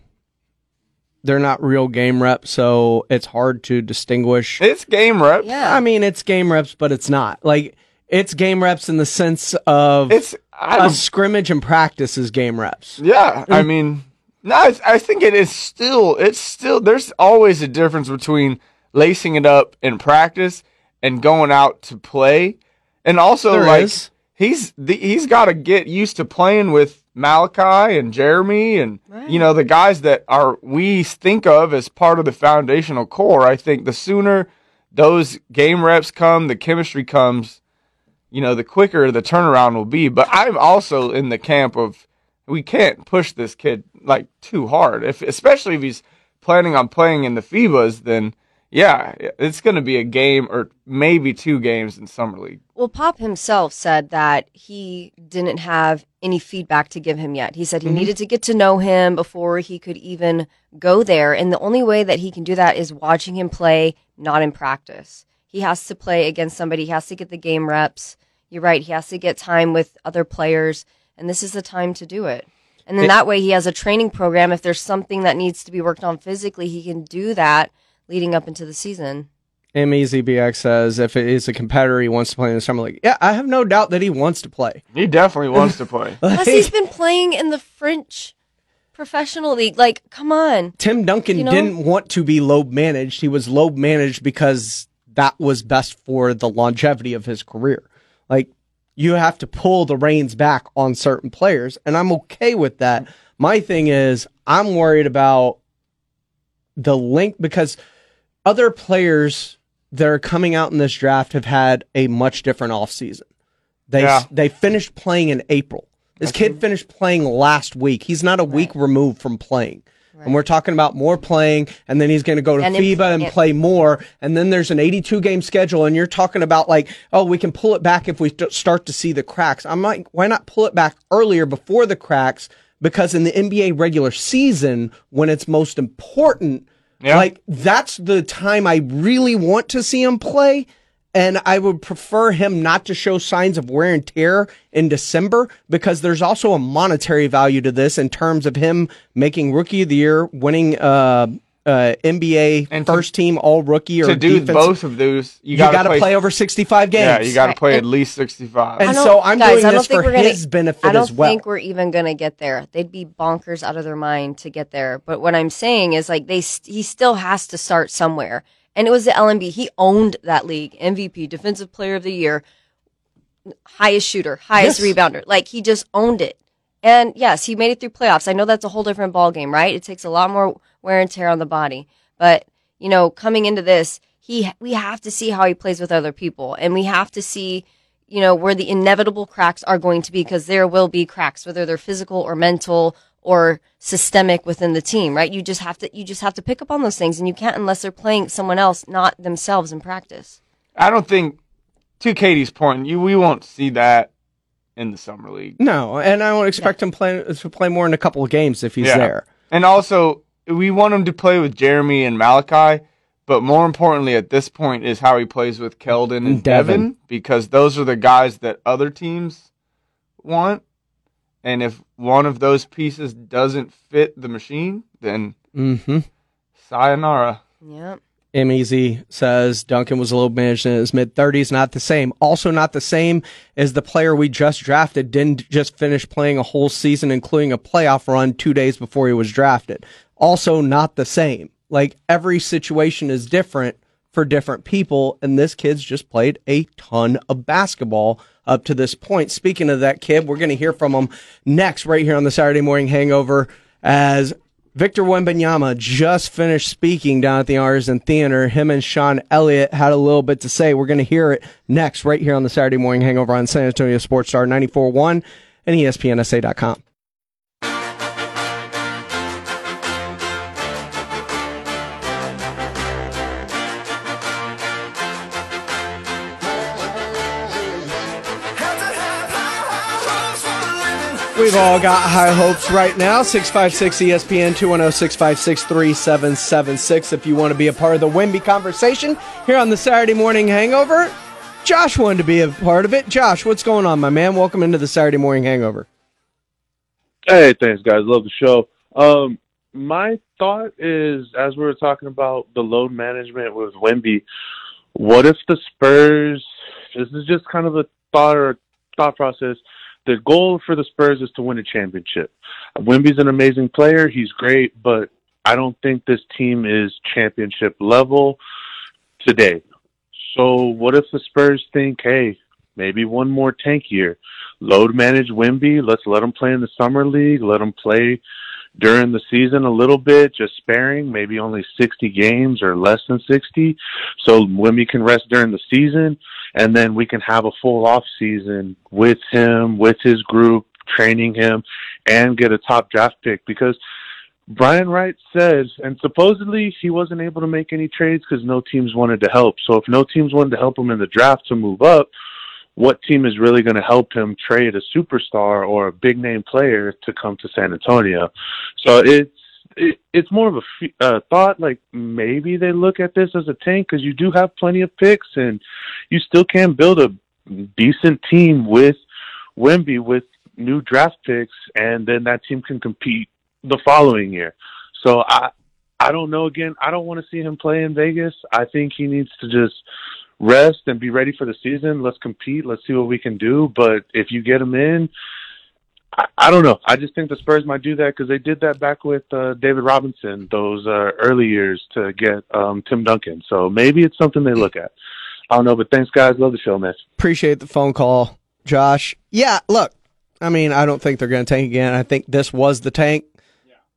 they're not real game reps, so it's hard to distinguish. It's game reps. Yeah. I mean, it's game reps, but it's not like it's game reps in the sense of It's I a scrimmage and practice is game reps. Yeah, I mm. mean, no, I, I think it is still. It's still. There's always a difference between lacing it up in practice and going out to play, and also There like is. he's the, he's got to get used to playing with Malaki and Jeremy and you know the guys that are we think of as part of the foundational core. I think the sooner those game reps come, the chemistry comes, you know, the quicker the turnaround will be. But I'm also in the camp of we can't push this kid like too hard. If especially if he's planning on playing in the FIBAs, then yeah, it's going to be a game or maybe two games in summer league. Well, Pop himself said that he didn't have any feedback to give him yet. He said he Mhm. needed to get to know him before he could even go there. And the only way that he can do that is watching him play, not in practice. He has to play against somebody, he has to get the game reps. You're right, he has to get time with other players. And this is the time to do it. And then It- that way he has a training program. If there's something that needs to be worked on physically, he can do that leading up into the season. MEZBX says if it is a competitor he wants to play in the summer league. Yeah, I have no doubt that he wants to play. He definitely wants to play. Plus, he's been playing in the French professional league. Like, come on. Tim Duncan You know? didn't want to be low managed. He was low managed because that was best for the longevity of his career. Like you have to pull the reins back on certain players, and I'm okay with that. My thing is I'm worried about the link because other players that are coming out in this draft have had a much different offseason. They Yeah. they finished playing in April. This kid finished playing last week. He's not a week removed from playing. And we're talking about more playing, and then he's going to go to And in- FIBA and and- play more. And then there's an 82 game schedule, and you're talking about like, oh, we can pull it back if we st- start to see the cracks. I'm like, why not pull it back earlier before the cracks? Because in the NBA regular season, when it's most important, Yeah. like that's the time I really want to see him play. And I would prefer him not to show signs of wear and tear in December because there's also a monetary value to this in terms of him making rookie of the year, winning uh, uh, NBA And to- first team all rookie or to do defensive- both of those, you, You, gotta play, play, over 65 games. Yeah, you got to Right. play at least sixty-five. And so I'm guys, doing I don't this think for we're gonna- his benefit I don't as well. think we're even gonna get there. They'd be bonkers out of their mind to get there. But what I'm saying is, like, they he still has to start somewhere. And it was the LNB. He owned that league. MVP, Defensive Player of the Year, highest shooter, highest Yes. rebounder. Like he just owned it. And yes, he made it through playoffs. I know that's a whole different ball game, right? It takes a lot more wear and tear on the body. But you know, coming into this, he we have to see how he plays with other people, and we have to see, you know, where the inevitable cracks are going to be because there will be cracks, whether they're physical or mental or systemic within the team, right? You just have to you just have to pick up on those things, and you can't unless they're playing someone else, not themselves in practice. I don't think, to Katie's point, you we won't see that in the summer league. No, and I would expect him play, to play more in a couple of games if he's Yeah. there. And also, we want him to play with Jeremy and Malaki, but more importantly at this point is how he plays with Keldon and And Devin. Devin, because those are the guys that other teams want. And if one of those pieces doesn't fit the machine, then Mm-hmm. sayonara. Yep. MEZ says Duncan was a little managed in his mid 30s. Not the same. Also, not the same as the player we just drafted didn't just finish playing a whole season, including a playoff run two days before he was drafted. Also, not the same. Like every situation is different for different people, and this kid's just played a ton of basketball up to this point. Speaking of that kid, we're going to hear from him next, right here on the Saturday Morning Hangover, as Victor Wembanyama just finished speaking down at the Arneson Theater. Him and Sean Elliott had a little bit to say. We're going to hear it next, right here on the Saturday Morning Hangover on San Antonio Sports Star 94.1 and ESPNSA.com. We've all got high hopes right now. 656 ESPN 210 656 3776. If you want to be a part of the Wemby conversation here on the Saturday Morning Hangover, Josh wanted to be a part of it. Josh, what's going on, my man? Welcome into the Saturday Morning Hangover. Hey, thanks, guys. Love the show. Um, my thought is, as we were talking about the load management with Wemby, what if the Spurs? This is just kind of a thought or thought process. The goal for the Spurs is to win a championship. Wemby's an amazing player; he's great, but I don't think this team is championship level today. So, what if the Spurs think, hey, maybe one more tank year, load manage Wemby, let's let him play in the summer league, let him play during the season a little bit, just sparing, maybe only 60 games or less than 60. So Wemby can rest during the season and then we can have a full off season with him, with his group, training him and get a top draft pick because Brian Wright says, and supposedly he wasn't able to make any trades because no teams wanted to help. So if no teams wanted to help him in the draft to move up, what team is really going to help him trade a superstar or a big name player to come to San Antonio? So it's it, it's more of a uh, thought like maybe they look at this as a tank because you do have plenty of picks and you still can build a decent team with Wemby with new draft picks and then that team can compete the following year. So I I don't know again. I don't want to see him play in Vegas. I think he needs to just rest and be ready for the season. Let's compete. Let's see what we can do. But if you get him in, I, I don't know. I just think the Spurs might do that because they did that back with uh, David Robinson those uh, early years to get um, Tim Duncan. So maybe it's something they look at. I don't know, but thanks, guys. Love the show, man. Appreciate the phone call, Josh. Yeah, look, I mean, I don't think they're going to tank again. I think this was the tank.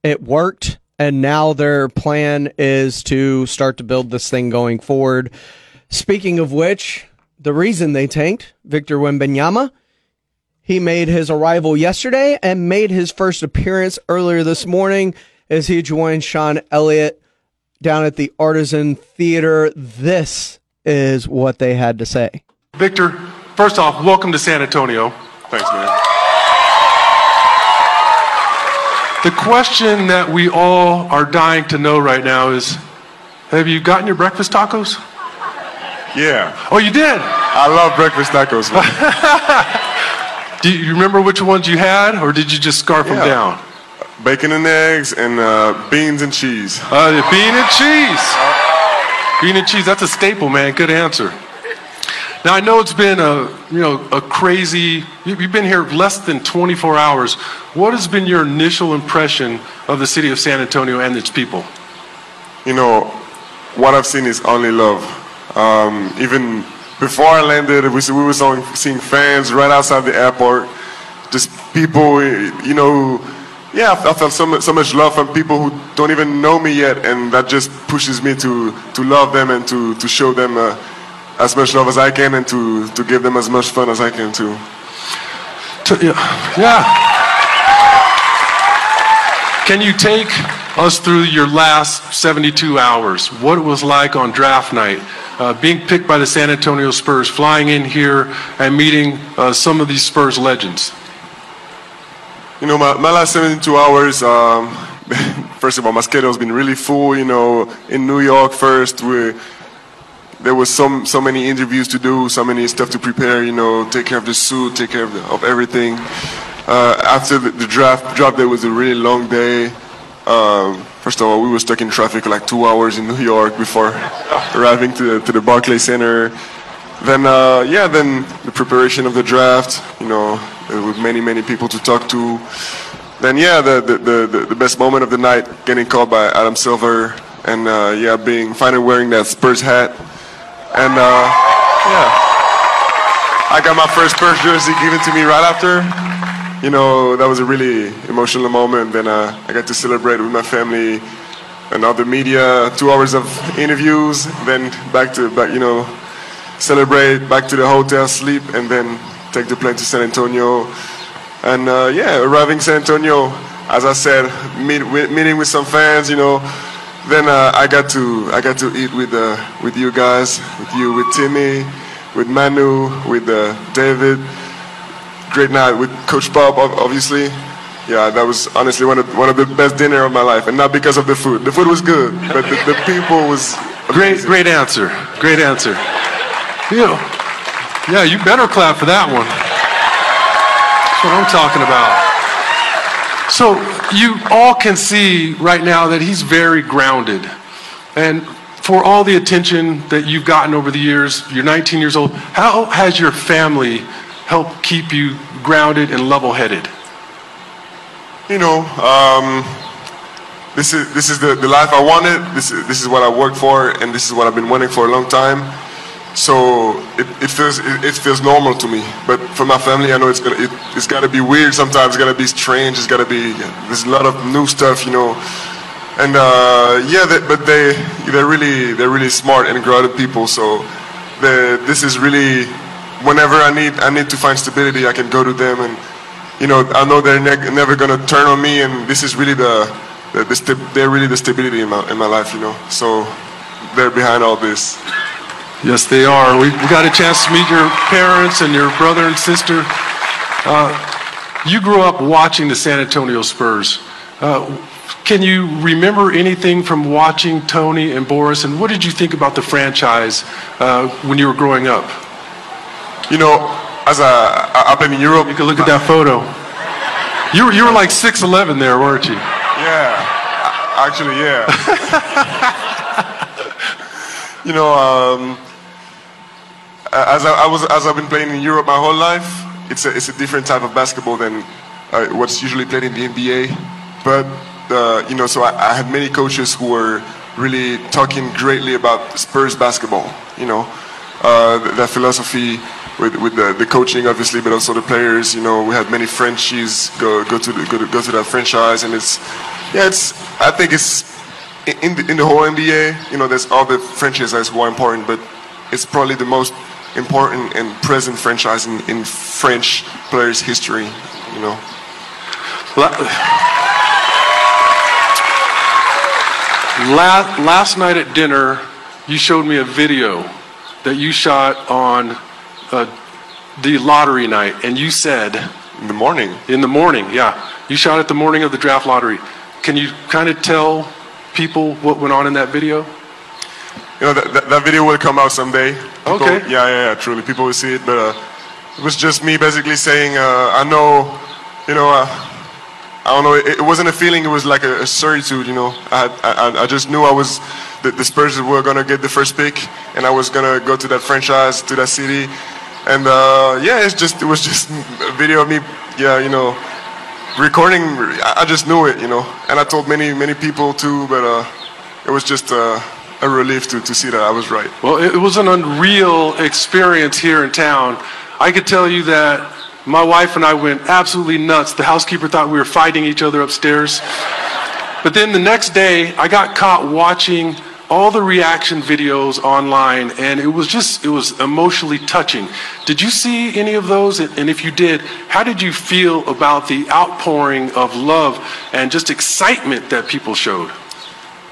It worked, and now their plan is to start to build this thing going forward. Speaking of which, the reason they tanked Victor Wembanyama, he made his arrival yesterday and made his first appearance earlier this morning as he joined Sean Elliott down at the Arneson Theater. This is what they had to say. Victor, first off, welcome to San Antonio. Thanks, man. The question that we all are dying to know right now is Have you gotten your breakfast tacos? Yeah. Oh, you did? I love breakfast tacos. Do you remember which ones you had, or did you just scarf them Yeah. down? Bacon and eggs and uh, beans and cheese. Uh, bean and cheese. Bean and cheese. That's a staple, man. Good answer. Now I know it's been a you know a crazy. you- You've been here less than 24 hours. What has been your initial impression of the city of San Antonio and its people? You know, what I've seen is only love. Um, even before I landed, we, we were seeing, fans right outside the airport. Just people, you know, yeah, I felt so much, so much love from people who don't even know me yet, and that just pushes me to, to love them and to, to show them uh, as much love as I can and to, to give them as much fun as I can too. Yeah, yeah. Can you take us through your last 72 hours? What it was like on draft night, uh, being picked by the San Antonio Spurs, flying in here and meeting uh, some of these Spurs legends. You know, my, my last 72 hours, um, first of all, my schedule's been really full. You know, in New York first, we, there was so, so many interviews to do, so many stuff to prepare, you know, take care of the suit, take care of, the, of everything. Uh, after the, the draft, draft day was a really long day. Um, first of all, we were stuck in traffic like two hours in New York before arriving to the, to the Barclays Center. Then, uh, yeah, then the preparation of the draft, you know, uh, with many, many people to talk to. Then, yeah, the, the, the, the best moment of the night, getting called by Adam Silver, and uh, yeah, being finally wearing that Spurs hat. And uh, yeah, I got my first Spurs jersey given to me right after. You know, that was a really emotional moment. Then uh, I got to celebrate with my family and the media, two hours of interviews, then back to, back, you know, celebrate, back to the hotel, sleep, and then take the plane to San Antonio. And uh, yeah, arriving San Antonio, as I said, meet, meeting with some fans, you know. Then uh, I got to I got to eat with uh, with you guys, with you, with Timmy, with Manu, with uh, David. Great night with Coach Bob, obviously. Yeah, that was honestly one of one of the best dinner of my life, and not because of the food. The food was good, but the, the people was Great, great answer. Great answer. Yeah, yeah, you better clap for that one. That's what I'm talking about. So you all can see right now that he's very grounded. And for all the attention that you've gotten over the years, you're 19 years old, how has your family helped keep you grounded and level headed? You know, um, this is this is the, the life I wanted. This is, this is what I worked for, and this is what I've been wanting for a long time. So it, it feels it, it feels normal to me. But for my family, I know it's gonna it, it's gotta be weird sometimes. It's gotta be strange. It's gotta be there's a lot of new stuff, you know. And uh, yeah, they, but they they're really they're really smart and grounded people. So this is really whenever I need I need to find stability, I can go to them and you know I know they're ne- never gonna turn on me. And this is really the, the, the they're really the stability in my in my life, you know. So they're behind all this. Yes, they are. We, we got a chance to meet your parents and your brother and sister. Uh, you grew up watching the San Antonio Spurs. Uh, can you remember anything from watching Tony and Boris, and what did you think about the franchise uh, when you were growing up? You know, as I, I played in Europe. You can look at that photo. You were, you were like 6'11 there, weren't you? Yeah, actually, yeah. you know, um, as I, I was as I've been playing in Europe my whole life, it's a it's a different type of basketball than uh, what's usually played in the NBA. But uh, you know, so I, I had many coaches who were really talking greatly about Spurs basketball. You know, uh, th- that philosophy with, with the, the coaching, obviously, but also the players. You know, we had many Frenchies go go to the, go to go to that franchise, and it's yeah, it's I think it's in the, in the whole NBA. You know, there's all the franchises who are important, but it's probably the most important and present franchise in, in French players' history. You know. La- last night at dinner, you showed me a video that you shot on uh, the lottery night, and you said in the morning. In the morning, yeah, you shot it the morning of the draft lottery. Can you kind of tell people what went on in that video? You know, that, that, that video will come out someday. People- Okay. Yeah, yeah, yeah, truly. People will see it, but uh, it was just me basically saying, uh, I know, you know, uh, I don't know, it, it wasn't a feeling, it was like a, a certitude, you know. I, I, I- I just knew I was, the, the Spurs were going to get the first pick, and I was going to go to that franchise, to that city. And uh, yeah, it's just, it was just a video of me, yeah, you know, recording. I, just knew it, you know. And I told many, many people too, but uh, it was just uh, a relief to, to see that I was right. Well, it was an unreal experience here in town. I could tell you that my wife and I went absolutely nuts. The housekeeper thought we were fighting each other upstairs. But then the next day, I got caught watching all the reaction videos online, and it was just, it was emotionally touching. Did you see any of those? And if you did, how did you feel about the outpouring of love and just excitement that people showed?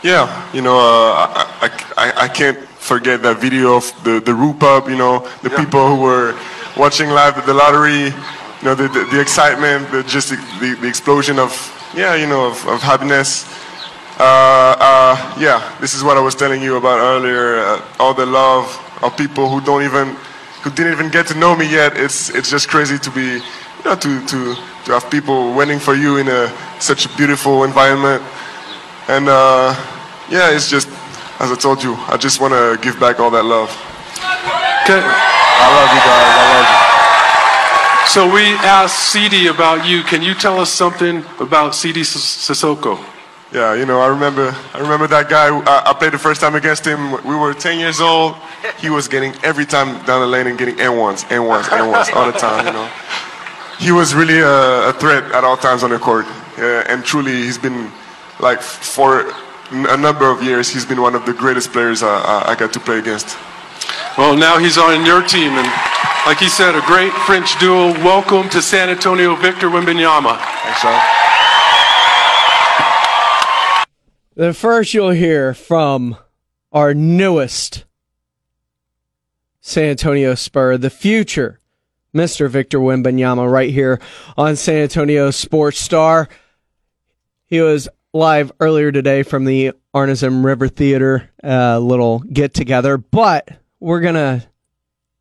Yeah, you know, uh, I, I, I- can't forget that video of the, the Brew Pub, you know, the people who were watching live at the lottery, you know, the, the, the excitement, the, just the, the, the explosion of, yeah, you know, of, of happiness. Uh, uh, yeah, this is what I was telling you about earlier, uh, all the love of people who don't even, who didn't even get to know me yet. It's, it's just crazy to be, you know, to, to, to have people waiting for you in a, such a beautiful environment. And uh, yeah, it's just, as I told you, I just want to give back all that love. Okay. I love you guys. I love you. So we asked Sidy about you. Can you tell us something about Sidy Cissoko? Yeah, you know, I remember, I remember that guy. I, I played the first time against him. We were 10 years old. He was getting every time down the lane and getting and-ones, and-ones, and-ones all the time. You know, he was really a, a threat at all times on the court. Uh, and truly, he's been like for a number of years. He's been one of the greatest players I, I, I got to play against. Well, now he's on your team, and like he said, a great French duo. Welcome to San Antonio, Victor Wembanyama. Thanks, Sean. The first you'll hear from our newest San Antonio Spur, the future Mr. Victor Wembanyama, right here on San Antonio Sports Star. He was live earlier today from the Arneson River Theater, a little get together, but we're gonna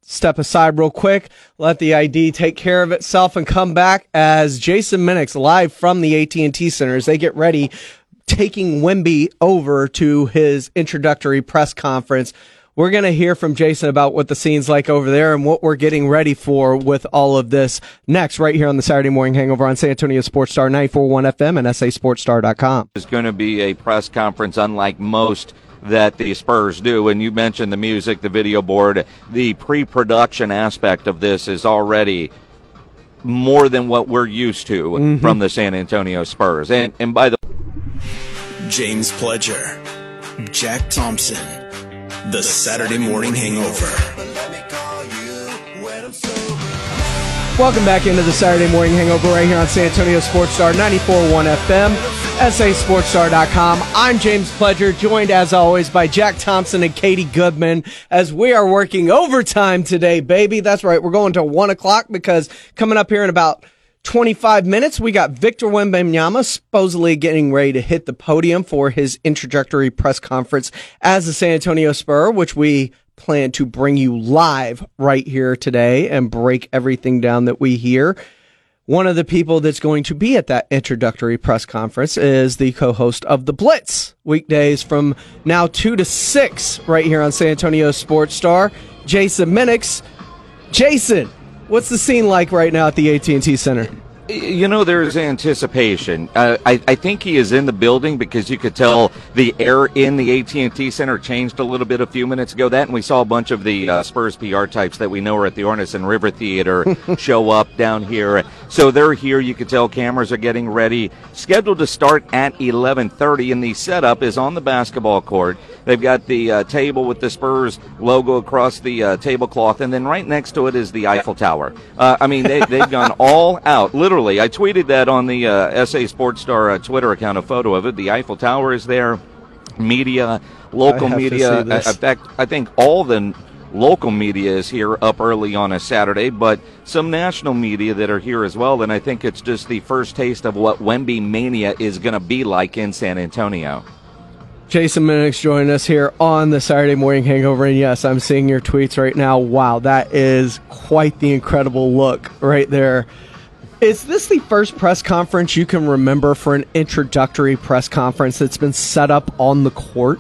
step aside real quick, let the ID take care of itself, and come back as Jason Minnix live from the AT&T Center as they get ready, taking Wemby over to his introductory press conference. We're going to hear from Jason about what the scene's like over there and what we're getting ready for with all of this next, right here on the Saturday Morning Hangover on San Antonio Sports Star 941 FM and SASportsStar.com. It's going to be a press conference unlike most that the Spurs do. And you mentioned the music, the video board, the pre production aspect of this is already more than what we're used to Mhm. from the San Antonio Spurs. And, and by the James Pledger, Jack Thompson, The Saturday Morning Hangover. Welcome back into the Saturday Morning Hangover right here on San Antonio Sports Star 94.1 FM, SASportsStar.com. I'm James Pledger, joined as always by Jack Thompson and Katie Goodman as we are working overtime today, baby. That's right. We're going to one o'clock because coming up here in about 25 minutes, we got Victor Wembanyama supposedly getting ready to hit the podium for his introductory press conference as the San Antonio Spur, which we plan to bring you live right here today and break everything down that we hear. One of the people that's going to be at that introductory press conference is the co-host of The Blitz, weekdays from now 2 to 6 right here on San Antonio Sports Star. Jason Minnix. Jason, what's the scene like right now at the AT&T Center? You know, there's anticipation. Uh, I, I think he is in the building because you could tell the air in the AT&T Center changed a little bit a few minutes ago. That, and we saw a bunch of the uh, Spurs PR types that we know are at the Arneson River Theater show up down here. So they're here. You could tell cameras are getting ready. Scheduled to start at 11:30, and the setup is on the basketball court. They've got the uh, table with the Spurs logo across the uh, tablecloth, and then right next to it is the Eiffel Tower. Uh, I mean, they, they've gone all out, literally. I tweeted that on the uh, SA Sports Star uh, Twitter account, a photo of it. The Eiffel Tower is there. Media, local media. In fact, I think all the local media is here up early on a Saturday, but some national media that are here as well. And I think it's just the first taste of what Wemby Mania is going to be like in San Antonio. Jason Minnix joining us here on the Saturday Morning Hangover. And yes, I'm seeing your tweets right now. Wow, that is quite the incredible look right there. Is this the first press conference you can remember for an introductory press conference that's been set up on the court?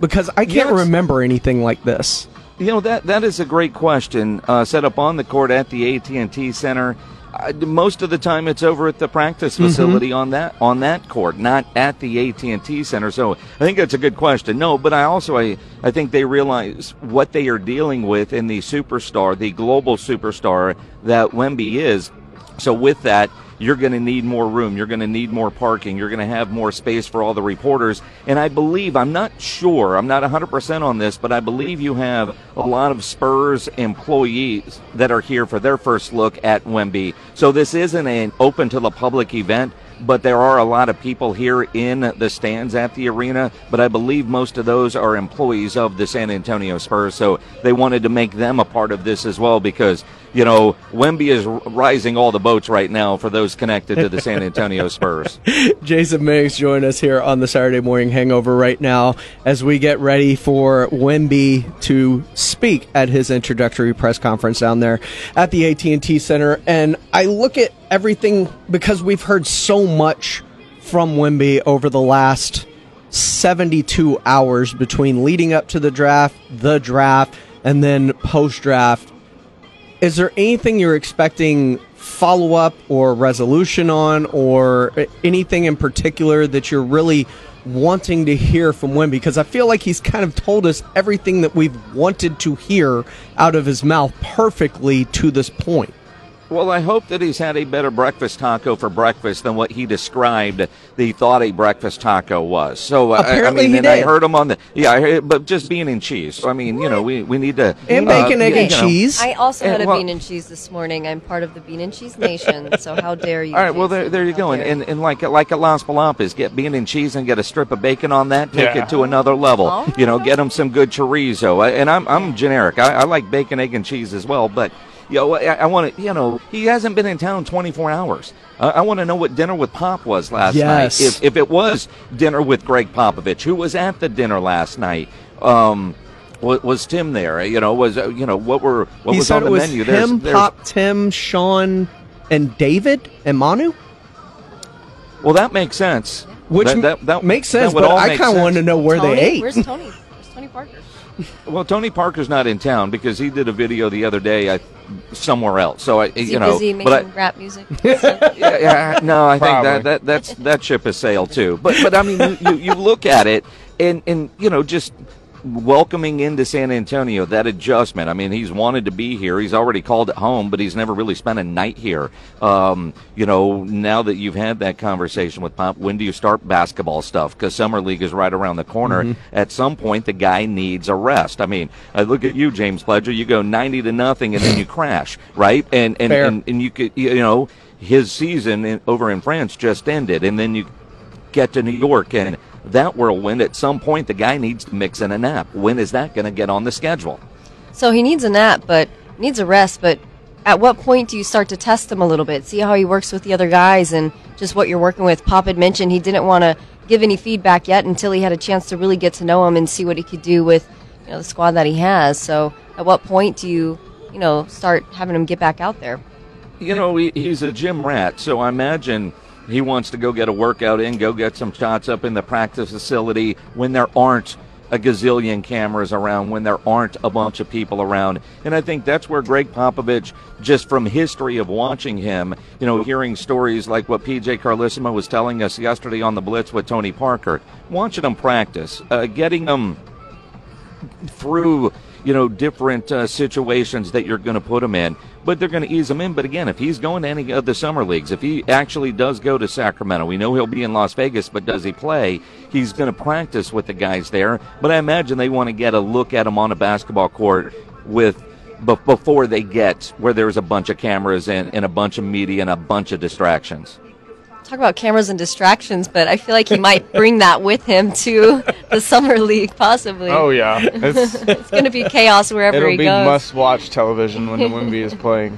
Because I can't Yes. remember anything like this. You know that that is a great question. Uh, set up on the court at the AT and T Center. Uh, most of the time, it's over at the practice Mhm. facility on that on that court, not at the AT and T Center. So I think that's a good question. No, but I also I I think they realize what they are dealing with in the superstar, the global superstar that Wemby is. So with that, you're going to need more room. You're going to need more parking. You're going to have more space for all the reporters. And I believe, I'm not sure, I'm not 100% on this, but I believe you have a lot of Spurs employees that are here for their first look at Wemby. So this isn't an open to the public event. But there are a lot of people here in the stands at the arena. But I believe most of those are employees of the San Antonio Spurs. So they wanted to make them a part of this as well because, you know, Wemby is rising all the boats right now for those connected to the San Antonio Spurs. Jason Minnix join us here on the Saturday Morning Hangover right now as we get ready for Wemby to speak at his introductory press conference down there at the AT&T Center. And I look at everything because we've heard so much from Wemby over the last 72 hours between leading up to the draft, the draft, and then post draft. Is there anything you're expecting follow up or resolution on, or anything in particular that you're really wanting to hear from Wemby? Because I feel like he's kind of told us everything that we've wanted to hear out of his mouth perfectly to this point. Well, I hope that he's had a better breakfast taco for breakfast than what he described that he thought a breakfast taco was. So I- I, Apparently mean, he and I heard him on the yeah, I heard, but just bean and cheese. So, I mean, you know, we we need to And uh, bacon, egg, you and know. cheese. I also And, had a well- bean and cheese this morning. I'm part of the Bean and Cheese Nation, so how dare you? All right, well there, there you go, and, and and like like at Las Palapas, get bean and cheese and get a strip of bacon on that. Take Yeah. it to another level. All You know, get them some good chorizo. And I'm I'm generic. I, I like bacon, egg, and cheese as well, but. You know, I, I want to. You know, he hasn't been in town 24 hours. Uh, I want to know what dinner with Pop was last Yes. night. If if it was dinner with Gregg Popovich, who was at the dinner last night. Um, Was, was Tim there? You know, was uh, you know what were what he was said on the it was menu? There's- him, there's- Pop, Tim, Sean, and David and Manu. well, that makes sense. Which that, that, that makes sense, would but I kind of sense. wanted to know where Tony, they ate. Where's Tony? Where's Tony Parker? Well, Tony Parker's not in town because he did a video the other day I, somewhere else. So I, Is he you know, busy but I, rap music? yeah, yeah, no, I think that, that that's that ship has sailed too. But but I mean, you, you, you look at it and and you know just welcoming into San Antonio that adjustment. I mean, he's wanted to be here. He's already called it home, but he's never really spent a night here. Um, you know, now that you've had that conversation with Pop, when do you start basketball stuff? Because summer league is right around the corner. Mhm. At some point, the guy needs a rest. I mean, I look at you, James Pledger. You go ninety to nothing, and then you crash, right? And and and, and you could you know his season in, over in France just ended, and then you get to New York and that whirlwind. At some point, the guy needs to mix in a nap. When is that going to get on the schedule? So he needs a nap, but needs a rest. But at what point do you start to test him a little bit, see how he works with the other guys, and just what you're working with? Pop had mentioned he didn't want to give any feedback yet until he had a chance to really get to know him and see what he could do with you know the squad that he has. So at what point do you you know start having him get back out there? You know, he, he's a gym rat, so I imagine he wants to go get a workout in, go get some shots up in the practice facility when there aren't a gazillion cameras around, when there aren't a bunch of people around. And I think that's where Gregg Popovich, just from history of watching him, you know, hearing stories like what PJ Carlesimo was telling us yesterday on the Blitz with Tony Parker, watching him practice, uh, getting him through you know different uh, situations that you're going to put him in. But they're going to ease him in. But again if he's going to any of the summer leagues if he actually does go to sacramento we know he'll be in las vegas but does he play? He's going to practice with the guys there. But i imagine they want to get a look at him on a basketball court with before they get where there's a bunch of cameras and, and a bunch of media and a bunch of distractions Talk about cameras and distractions, but I feel like he might bring that with him to the summer league, possibly. Oh yeah, it's, It's going to be chaos wherever it'll he be goes. must-watch television when the Wemby is playing.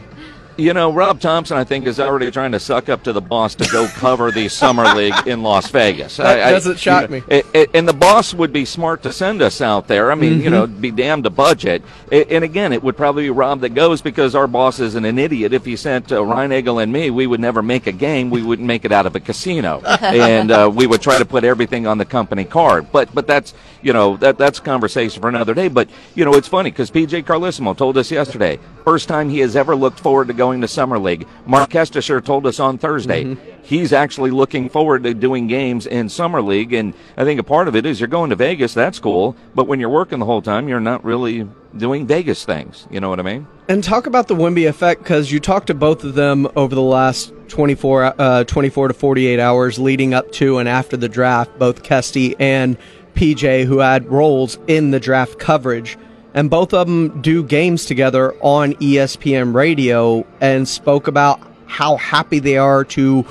You know, Rob Thompson, I think, is already trying to suck up to the boss to go cover the summer league in Las Vegas. That I- I- doesn't shock you know, me. it- it- and the boss would be smart to send us out there. I mean, you Mhm. know, be damned to budget. I- and again, it would probably be Rob that goes because our boss isn't an idiot. If he sent uh, Ryan Egel and me, we would never make a game. We wouldn't make it out of a casino, and uh, we would try to put everything on the company card. But but that's you know that that's a conversation for another day. But you know, it's funny because PJ Carlesimo told us yesterday, first time he has ever looked forward to going to summer league. Mark Kestecher told us on Thursday he's actually looking forward to doing games in summer league, and I think a part of it is you're going to Vegas. That's cool, but when you're working the whole time, you're not really doing Vegas things. You know what I mean? And talk about the Wemby effect because you talked to both of them over the last 24, uh, 24 to 48 hours leading up to and after the draft, both Kesty and PJ, who had roles in the draft coverage. And both of them do games together on ESPN radio and spoke about how happy they are to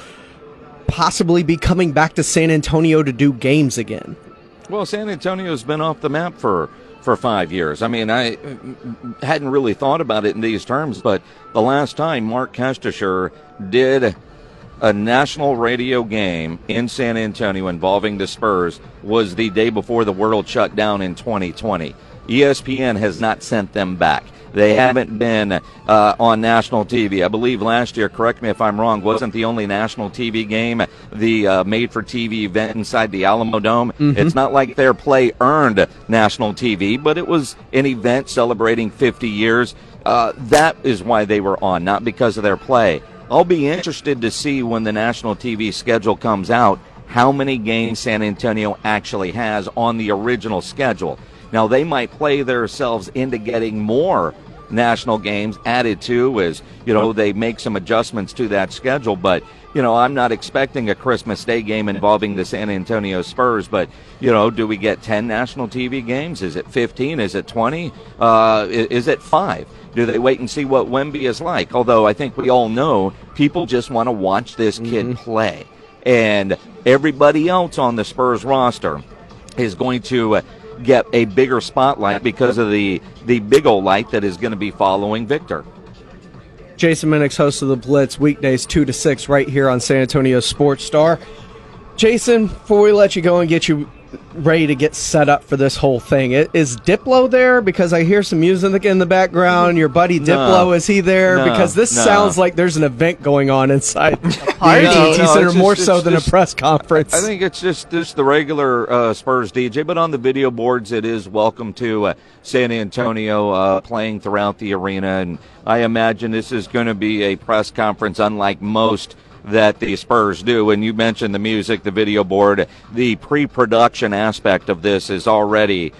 possibly be coming back to San Antonio to do games again. Well, San Antonio's been off the map for for five years. I mean, I hadn't really thought about it in these terms, but the last time Mark Kestecher did a national radio game in San Antonio involving the Spurs was the day before the world shut down in 2020. ESPN has not sent them back. They haven't been uh, on national TV. I believe last year, correct me if I'm wrong, wasn't the only national TV game the uh, made for TV event inside the Alamodome. Mhm. It's not like their play earned national TV, but it was an event celebrating 50 years. Uh, that is why they were on, not because of their play. I'll be interested to see when the national TV schedule comes out how many games San Antonio actually has on the original schedule. Now, they might play themselves into getting more national games added to is, you know, they make some adjustments to that schedule. But, you know, I'm not expecting a Christmas Day game involving the San Antonio Spurs. But, you know, do we get 10 national TV games? Is it 15? Is it 20? Uh, is it five? Do they wait and see what Wemby is like? Although I think we all know people just want to watch this kid play. And everybody else on the Spurs roster is going to uh, get a bigger spotlight because of the, the big old light that is going to be following Victor. Jason Minnix, host of the Blitz, weekdays 2 to 6, right here on San Antonio Sports Star. Jason, before we let you go and get you ready to get set up for this whole thing. Is Diplo there? Because I hear some music in the background. Your buddy Diplo, is he there? No, because this no. sounds like there's an event going on inside the party. AT&T No, no, Center it's more just- so than just- a press conference. I think it's just just the regular uh, Spurs DJ, but on the video boards, it is welcome to uh, San Antonio uh, playing throughout the arena, and I imagine this is going to be a press conference unlike most that the Spurs do. And you mentioned the music, the video board, the pre-production aspect of this is already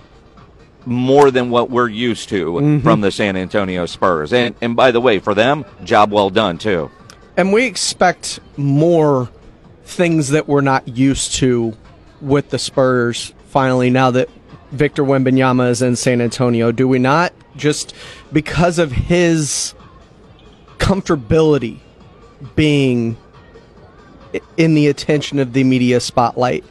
more than what we're used to Mhm. from the San Antonio Spurs. And and by the way, for them, job well done too. And we expect more things that we're not used to with the Spurs finally now that Victor Wembanyama is in San Antonio. Do we not? Just because of his comfortability being in the attention of the media spotlight.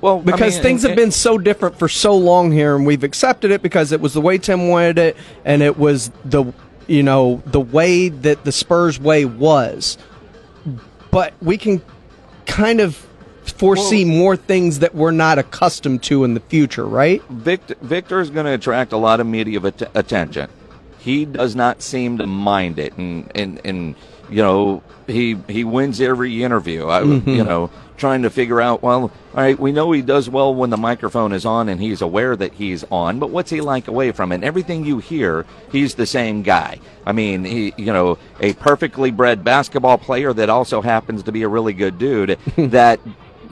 Well, because mean, things and- have been so different for so long here, and we've accepted it because it was the way Tim wanted it, and it was the you know the way that the Spurs way was. But we can kind of foresee more things that we're not accustomed to in the future, right? Victor, Victor is going to attract a lot of media at- attention. He does not seem to mind it, and and, and you know he he wins every interview. I, Mhm. You know, trying to figure out. Well, all right, we know he does well when the microphone is on, and he's aware that he's on. But what's he like away from it? And everything you hear, he's the same guy. I mean, he you know a perfectly bred basketball player that also happens to be a really good dude that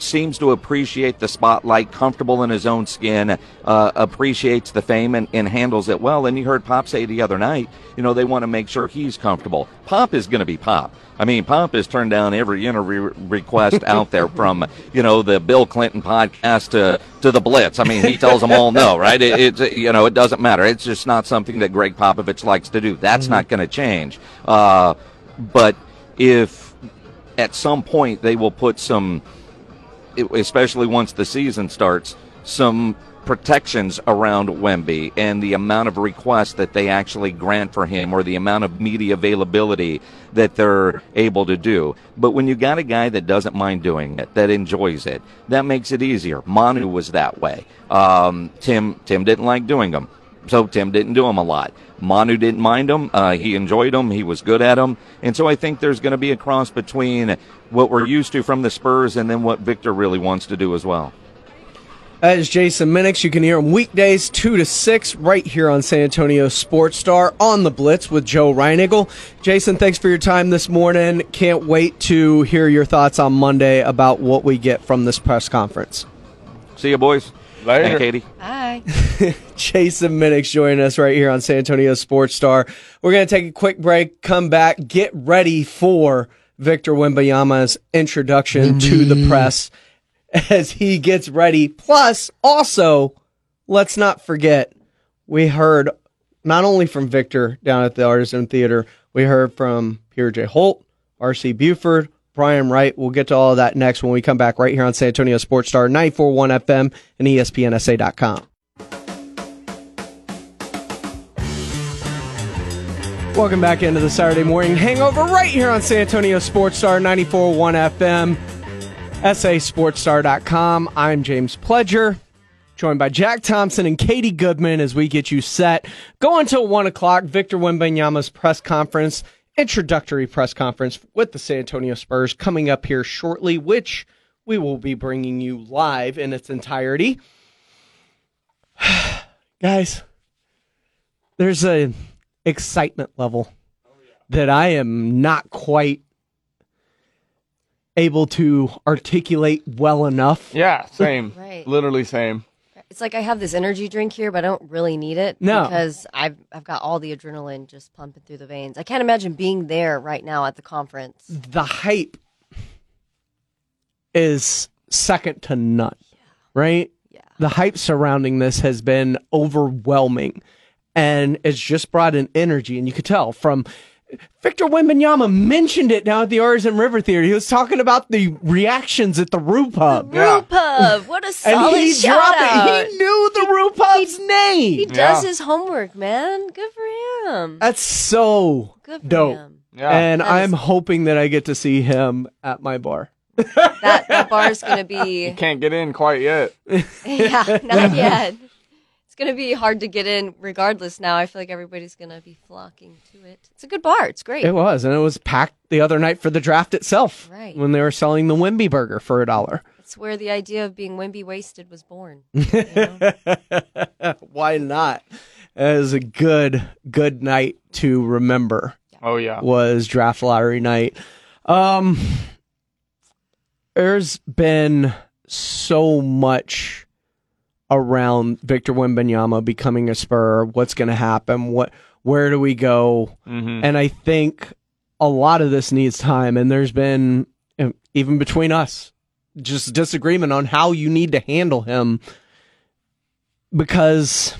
seems to appreciate the spotlight, comfortable in his own skin, uh, appreciates the fame and, and handles it well. And you heard Pop say the other night, you know, they want to make sure he's comfortable. Pop is going to be Pop. I mean, Pop has turned down every interview request out there from, you know, the Bill Clinton podcast to, to the Blitz. I mean, he tells them all no, right? It, it's, you know, it doesn't matter. It's just not something that Gregg Popovich likes to do. That's not going to change. Uh, but if at some point they will put some, especially once the season starts, some protections around Wemby and the amount of requests that they actually grant for him or the amount of media availability that they're able to do. But when you got a guy that doesn't mind doing it, that enjoys it, that makes it easier. Manu was that way. Um, Tim Tim didn't like doing them. So Tim didn't do them a lot. Manu didn't mind them. Uh, he enjoyed them. He was good at them. And so I think there's going to be a cross between what we're used to from the Spurs and then what Victor really wants to do as well. That is Jason Minnix. You can hear him weekdays 2 to 6 right here on San Antonio Sports Star on the Blitz with Joe Reinagel. Jason, thanks for your time this morning. Can't wait to hear your thoughts on Monday about what we get from this press conference. See you, boys. Later. And Katie. Hi. Jason Minnix joining us right here on San Antonio Sports Star. We're going to take a quick break, come back, get ready for Victor Wembanyama's introduction to the press as he gets ready. Plus, also, let's not forget, we heard not only from Victor down at the Arneson Theater, we heard from Peter J. Holt, R.C. Buford, Brian Wright. We'll get to all of that next when we come back right here on San Antonio Sports Star 941 FM and ESPNSA.com. Welcome back into the Saturday morning hangover right here on San Antonio Sports Star 94.1 FM, sasportstar.com. I'm James Pledger, joined by Jack Thompson and Katie Goodman as we get you set. Go until 1 o'clock, Victor Wembanyama's press conference, introductory press conference with the San Antonio Spurs coming up here shortly, which we will be bringing you live in its entirety. Guys, there's a excitement level that I am not quite able to articulate well enough. Yeah, same. Right. Literally same. It's like I have this energy drink here, but I don't really need it No. because I've I've got all the adrenaline just pumping through the veins. I can't imagine being there right now at the conference. The hype is second to none, right? Yeah. The hype surrounding this has been overwhelming and it's just brought an energy and you could tell from Victor Wembanyama mentioned it now at the Arneson River Theater. He was talking about the reactions at the Brew Pub. Brew Pub, what a And solid he shout dropped out. it. He knew the Brew Pub's name. He does his homework, man. Good for him. That's so Good for dope. him. Yeah. And That I'm is- hoping that I get to see him at my bar. that that bar is going to be Can't get in quite yet. yeah, not yet. It's going to be hard to get in regardless now. I feel like everybody's going to be flocking to it. It's a good bar. It's great. It was, and it was packed the other night for the draft itself. Right. When they were selling the Wemby burger for a dollar. It's where the idea of being Wemby wasted was born. Why not? It was a good, good night to remember. Oh yeah. Was draft lottery night. Um there's been so much around Victor Wembanyama becoming a Spur. What's going to happen? What? Where do we go? Mhm. And I think a lot of this needs time. And there's been even between us just disagreement on how you need to handle him because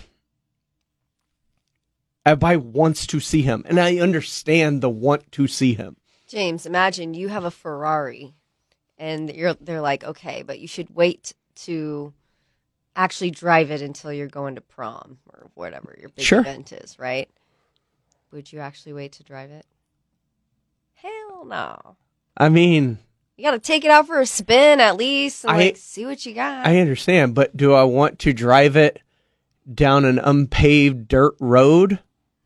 everybody wants to see him, and I understand the want to see him. James, imagine you have a Ferrari and you're they're like, "Okay, but you should wait to actually drive it until you're going to prom or whatever your big Sure. event is, right?" Would you actually wait to drive it? Hell no. I mean, You got to take it out for a spin at least and I- like see what you got. I understand, but do I want to drive it down an unpaved dirt road,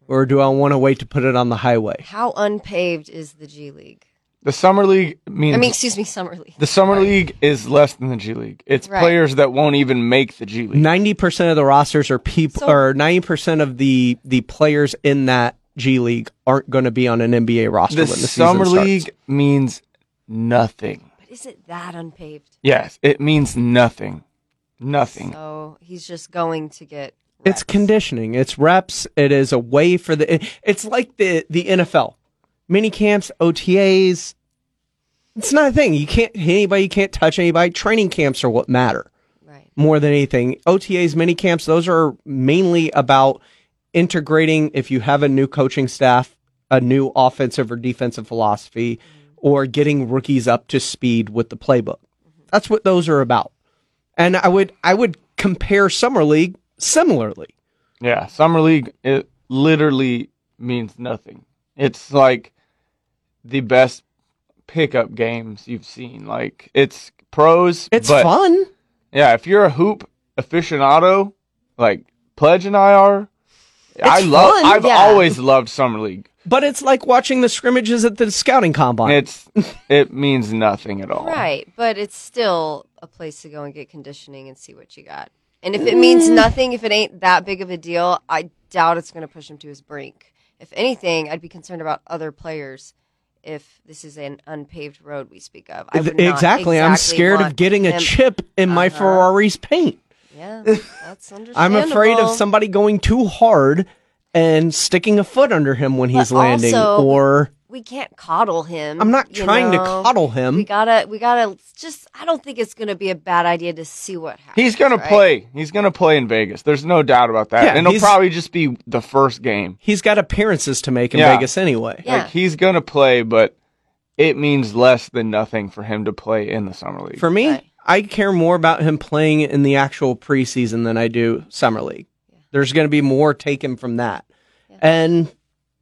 or do I want to wait to put it on the highway? How unpaved is the G League? The summer league means I mean, excuse me, summer league. the summer league is less than the G League. It's Right. players that won't even make the G League. Ninety percent of the rosters are people, So- or ninety percent of the the players in that G League aren't going to be on an NBA roster The when the summer season starts. league means nothing. But is it that unpaved? Yes, it means nothing. Nothing. So he's just going to get It's conditioning. It's reps. It is a way for the. it- It's like the the NFL, mini camps, OTAs. It's not a thing. You can't hit anybody. You can't touch anybody. Training camps are what matter. Right. More than anything, OTAs, mini camps. Those are mainly about integrating. If you have a new coaching staff, a new offensive or defensive philosophy, mm-hmm. or getting rookies up to speed with the playbook. Mm-hmm. That's what those are about. And I would I would compare summer league similarly. Yeah, summer league it literally means nothing. It's like the best pickup games you've seen. Like it's pros. It's but- fun. Yeah, if you're a hoop aficionado, like Pledge and I are, I love. fun, I've yeah. always loved summer league. But it's like watching the scrimmages at the scouting combine. It's it means nothing at all. Right, but it's still a place to go and get conditioning and see what you got. And if it means mm. nothing, if it ain't that big of a deal, I doubt it's going to push him to his brink. If anything, I'd be concerned about other players if this is an unpaved road we speak of. Not exactly. I'm scared of getting a chip in my Uh-huh. Ferrari's paint. Yeah, that's understandable. I'm afraid of somebody going too hard and sticking a foot under him when he's But landing also, or we can't coddle him. I'm not you trying to coddle him. We gotta, we gotta just. I don't think it's gonna be a bad idea to see what happens. He's gonna right? play. He's gonna play in Vegas. There's no doubt about that. Yeah, and it'll probably just be the first game. he's got appearances to make in Yeah. Vegas anyway. Like he's gonna play, but it means less than nothing for him to play in the summer league. For me, I care more about him playing in the actual preseason than I do summer league. There's going to be more taken from that, and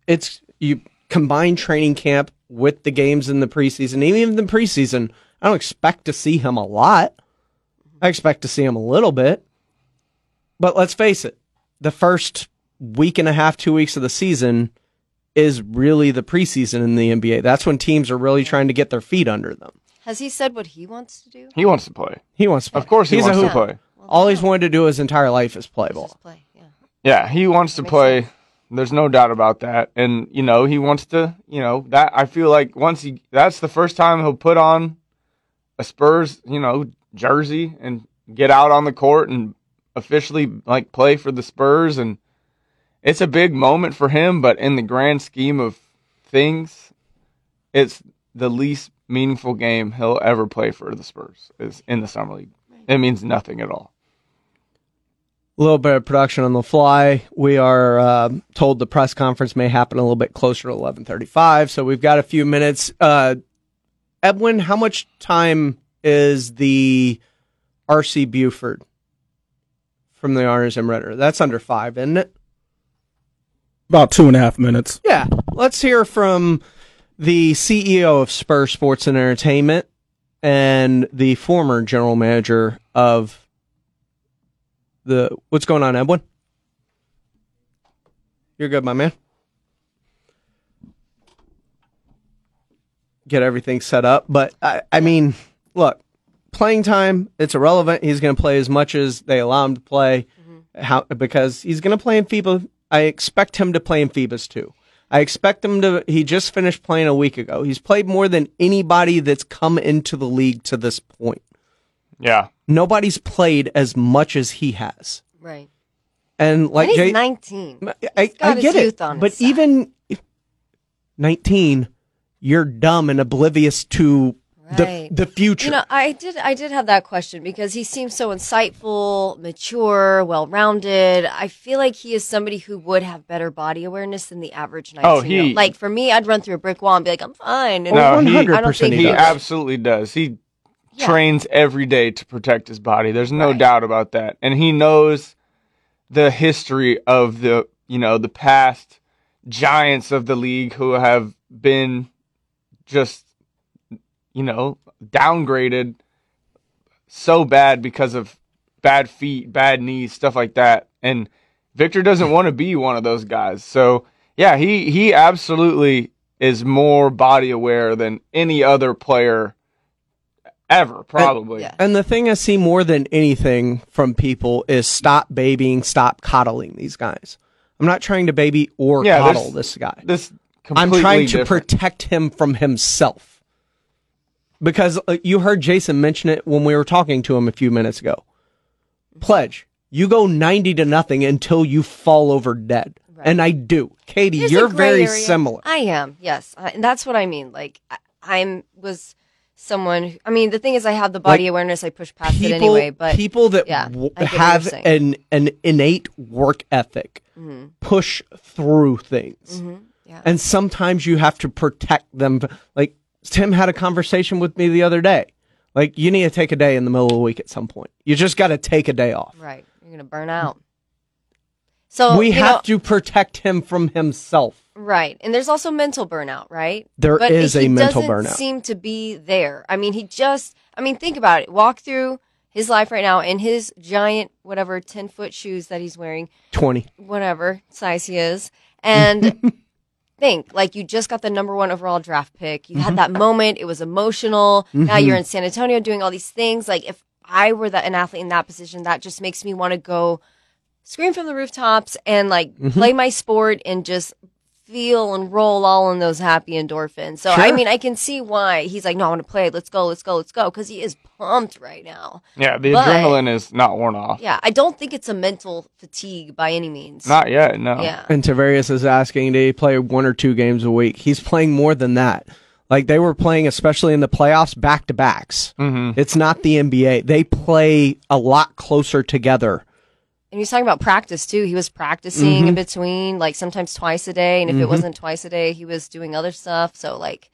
it's you combine training camp with the games in the preseason. Even in the preseason, I don't expect to see him a lot. I expect to see him a little bit, but let's face it: the first week and a half, two weeks of the season is really the preseason in the NBA. That's when teams are really trying to get their feet under them. Has he said what he wants to do? He wants to play. He wants to play. Of course he He's a wants to hooper. play. All he's wanted to do his entire life is play ball. Yeah, he wants to play. There's no doubt about that. And you know, he wants to, you know, that I feel like once he that's the first time he'll put on a Spurs, you know, jersey and get out on the court and officially like play for the Spurs and it's a big moment for him, but in the grand scheme of things, it's the least meaningful game he'll ever play for the Spurs is in the summer league. It means nothing at all. A little bit of production on the fly. We are uh, told the press conference may happen a little bit closer to 11:35, so we've got a few minutes. Uh, Edwin, how much time is the RC Buford from the Arneson River? That's under five, isn't it? About two and a half minutes. Yeah. Let's hear from the CEO of Spur Sports and Entertainment and the former general manager of the. What's going on, Edwin? You're good, my man. Get everything set up, but I, I mean, look, playing time it's irrelevant. He's going to play as much as they allow him to play, mm-hmm. how because he's going to play in FIBA. I expect him to play in FIBA's too. I expect him to. He just finished playing a week ago. He's played more than anybody that's come into the league to this point. Yeah. Nobody's played as much as he has. Right. And like and he's Jay- 19. I, got I his get youth it, on his but side. even 19, you're dumb and oblivious to Right. the the future. You know, I did I did have that question because he seems so insightful, mature, well-rounded. I feel like he is somebody who would have better body awareness than the average 19 Oh, he- Like for me, I'd run through a brick wall and be like, I'm fine. And No, he, I don't think he does. absolutely does. He Yeah. trains every day to protect his body. There's no doubt about that. And he knows the history of the, you know, the past giants of the league who have been just, you know, downgraded so bad because of bad feet, bad knees, stuff like that. And Victor doesn't want to be one of those guys. So, yeah, he he absolutely is more body aware than any other player ever, probably. And, and the thing I see more than anything from people is stop babying, stop coddling these guys. I'm not trying to baby or Yeah, coddle this- this guy. This I'm completely trying to different. protect him from himself. Because uh, you heard Jason mention it when we were talking to him a few minutes ago. Pledge, you go 90 to nothing until you fall over dead. And I do. Katie, There's you're very area. similar. I am, yes, I, and that's what I mean. Like I, I'm was someone. I mean, the thing is, I have the body Like, awareness. I push past people, it anyway. But people that yeah, w- I get what you're have an an innate work ethic Mhm. push through things, Mhm, yeah. and sometimes you have to protect them. Like Tim had a conversation with me the other day. Like you need to take a day in the middle of the week at some point. You just got to take a day off. right, you're gonna burn out. So we have know- to protect him from himself. Right. And there's also mental burnout, right? There but is a mental doesn't burnout. seem to be there. I mean, he just, I mean, think about it. Walk through his life right now in his giant, whatever, 10 foot shoes that he's wearing, Twenty. whatever size he is. And think, like, you just got the number one overall draft pick. You Mm-hmm. had that moment. It was emotional. Now Mhm. you're in San Antonio doing all these things. Like, if I were that, an athlete in that position, that just makes me want to go scream from the rooftops and like Mm-hmm. Mhm. play my sport and just feel and roll all in those happy endorphins. So I mean, I can see why he's like, no, I want to play. Let's go, let's go, let's go, because he is pumped right now. Yeah, the But- adrenaline is not worn off. Yeah, I don't think it's a mental fatigue by any means. Not yet, no. Yeah. And Tavarius is asking, do he play one or two games a week? He's playing more than that. Like they were playing, especially in the playoffs, back to backs. Mm-hmm. It's not the NBA. They play a lot closer together. And was talking about practice too. He was practicing in Mhm. between, like sometimes twice a day, and if it Mhm. wasn't twice a day, he was doing other stuff. So like,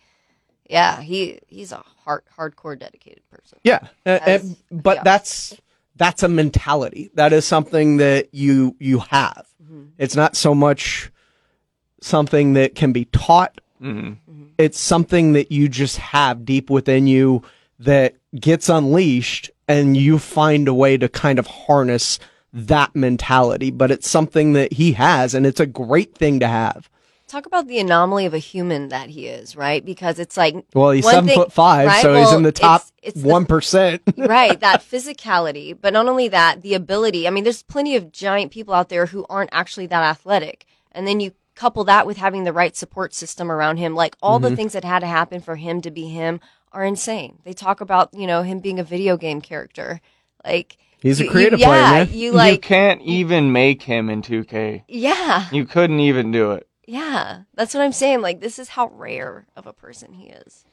yeah, he he's a hard hardcore dedicated person. Yeah, Uh, As- uh, but that's that's a mentality. That is something that you you have. It's not so much something that can be taught. Mhm. It's something that you just have deep within you that gets unleashed, and you find a way to kind of harness that mentality. But it's something that he has, and it's a great thing to have. Talk about the anomaly of a human that he is, right? Because it's like Well, he's seven thing- foot five, right? so he's in the top the- one percent. right that physicality but not only that the ability i mean there's plenty of giant people out there who aren't actually that athletic and then you couple that with having the right support system around him like all the Mm-hmm. Mhm. things that had to happen for him to be him are insane they talk about you know him being a video game character like He's a you- you- creative player, man. you like can't even make him in 2K. yeah You couldn't even do it. yeah that's what i'm saying like this is how rare of a person he is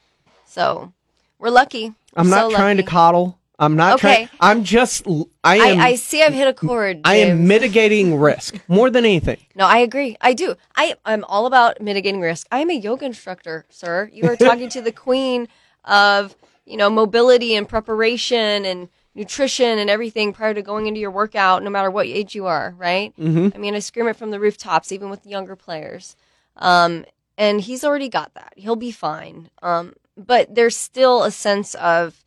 so we're lucky We're I'm not so trying to coddle. I'm not Okay. trying. I'm just. I I, am. I see I've hit a chord. I am mitigating risk more than anything. No, I agree. I do. I, I'm all about mitigating risk. I am a yoga instructor, sir. You are talking to the queen of, you know, mobility and preparation and nutrition and everything prior to going into your workout, no matter what age you are, right? Mhm. I mean, I scream it from the rooftops, even with younger players. Um, and he's already got that. He'll be fine. Um, but there's still a sense of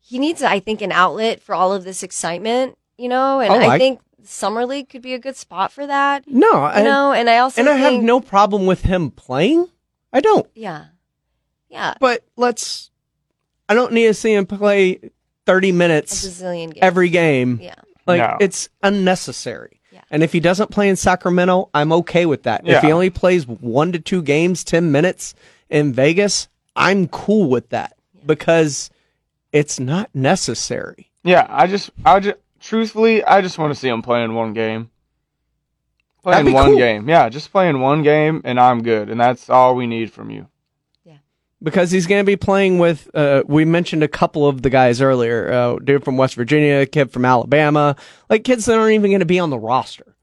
he needs, I think, an outlet for all of this excitement, you know, and Oh, I, I- think summer league could be a good spot for that. No, you I- know, and I also and I have no problem with him playing. I don't. yeah, yeah, But let's. I don't need to see him play thirty minutes games. every game. Yeah. like No. it's unnecessary. And if he doesn't play in Sacramento, I'm okay with that. If he only plays one to two games, ten minutes in Vegas, I'm cool with that because it's not necessary. Yeah, I just, I just, truthfully, I just want to see him playing one game. That'd Playing be one cool. game, yeah, just playing one game, and I'm good, and that's all we need from you. Because he's going to be playing with. Uh, we mentioned a couple of the guys earlier. Uh, dude from West Virginia, kid from Alabama, like kids that aren't even going to be on the roster.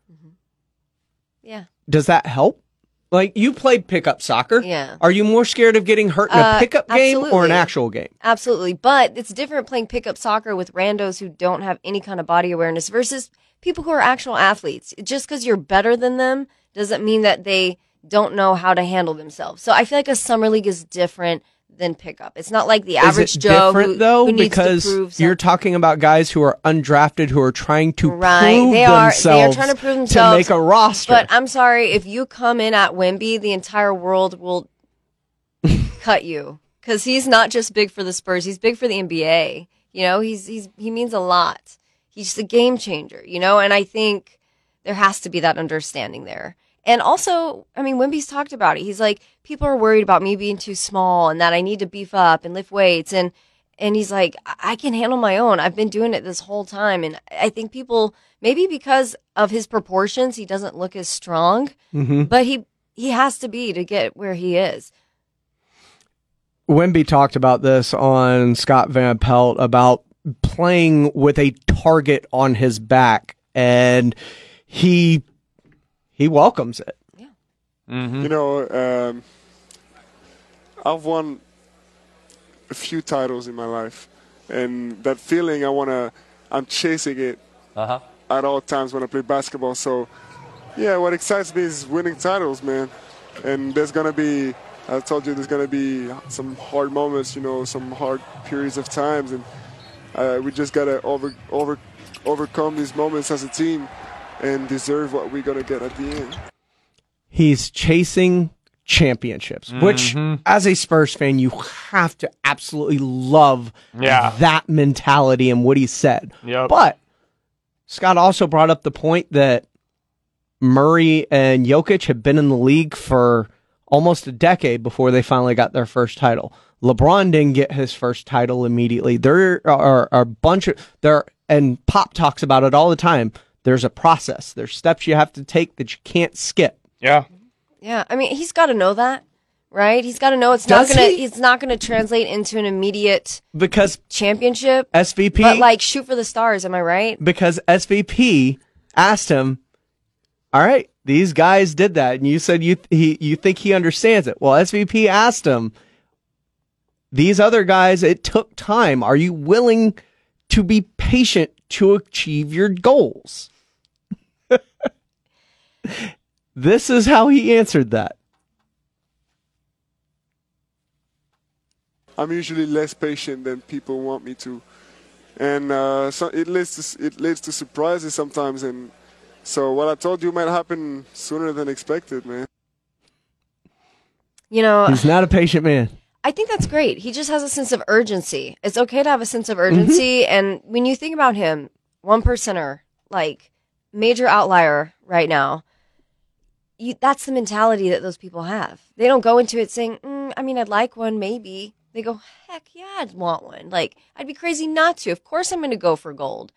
yeah. Does that help? Like you played pickup soccer. Yeah. Are you more scared of getting hurt in a Uh, pickup game or an actual game? Absolutely. But it's different playing pickup soccer with randos who don't have any kind of body awareness versus people who are actual athletes. Just because you're better than them doesn't mean that they don't know how to handle themselves. So I feel like a summer league is different than pickup. It's not like the average Joe different who, though who needs because to prove you're talking about guys who are undrafted who are trying to Right, prove they are. They are themselves trying to prove themselves to make a roster. But I'm sorry, if you come in at Wemby, the entire world will cut you because he's not just big for the Spurs; he's big for the NBA. You know, he's he's he means a lot. He's a game changer. You know, and I think there has to be that understanding there. And also, I mean, Wemby's talked about it. He's like, people are worried about me being too small and that I need to beef up and lift weights. And and he's like, I can handle my own. I've been doing it this whole time. And I think people, maybe because of his proportions, he doesn't look as strong, Mhm. but he he has to be to get where he is. Wemby talked about this on Scott Van Pelt about playing with a target on his back, and he he welcomes it. Yeah. You know, um, I've won a few titles in my life, and that feeling I wanna, I'm chasing it Uh-huh. at all times when I play basketball. So, yeah, what excites me is winning titles, man. And there's gonna be, I told you, there's gonna be some hard moments, you know, some hard periods of times, and uh, we just gotta over, over, overcome these moments as a team, and deserve what we're gonna get at the end. He's chasing championships, which, Mhm. as a Spurs fan, you have to absolutely love Yeah. that mentality and what he said. Yep. But Scott also brought up the point that Murray and Jokic have been in the league for almost a decade before they finally got their first title. LeBron didn't get his first title immediately. There are, are a bunch of there, and Pop talks about it all the time. There's a process. There's steps you have to take that you can't skip. Yeah. Yeah, I mean, he's got to know that, right? He's got to know it's Does not gonna he? it's not gonna translate into an immediate Because championship. SVP But like, shoot for the stars. Am I right? because SVP asked him, "All right, these guys did that, and you said you he you think he understands it." Well, SVP asked him, "These other guys, it took time. Are you willing to be patient to achieve your goals?" This is how he answered that. I'm usually less patient than people want me to, and uh, so it leads to it leads to surprises sometimes. And so what I told you might happen sooner than expected, man. You know, He's not a patient man. I think that's great. He just has a sense of urgency. It's okay to have a sense of urgency. And when you think about him, one percenter, like major outlier right now, you, that's the mentality that those people have. They don't go into it saying, mm, I mean, I'd like one, maybe. They go, heck yeah, I'd want one. Like, I'd be crazy not to. Of course, I'm going to go for gold.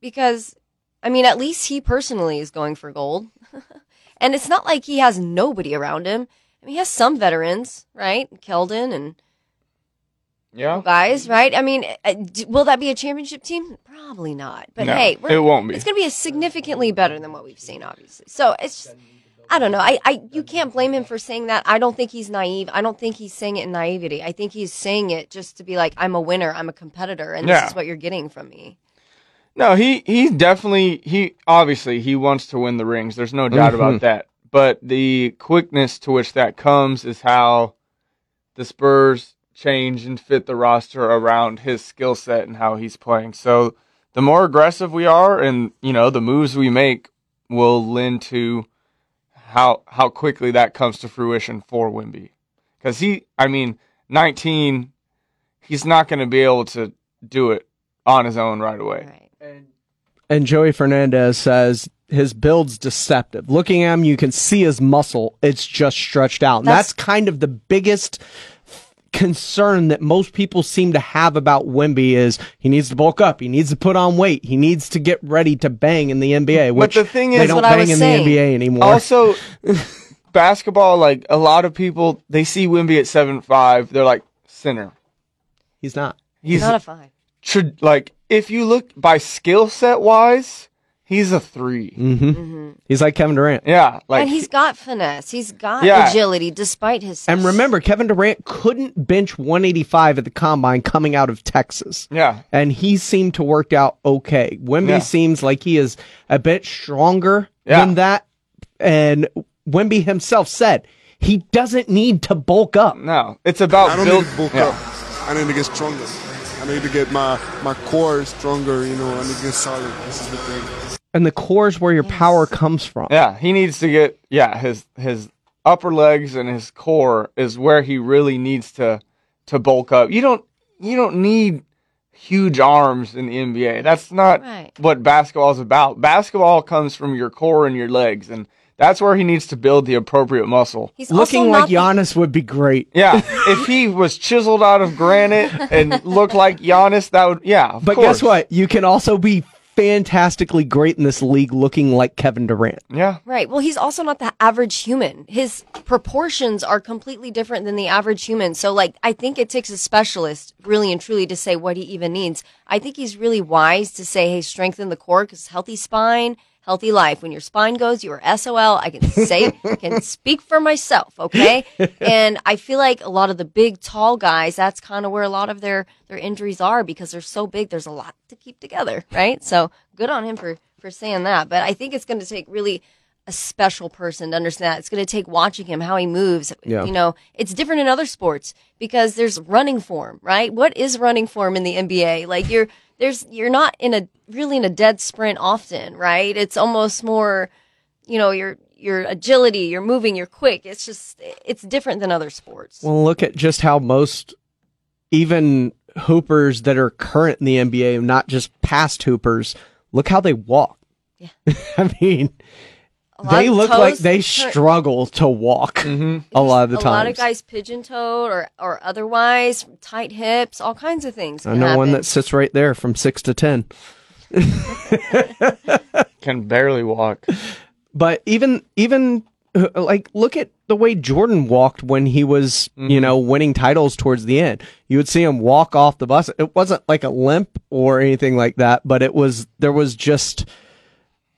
Because, I mean, at least he personally is going for gold. and it's not like he has nobody around him. I mean, he has some veterans, right? Keldon and Yeah. guys, right? I mean, uh, will that be a championship team? Probably not. But No, hey, it won't be. It's going to be a significantly better than what we've seen, obviously. So it's just, I don't know. I, I, you can't blame him for saying that. I don't think he's naive. I don't think he's saying it in naivety. I think he's saying it just to be like, I'm a winner. I'm a competitor, and Yeah. this is what you're getting from me. No, he he definitely he obviously he wants to win the rings. There's no doubt about mm-hmm. that. But the quickness to which that comes is how the Spurs change and fit the roster around his skill set and how he's playing. So the more aggressive we are and, you know, the moves we make will lend to how how quickly that comes to fruition for Wemby. Cuz he I mean, 19 he's not going to be able to do it on his own right away. And Joey Fernandez says his build's deceptive. Looking at him, you can see his muscle. It's just stretched out. And that's, That's- kind of the biggest concern that most people seem to have about Wemby is he needs to bulk up. He needs to put on weight. He needs to get ready to bang in the NBA, But the thing is, they is- don't That's what I bang was in saying. the NBA anymore. Also, basketball, like a lot of people, they see Wemby at seven five. They're like center. He's not. He's Not a five. tr- like if you look by skill set wise, he's a 3 hmm He's like Kevin Durant. Yeah, like and he's got finesse. He's got Yeah. agility despite his. And remember, Kevin Durant couldn't bench 185 at the combine coming out of Texas. Yeah. And he seemed to work out okay. Wemby Yeah. seems like he is a bit stronger Yeah. than that. And Wemby himself said he doesn't need to bulk up. No, it's about I don't build- need to bulk yeah. up. I need to get stronger. I need to get my my core stronger. You know, I need to get solid. This is the thing. And the core is where your power comes from. Yeah, he needs to get yeah his his upper legs and his core is where he really needs to to bulk up. You don't you don't need huge arms in the NBA. That's not Right. what basketball is about. Basketball comes from your core and your legs, and that's where he needs to build the appropriate muscle. He's Looking like not the- Giannis would be great. Yeah, if he was chiseled out of granite and looked like Giannis, that would yeah. Of But course. guess what? You can also be fantastically great in this league looking like Kevin Durant. Yeah. Right. Well, he's also not the average human. His proportions are completely different than the average human. So, like, I think it takes a specialist really and truly to say what he even needs. I think he's really wise to say, hey, strengthen the core because healthy spine, healthy life. When your spine goes, you are SOL. I can say, can speak for myself. Okay. and I feel like a lot of the big, tall guys, that's kind of where a lot of their, their injuries are because they're so big. There's a lot to keep together. Right. So good on him for, for saying that. But I think it's going to take really a special person to understand that. It's going to take watching him, how he moves. Yeah. You know, it's different in other sports because there's running form, right? What is running form in the NBA? Like you're, there's, you're not in a, really in a dead sprint often, right? It's almost more, you know, your, your agility, you're moving, you're quick. It's just, it's different than other sports. Well, look at just how most, even hoopers that are current in the NBA, not just past hoopers, look how they walk. Yeah. I mean, they of look like they struggle to walk a lot of the time. a times. lot of guys pigeon toed or, or otherwise, tight hips, all kinds of things. I can know one that sits right there from six to ten. Can barely walk. But even even uh, like look at the way Jordan walked when he was you know winning titles towards the end. You would see him walk off the bus. It wasn't like a limp or anything like that, but it was there was just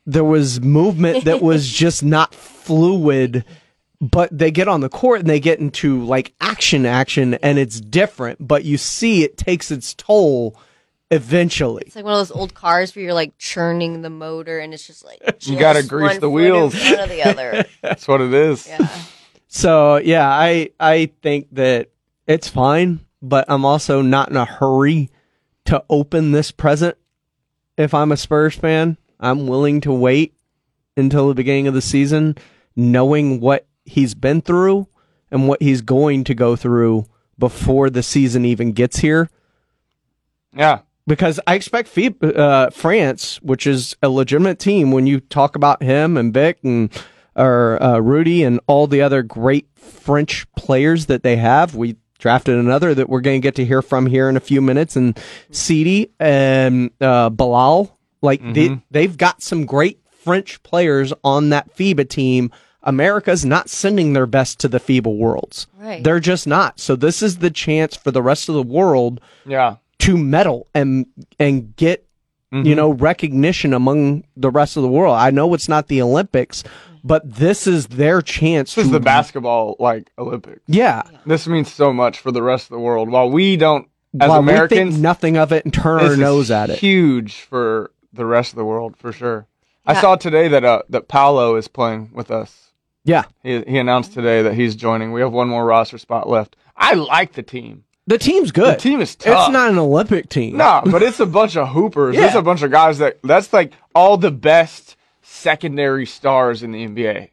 there was movement that was just not fluid. But they get on the court and they get into like action action and it's different, but you see it takes its toll eventually. It's like one of those old cars where you're like churning the motor and it's just like You got to grease the wheels. front of the other. That's what it is. So yeah, I I think that it's fine, but I'm also not in a hurry to open this present. If I'm a Spurs fan, I'm willing to wait until the beginning of the season, knowing what he's been through and what he's going to go through before the season even gets here. Yeah. Because I expect FIB, uh, France, which is a legitimate team, when you talk about him and Vic and or uh, Rudy and all the other great French players that they have, we drafted another that we're going to get to hear from here in a few minutes, and Sidy and uh, Bilal. Like they, they've got some great French players on that FIBA team. America's not sending their best to the FIBA worlds. Right. They're just not. So this is the chance for the rest of the world Yeah. to medal and and get you Mhm. know recognition among the rest of the world. I know it's not the Olympics, but this is their chance This is to the basketball like Olympics. Yeah. This means so much for the rest of the world. While we don't, as While we think Americans, nothing of it and turn our nose at it. Huge for the rest of the world for sure. I saw today that uh, that Paolo is playing with us. Yeah. He he announced today that he's joining. We have one more roster spot left. I like the team. The team's good. The team is tough. It's not an Olympic team. No, but it's a bunch of hoopers. Yeah. It's a bunch of guys that that's like all the best secondary stars in the NBA,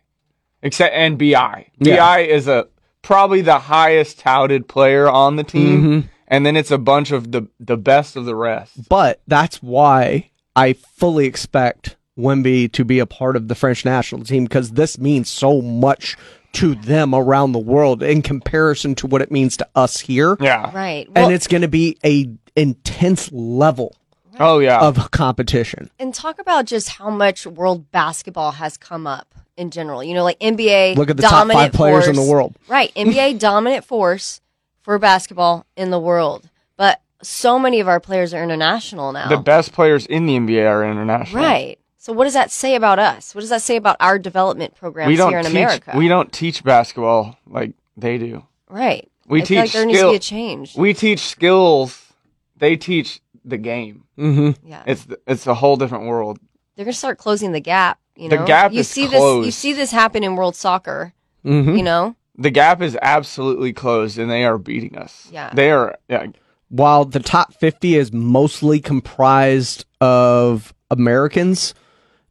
except and Bi. Yeah. Bi is a probably the highest touted player on the team, Mhm. and then it's a bunch of the the best of the rest. But that's why I fully expect Wemby to be a part of the French national team because this means so much to them around the world in comparison to what it means to us here. Yeah. Right. and it's going to be a intense level Oh yeah. of competition. And talk about just how much world basketball has come up in general. You know, like NBA. Look at the top dominant five players in the world. Right. NBA dominant force for basketball in the world. But so many of our players are international now. The best players in the NBA are international. Right. So what does that say about us? What does that say about our development programs We don't here in teach. America? We don't teach basketball like they do. right. We I teach feel like there skill. needs to be a change. We teach skills. They teach the game. Mm-hmm. Yeah. It's it's a whole different world. They're going to start closing the gap, you know, The gap you is see this you see this happen in world soccer, Mhm. you know? The gap is absolutely closed, and they are beating us. Yeah. they are. Yeah, While the top 50 is mostly comprised of Americans,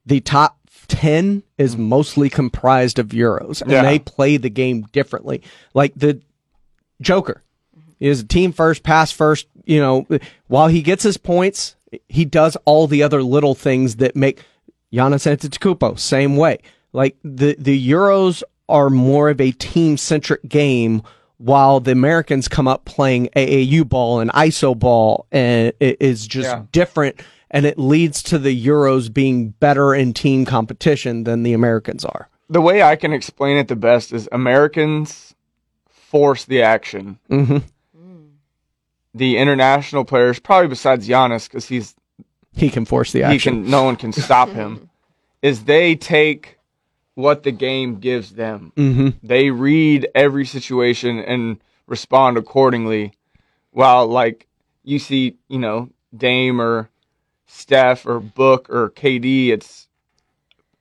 the top 10 is mostly comprised of Euros, and Yeah. they play the game differently. Like the Joker is a team first, pass first. You know, while he gets his points, he does all the other little things that make Giannis Antetokounmpo same way. Like the the Euros are more of a team centric game, while the Americans come up playing AAU ball and ISO ball, and it is just Yeah. different. And it leads to the Euros being better in team competition than the Americans are. the way I can explain it the best is Americans force the action. Mm-hmm. The international players, probably besides Giannis, because he's He can force the he action. can, no one can stop him. Is they take what the game gives them. Mm-hmm. They read every situation and respond accordingly. While like you see, you know, Dame or Steph or Book or KD, it's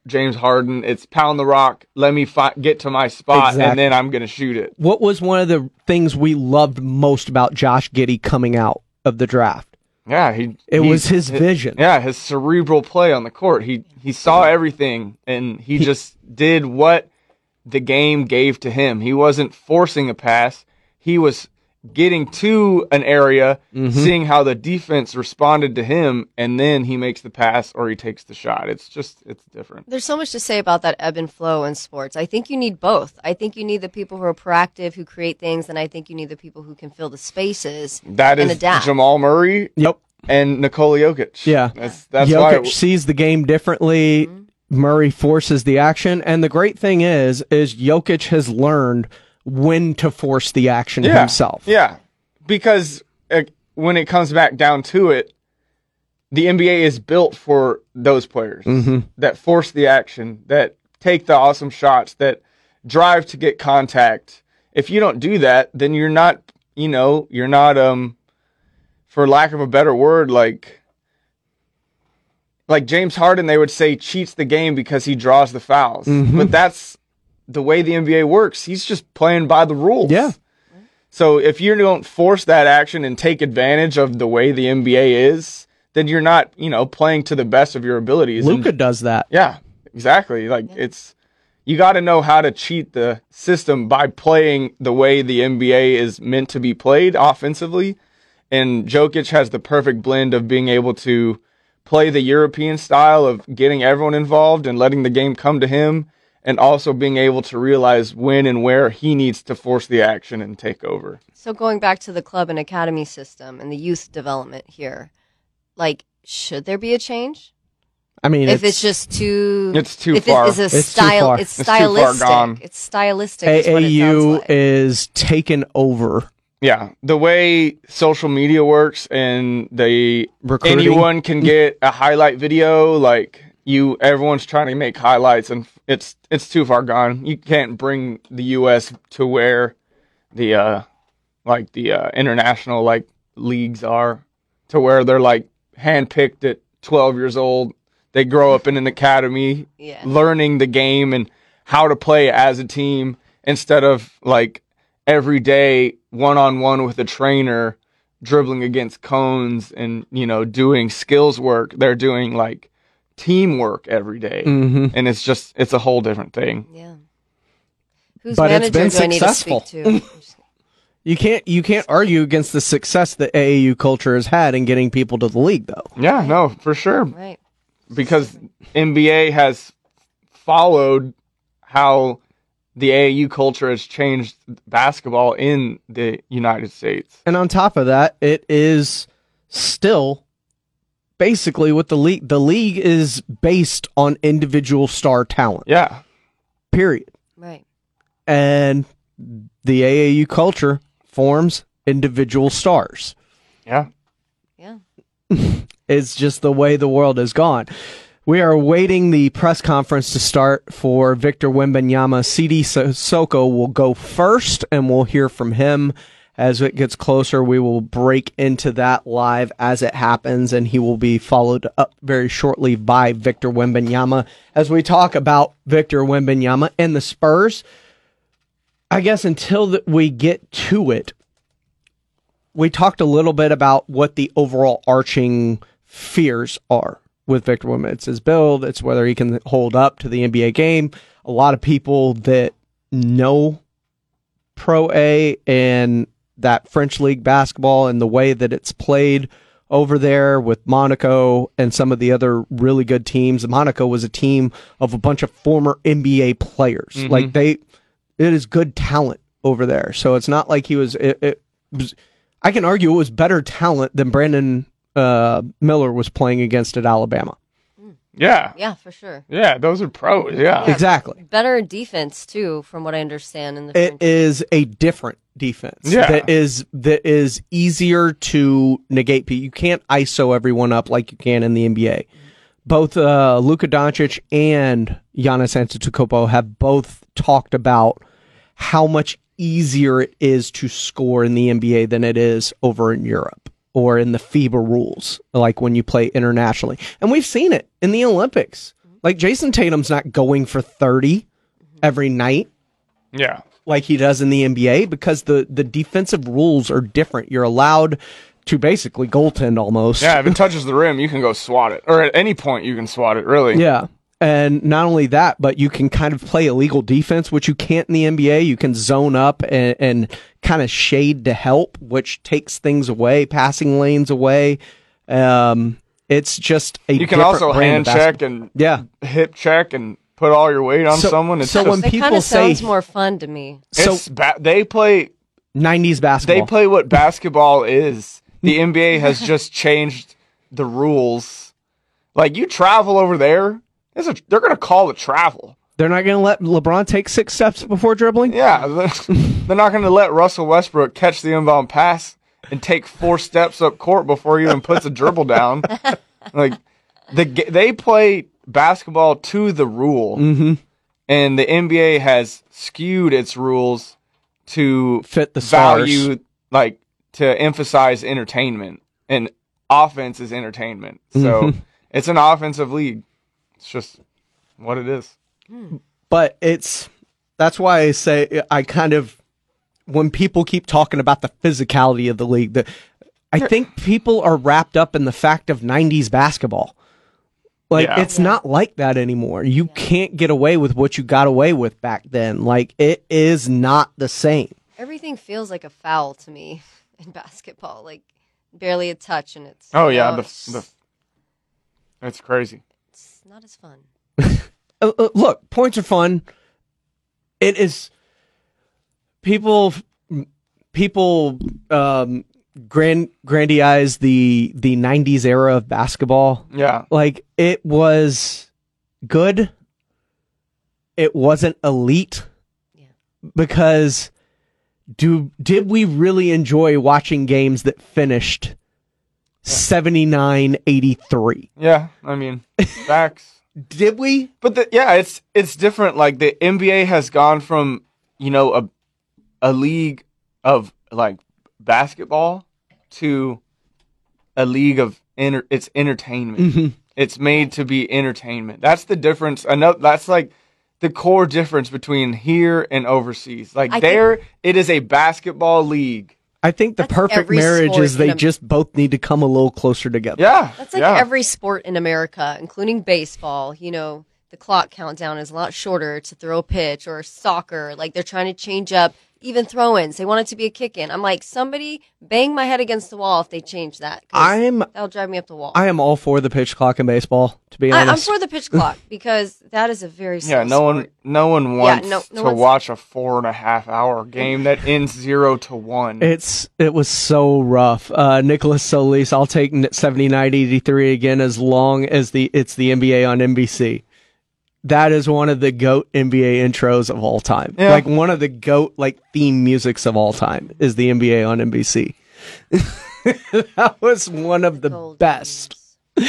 James Harden. It's pound the rock. Let me fi- get to my spot, Exactly. and then I'm gonna shoot it. What was one of the things we loved most about Josh Giddey coming out of the draft? Yeah, he. It he- was his vision. Yeah, his cerebral play on the court. He he saw everything, and he, just did what the game gave to him. He wasn't forcing a pass. He was getting to an area, Mhm. seeing how the defense responded to him, and then he makes the pass or he takes the shot. It's just it's different. There's so much to say about that ebb and flow in sports. I think you need both. I think you need the people who are proactive, who create things, and I think you need the people who can fill the spaces That and is adapt. Jamal Murray. Yep. And Nikola Jokic. Yeah. That's that's Jokic why. it- sees the game differently. Murray forces the action, and the great thing is, is Jokic has learned when to force the action yeah, himself. Yeah, because uh, when it comes back down to it, the NBA is built for those players Mhm. that force the action, that take the awesome shots, that drive to get contact. If you don't do that, then you're not, you know, you're not, um, for lack of a better word, like. Like James Harden, they would say cheats the game because he draws the fouls. Mhm. But that's the way the NBA works. He's just playing by the rules. Yeah. So if you don't force that action and take advantage of the way the NBA is, then you're not, you know, playing to the best of your abilities. And- Luka does that. yeah, exactly. Like it's you got to know how to cheat the system by playing the way the NBA is meant to be played offensively. And Jokic has the perfect blend of being able to play the European style of getting everyone involved and letting the game come to him and also being able to realize when and where he needs to force the action and take over. So going back to the club and academy system and the youth development here, like should there be a change? I mean, if it's, just too, It's too if far. It's a It's too style. far. It's It's too far stylistic. gone. It's stylistic. is what it AAU like. is taken over. Yeah, the way social media works and the Recruiting. anyone can get a highlight video like you everyone's trying to make highlights and it's it's too far gone. You can't bring the US to where the uh like the uh international like leagues are to where they're like handpicked at 12 years old. They grow up in an academy Yeah. learning the game and how to play as a team instead of like every day one on one with a trainer, dribbling against cones and you know doing skills work. They're doing like teamwork every day. Mhm. and it's just it's a whole different thing. Yeah. Whose But it's manager been do I need to successful. speak to? You can't you can't argue against the success that AAU culture has had in getting people to the league, though. Yeah, no, for sure. Right. Because NBA has followed how the AAU culture has changed basketball in the United States. And on top of that, it is still basically what the league the league is based on individual star talent. Yeah. Period. Right. And the AAU culture forms individual stars. Yeah. Yeah. It's just the way the world has gone. We are waiting the press conference to start for Victor Wembanyama. Sidy Cissoko will go first, and we'll hear from him as it gets closer. We will break into that live as it happens, and he will be followed up very shortly by Victor Wembanyama as we talk about Victor Wembanyama and the Spurs. I guess until that we get to it, we talked a little bit about what the overall arching fears are with Victor Wembanyama. It's his build. It's whether he can hold up to the NBA game. A lot of people that know Pro A and that French league basketball and the way that it's played over there with Monaco and some of the other really good teams. Monaco was a team of a bunch of former NBA players. Mhm. Like they, it is good talent over there. So it's not like he was. It, it was I can argue it was better talent than Brandon uh, Miller was playing against at Alabama. Yeah. Yeah, for sure. Yeah, those are pros. Yeah. Exactly. Better defense too, from what I understand. In the It is a different defense Yeah. that is that is easier to negate. You can't ISO everyone up like you can in the NBA. Both uh, Luka Doncic and Giannis Antetokounmpo have both talked about how much easier it is to score in the NBA than it is over in Europe or in the FIBA rules, like when you play internationally. And we've seen it in the Olympics. Like Jayson Tatum's not going for 30 every night Yeah. like he does in the NBA because the the defensive rules are different. You're allowed to basically goaltend almost. Yeah, if it touches the rim, you can go swat it. Or at any point you can swat it, really. Yeah. And not only that, but you can kind of play illegal defense, which you can't in the NBA. You can zone up and, and kind of shade to help, which takes things away, passing lanes away. Um, it's just a You can also hand check and yeah. hip check and put all your weight on So- someone. It's so just, when people of say sounds more fun to me. it's ba- they play 90s basketball, they play what basketball is. The NBA has just changed the rules. Like you travel over there, it's a, they're going to call it travel. they're not going to let LeBron take six steps before dribbling. Yeah, they're, they're not going to let Russell Westbrook catch the inbound pass and take four steps up court before he even puts a dribble down. Like the they play basketball to the rule, Mhm. and the NBA has skewed its rules to fit the stars. value, like to emphasize entertainment, and offense is entertainment. So Mhm. it's an offensive league. It's just what it is. but it's that's why I say I kind of when people keep talking about the physicality of the league, the I think people are wrapped up in the fact of '90s basketball. Like Yeah. it's not like that anymore. You can't get away with what you got away with back then. Like it is not the same. Everything feels like a foul to me in basketball. Like barely a touch, and it's Oh yeah, know, the, it's, the it's crazy. It's not as fun. Uh, uh, look, points are fun. It is people people um grand grandize the the 90s era of basketball. Yeah. Like it was good. It wasn't elite. Yeah. Because do did we really enjoy watching games that finished 79-83? Yeah, I mean, facts. Did we? But the, yeah, it's it's different. Like the NBA has gone from you know a a league of like basketball to a league of enter, it's entertainment. Mhm. It's made to be entertainment. That's the difference. I know that's like the core difference between here and overseas. Like I think- there, it is a basketball league. I think the perfect every marriage sport is they in a- just both need to come a little closer together. Yeah, That's like every sport in America, including baseball. You know, the clock countdown is a lot shorter to throw a pitch or soccer. Like they're trying to change up even throw ins. They want it to be a kick in. I'm like, somebody bang my head against the wall if they change that. 'cause I'm That'll drive me up the wall. I am all for the pitch clock in baseball. To be I, I'm for the pitch clock because that is a very Yeah, slow no one, no one wants no- no to one's- watch a four and a half hour game that ends zero to one. It's it was so rough. Uh, Nicholas Solis, I'll take seventy nine eighty three again as long as the it's the NBA on NBC. That is one of the goat NBA intros of all time. Yeah. Like one of the goat like theme musics of all time is the NBA on NBC. that was one of the best.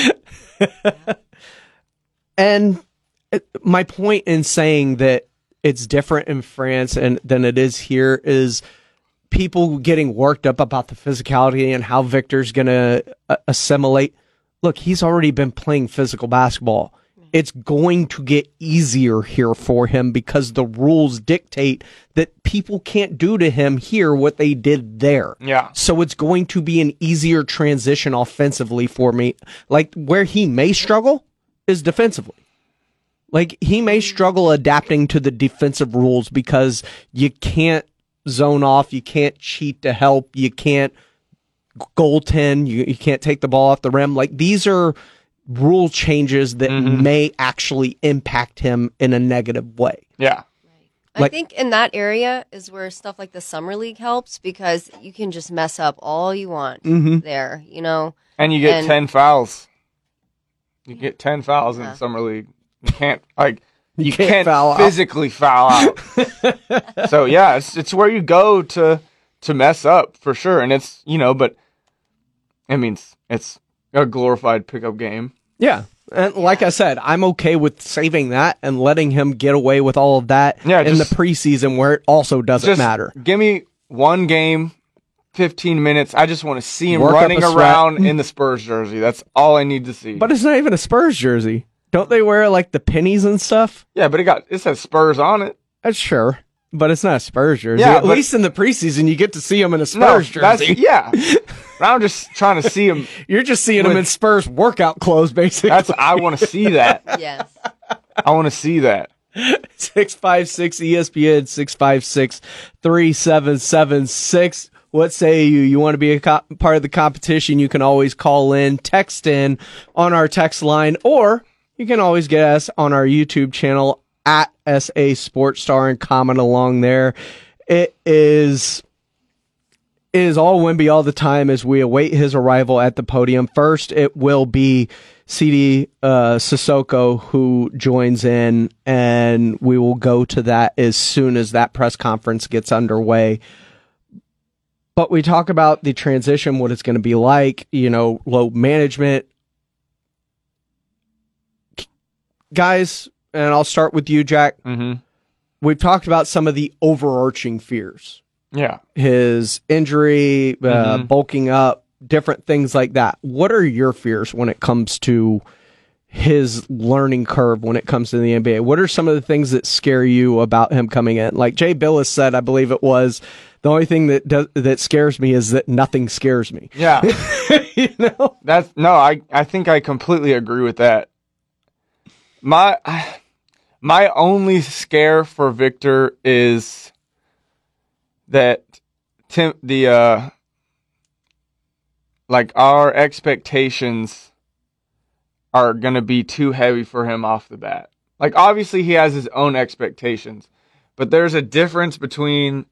and it- my point in saying that it's different in France and than it is here is people getting worked up about the physicality and how Victor's going to uh, assimilate. Look, he's already been playing physical basketball. It's going to get easier here for him because the rules dictate that people can't do to him here what they did there. Yeah. So it's going to be an easier transition offensively for me. Like where he may struggle is defensively. Like he may struggle adapting to the defensive rules because you can't zone off, you can't cheat to help, you can't goaltend, you, you can't take the ball off the rim. Like these are rule changes that may actually impact him in a negative way. Yeah. I think in that area is where stuff like the summer league helps because you can just mess up all you want Mhm. there, you know. And you get And- ten fouls. You get ten fouls in the summer league. You can't like you, can't can't, foul out. physically foul out. so yeah, it's it's where you go to to mess up for sure. And it's you know, but I mean it's, it's a glorified pickup game. Yeah. And like I said, I'm okay with saving that and letting him get away with all of that Yeah, in just- the preseason where it also doesn't Just matter. Give me one game, fifteen minutes. I just want to see him Work running around in the Spurs jersey. That's all I need to see. But it's not even a Spurs jersey. Don't they wear like the pennies and stuff? yeah, but it got it says Spurs on it. That's sure. But it's not a Spurs jersey. Yeah, At but- least in the preseason, you get to see him in a No, Spurs that's- jersey. yeah. I'm just trying to see him. You're just seeing him in Spurs workout clothes, basically. That's I want to see that. yes. I want to see that. 656 ESPN 656 3776. What say you? You want to be a co- part of the competition? You can always call in, text in on our text line, or you can always get us on our YouTube channel at SA Sports Star and comment along there. It is it is all Wemby all the time as we await his arrival at the podium. First, it will be Sidy uh, Cissoko who joins in, and we will go to that as soon as that press conference gets underway. But we talk about the transition, what it's going to be like, you know, load management. Guys, and I'll start with you, Jack. Mm-hmm. We've talked about some of the overarching fears Yeah. his injury, uh, Mhm. bulking up, different things like that. What are your fears when it comes to his learning curve when it comes to the NBA? What are some of the things that scare you about him coming in? Like Jay Bilas said, I believe it was the only thing that does, that scares me is that nothing scares me. Yeah. you know? That's no, I I think I completely agree with that. My my only scare for Victor is that Tim the uh like our expectations are going to be too heavy for him off the bat. Like obviously he has his own expectations, but there's a difference between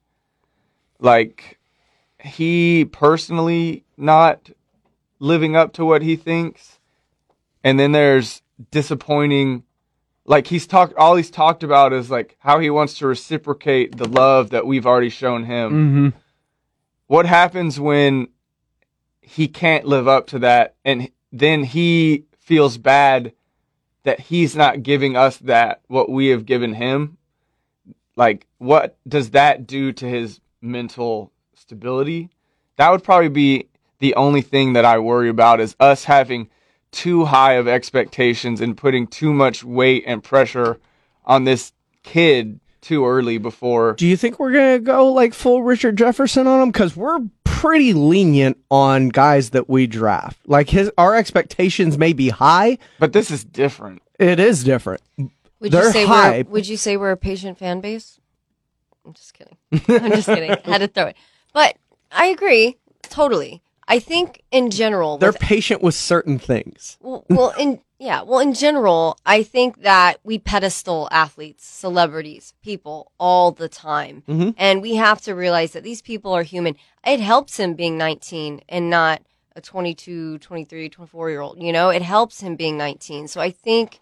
like he personally not living up to what he thinks and then there's disappointing like he's talked all he's talked about is like how he wants to reciprocate the love that we've already shown him. Mm-hmm. what happens when he can't live up to that and then he feels bad that he's not giving us that what we have given him? Like what does that do to his mental stability? That would probably be the only thing that i worry about is us having too high of expectations and putting too much weight and pressure on this kid too early before. Do you think we're gonna go like full Richard Jefferson on him? Because we're pretty lenient on guys that we draft. Like his, our expectations may be high, but this is different. It is different. Would They're you say high. we're Would you say we're a patient fan base? I'm just kidding. I'm just kidding. Had to throw it, but I agree totally. I think in general, They're with patient with certain things. well, well, in yeah, well, in general, I think that we pedestal athletes, celebrities, people all the time, Mhm. and we have to realize that these people are human. It helps him being 19 and not a 22, 23, 24 year old. You know, it helps him being 19. So I think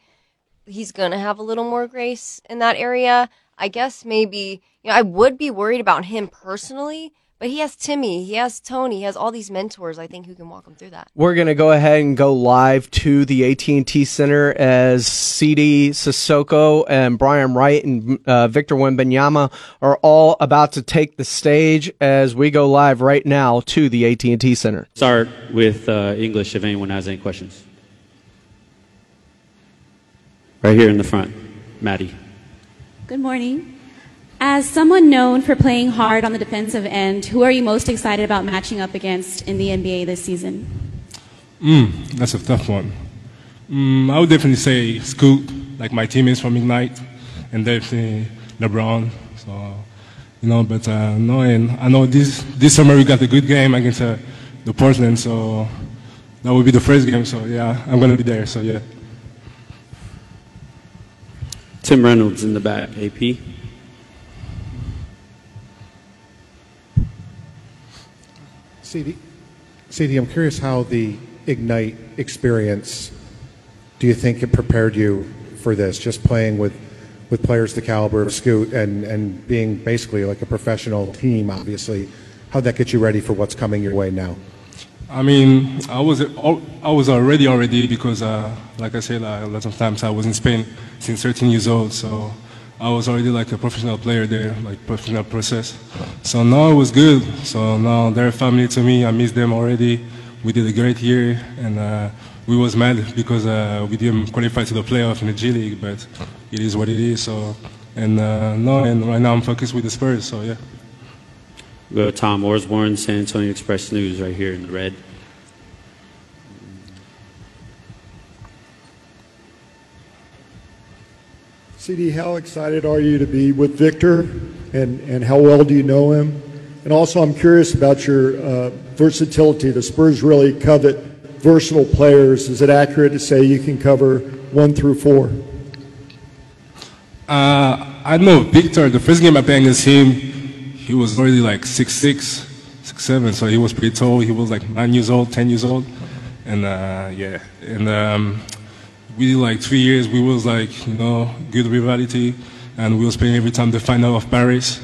he's going to have a little more grace in that area. I guess maybe, you know, I would be worried about him personally, but he has Timmy, he has Tony, he has all these mentors, I think, who can walk him through that. We're gonna go ahead and go live to the AT and T Center as Sidy Cissoko and Brian Wright and uh, Victor Wembanyama are all about to take the stage as we go live right now to the AT and T Center. Start with uh, English if anyone has any questions. Right here in the front, Maddie. Good morning. As someone known for playing hard on the defensive end, who are you most excited about matching up against in the NBA this season? Mm, that's a tough one. Mm, I would definitely say Scoot, like my teammates from Ignite, and definitely LeBron. So, you know, but uh, no, and I know this this summer we got a good game against uh, the Portland, so that will be the first game. So yeah, I'm gonna be there. So yeah. Tim Reynolds in the back, AP. Sidy, Sidy, I'm curious how the Ignite experience, do you think it prepared you for this? Just playing with, with players the caliber of Scoot and, and being basically like a professional team, obviously. How'd that get you ready for what's coming your way now? I mean, I was I was already already because, uh, like I said, uh, a lot of times I was in Spain since 13 years old, so I was already like a professional player there, like professional process. So now it was good. So now they're family to me. I miss them already. We did a great year, and uh, we was mad because uh, we didn't qualify to the playoff in the G League, but it is what it is. So and uh, no, and right now I'm focused with the Spurs. So yeah. We Tom Orsborn, San Antonio Express News, right here in the red. Sidy, how excited are you to be with Victor, and, and how well do you know him? And also, I'm curious about your uh, versatility. The Spurs really covet versatile players. Is it accurate to say you can cover one through four? Uh, I know Victor. The first game I played against him, he was already like six six, six seven. So he was pretty tall. He was like nine years old, ten years old, and uh, yeah. And um, we did like three years. We was like you know good rivalry, and we was playing every time the final of Paris.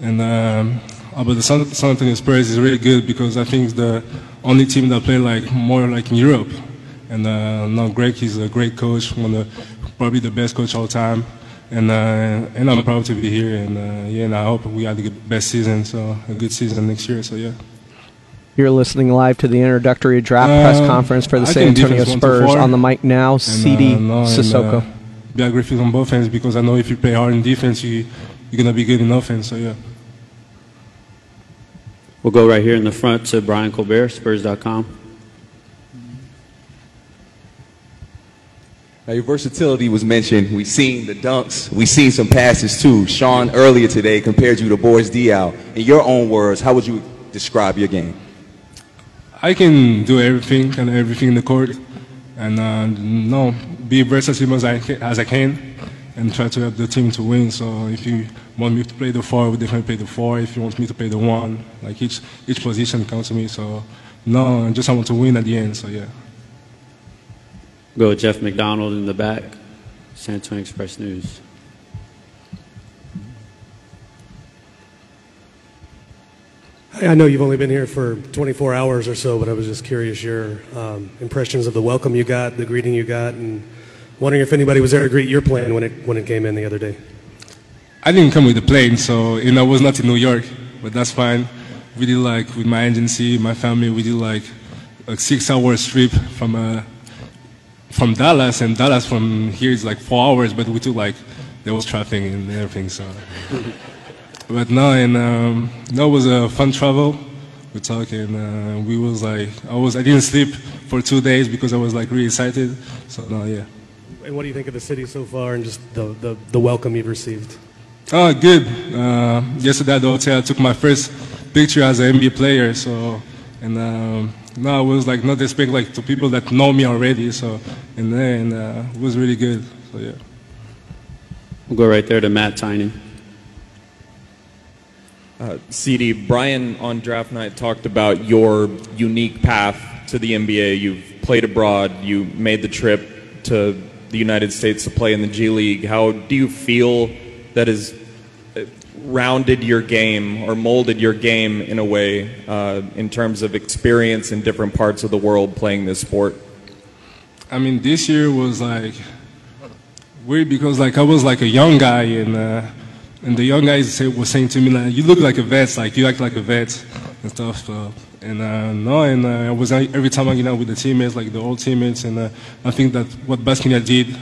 And um, uh, but the San, San Antonio Spurs is really good because I think the only team that play like more like in Europe. And uh, now Gregg is a great coach, one of the, probably the best coach all time. And uh, and I'm proud to be here. And uh, yeah, and I hope we have the best season, so a good season next year. So yeah. You're listening live to the introductory draft press Um, conference for the I San Antonio defense one to Spurs. On the mic now, And, Sidy uh, no, and, Cissoko. uh, be aggressive on both ends because I know if you play hard in defense, you you're gonna be good in offense. So yeah. We'll go right here in the front to Brian Colbert, Spurs.com. Now, your versatility was mentioned. We've seen the dunks. We've seen some passes too. Sean earlier today compared you to Boris Diaw. In your own words, how would you describe your game? I can do everything and everything in the court, and uh, no, be versatile as I as I can, and try to help the team to win. So if you want me to play the four, we definitely play the four. If you want me to play the one, like each each position counts to me. So no, I just want to win at the end. So yeah. Go Jeff McDonald in the back, San Antonio Express News. I know you've only been here for 24 hours or so, but I was just curious your um, impressions of the welcome you got, the greeting you got, and wondering if anybody was there to greet your plane when it when it came in the other day. I didn't come with the plane, so you know I was not in New York, but that's fine. We did like with my agency, my family, we did like a six-hour trip from uh, from Dallas, and Dallas from here is like four hours, but we took like there was traffic and everything. So, but no, and um, no, it was a fun travel. We're talking. Uh, we was like, I was, I didn't sleep for two days because I was like really excited. So no, yeah. And what do you think of the city so far and just the, the, the welcome you've received? Oh, good. Uh, yesterday at the hotel, I took my first picture as an NBA player. So, and um, no, it was like not expecting like to people that know me already. So, and then uh, it was really good. So yeah. We'll go right there to Matt Tynan. Uh, Sidy, Brian on draft night talked about your unique path to the NBA. You've played abroad, you made the trip to the United States to play in the G League. How do you feel that has uh, rounded your game or molded your game in a way uh, in terms of experience in different parts of the world playing this sport? I mean, this year was like weird because like I was like a young guy and uh, and the young guys were saying to me like, "You look like a vet, like you act like a vet and stuff." So, and uh, no, and uh, I was every time I get out with the teammates, like the old teammates, and uh, I think that what Basquiat did,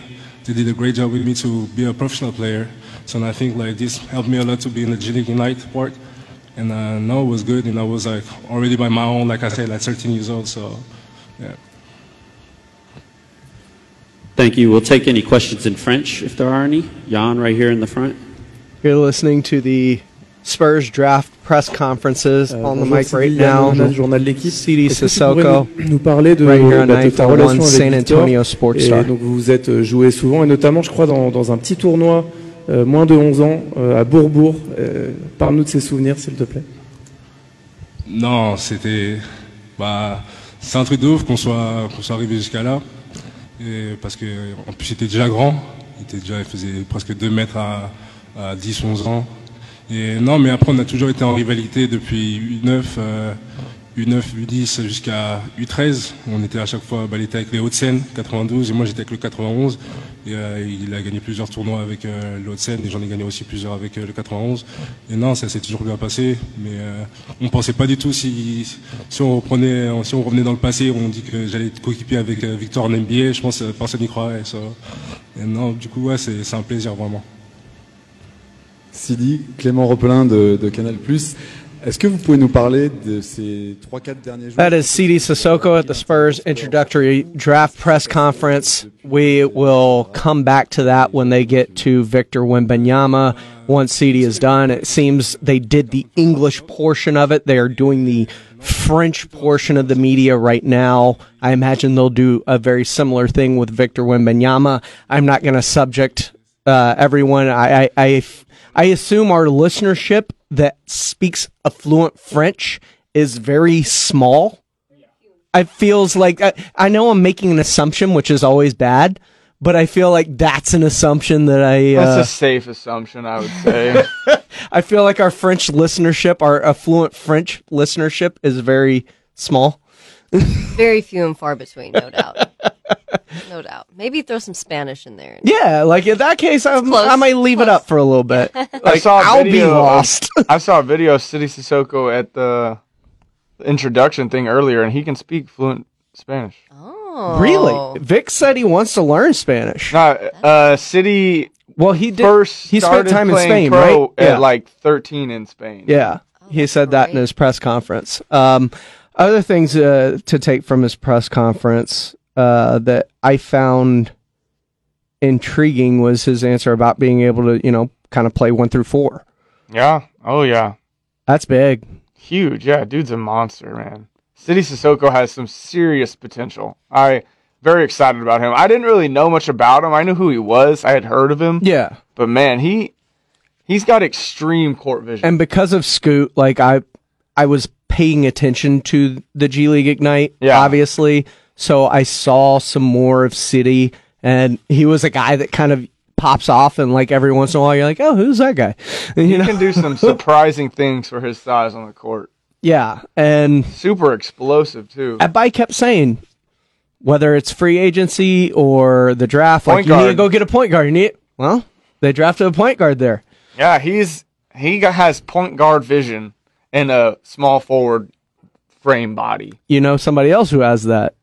they did a great job with me to be a professional player. So and I think like this helped me a lot to be in the G League part. And uh, no, it was good, and I was like already by my own, like I said, like 13 years old. So, yeah. Thank you. We'll take any questions in French if there are any. Jan, right here in the front. You're listening to the Spurs draft press conferences Euh, on the mic c'est right now. Journal de l'équipe. CD Sissoko, nous, nous parler de, right here on bah, de ta 941 relation avec San Antonio Sports Et Star. donc vous vous êtes euh, joué souvent et notamment je crois dans, dans un petit tournoi euh, moins de 11 ans euh, à Bourbourg. Euh, Parle-nous de ces souvenirs s'il te plaît. Non, c'était. Bah, c'est un truc de ouf qu'on soit, qu'on soit arrivé jusqu'à là. Et parce que, en plus, il était déjà grand. Il, était déjà, il faisait presque 2 mètres à, à 10, 11 ans. Et non, mais après, on a toujours été en rivalité depuis U9, euh, U9, U10 jusqu'à U13. On était à chaque fois, bah, il était avec les Hauts-de-Seine, 92, et moi j'étais avec le 91. Et euh, il a gagné plusieurs tournois avec euh, le Hauts-de-Seine, et j'en ai gagné aussi plusieurs avec euh, le 91. Et non, ça s'est toujours bien passé, mais euh, on pensait pas du tout si, si, on reprenait, si on revenait dans le passé, on dit que j'allais être coéquipier avec Victor en NBA, je pense que personne n'y croirait. ça. Et non, du coup, ouais, c'est un plaisir vraiment. Sidy, Clément Repelin de, de Canal+. Est-ce que vous pouvez nous parler de ces 3-4 derniers jours That is Sidy Cissoko at the Spurs introductory draft press conference. We will come back to that when they get to Victor Wembanyama. Once Sidy is done, it seems they did the English portion of it. They are doing the French portion of the media right now. I imagine they'll do a very similar thing with Victor Wembanyama. I'm not going to subject uh, everyone. I, I, I, I assume our listenership that speaks a fluent French is very small. It feels like I, I know I'm making an assumption, which is always bad, but I feel like that's an assumption that I. Uh, That's a safe assumption, I would say. I feel like our French listenership, our affluent French listenership, is very small. Very few and far between, no doubt. no doubt. Maybe throw some Spanish in there. Yeah, like in that case, I, close, I might leave it up for a little bit. I Like, saw a I'll be video of- lost. I saw a video of Sidy Cissoko at the introduction thing earlier, and he can speak fluent Spanish. Oh. Really? Vic said he wants to learn Spanish. No, uh, Sidy. Well, he did. First he spent time in Spain, pro right? At Yeah. like 13 in Spain. Yeah, he said that in his press conference. Um, other things uh, to take from his press conference uh, that I found intriguing was his answer about being able to, you know, kind of play one through four. Yeah. Oh yeah. That's big. Huge. Yeah, dude's a monster, man. Sidy Cissoko has some serious potential. I very excited about him. I didn't really know much about him. I knew who he was. I had heard of him. Yeah. But man, he he's got extreme court vision. And because of Scoot, like I, I was paying attention to the G League Ignite, Yeah. obviously. So I saw some more of Sidy, and he was a guy that kind of pops off, and like every once in a while, you're like, oh, who's that guy? And, he you know, can do some surprising things for his size on the court. yeah, and Super explosive too. I kept saying, whether it's free agency or the draft, like Point you need to go get a point guard. You need well, they drafted a point guard there. Yeah, he's he has point guard vision and a small forward frame body. You know somebody else who has that.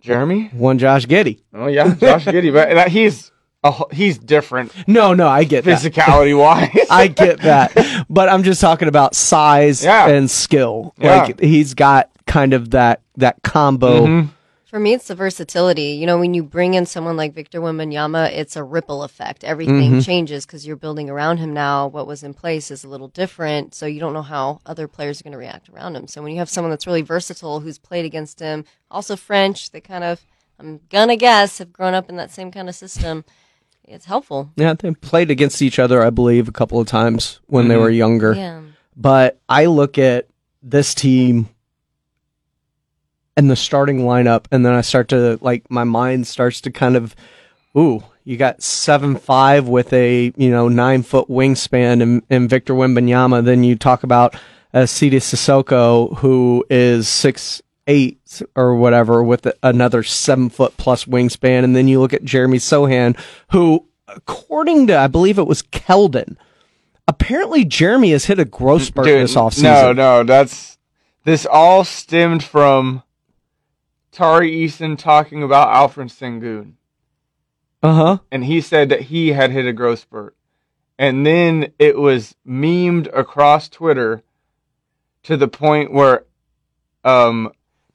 Jeremy? One Josh Giddey. Oh yeah, Josh Giddey, but he's a, he's different No, no, I get that. physicality wise. I get that. But I'm just talking about size Yeah. and skill. Yeah. Like he's got kind of that that combo. Mm-hmm. For me, it's the versatility. You know, when you bring in someone like Victor Wembanyama, it's a ripple effect. Everything Mhm. changes because you're building around him now. What was in place is a little different, so you don't know how other players are going to react around him. So when you have someone that's really versatile, who's played against him, also French, they kind of, I'm gonna guess, have grown up in that same kind of system. It's helpful. Yeah, they played against each other, I believe, a couple of times when they Mhm. were younger. Yeah. But I look at this team and the starting lineup, and then I start to like my mind starts to kind of, ooh, you got seven five with a you know nine foot wingspan and, and Victor Wembanyama. Then you talk about uh, Sidy Cissoko, who is six eight or whatever with another seven foot plus wingspan, and then you look at Jeremy Sochan, who, according to I believe it was Keldon, apparently Jeremy has hit a growth spurt Dude, this offseason. No, no, that's this all stemmed from Tari Eason talking about Alperen Sengun. Uh huh. and he said that he had hit a growth spurt. And then it was memed across Twitter to the point where um,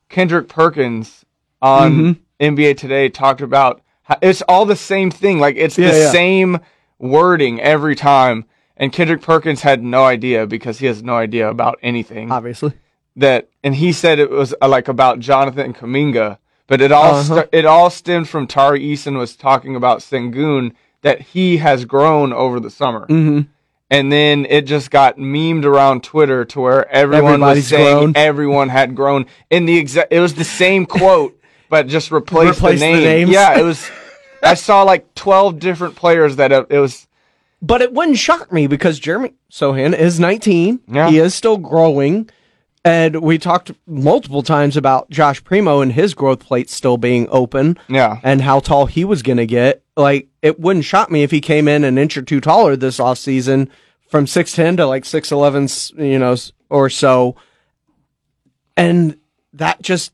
Kendrick Perkins on Mhm. NBA Today talked about how, it's all the same thing. Like it's Yeah, the yeah. same wording every time. And Kendrick Perkins had no idea because he has no idea about anything. Obviously. That and he said it was uh, like about Jonathan Kuminga, but it all Uh-huh. st- it all stemmed from Tari Eason was talking about Sengun that he has grown over the summer. Mm-hmm. And then it just got memed around Twitter to where everyone Everybody's was saying grown. everyone had grown in the exact. It was the same quote, but just replaced, Replaced the the name. names. Yeah, it was. I saw like twelve different players that uh, it was. But it wouldn't shock me because Jeremy Sochan is 19. Yeah. He is still growing. And we talked multiple times about Josh Primo and his growth plate still being open. Yeah. And how tall he was going to get. Like, it wouldn't shock me if he came in an inch or two taller this offseason from 6'10 to like 6'11, you know, or so. And that just